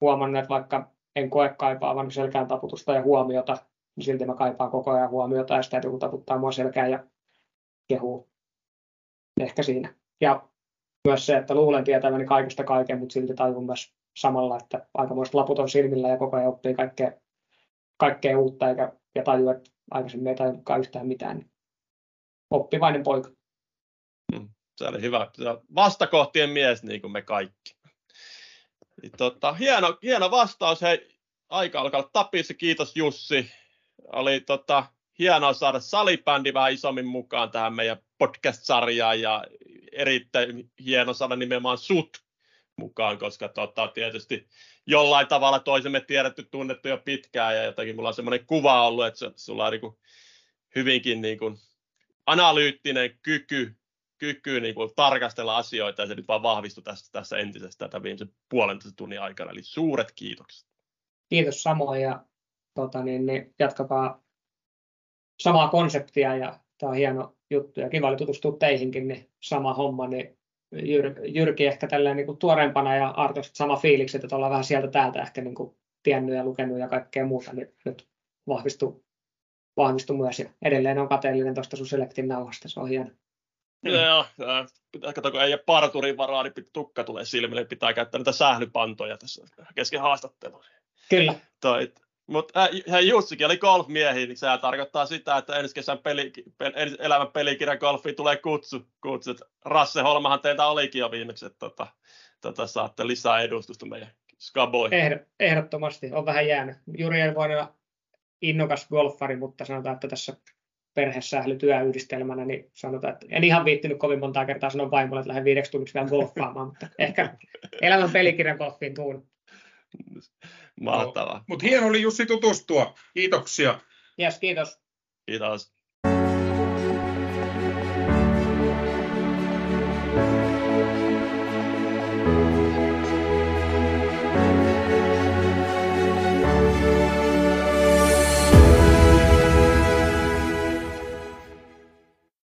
C: huomannut, että vaikka en koe kaipaavan selkään taputusta ja huomiota, niin silti mä kaipaan koko ajan huomiota ja sitä, että joku taputtaa mua selkään ja kehuu. Ehkä siinä. Ja myös se, että luulen tietäväni kaikesta kaiken, mutta silti tajun myös samalla, että aikamoista laput on silmillä ja koko ajan oppii kaikkea, kaikkea uutta eikä, ja tajua, että aikaisemmin ei tajunnutkaan yhtään mitään. Oppivainen poika.
A: Hmm, se oli hyvä. Vastakohtien mies, niin kuin me kaikki. Niin tota, hieno, hieno vastaus. Hei, aika alkaa tapissa. Kiitos Jussi. Oli tota, hienoa saada salibändi vähän isommin mukaan tähän meidän podcast-sarjaan ja erittäin hieno saada nimenomaan sut mukaan, koska tota, tietysti jollain tavalla toisemme tiedetty, tunnettu jo pitkään ja jotenkin mulla on semmoinen kuva ollut, että sulla on niin kuin hyvinkin niin kuin analyyttinen kyky, kyky niin kuin tarkastella asioita ja se nyt vaan vahvistui tässä, tässä entisestä tämän viimeisen puolentoista tunnin aikana. Eli suuret kiitokset.
C: Kiitos samoin ja tota, niin, niin, jatkakaa samaa konseptia ja tämä on hieno juttu ja kiva oli tutustua teihinkin, niin sama homma, niin Jyr, Jyrki ehkä tälleen niin kuin tuoreempana ja Arto sama fiiliksi, että ollaan vähän sieltä täältä ehkä niin kuin tiennyt ja lukenut ja kaikkea muuta, niin nyt vahvistuu, vahvistuu myös ja edelleen on kateellinen tuosta sun Selectin nauhasta, se on hieno.
A: Joo, pitää katsoa, kun ei ole parturin varaa, niin tukka tulee silmille, pitää käyttää niitä sählypantoja tässä kesken haastattelua.
C: Kyllä.
A: Toi, mutta äh, Jussikin oli golfmiehi, niin sehän tarkoittaa sitä, että ensi kesän peli, pel, ensi elämän pelikirjan golfiin tulee kutsu. kutsu. Rasse Holmahan teiltä olikin jo viimeksi, että tota, tota, saatte lisää edustusta meidän skaboihin.
C: Ehdot, ehdottomasti, on vähän jäänyt. Juri ei voi olla innokas golfari, mutta sanotaan, että tässä perhesählytyöyhdistelmänä, niin sanotaan, että en ihan viittinyt kovin montaa kertaa sanoa vaimolle, että lähden viideksi tunniksi vielä golfaamaan, mutta ehkä elämän pelikirjan golfiin tuun.
A: Mahtavaa. No,
B: mutta hieno oli Jussi tutustua. Kiitoksia.
C: Yes, kiitos.
A: Kiitos.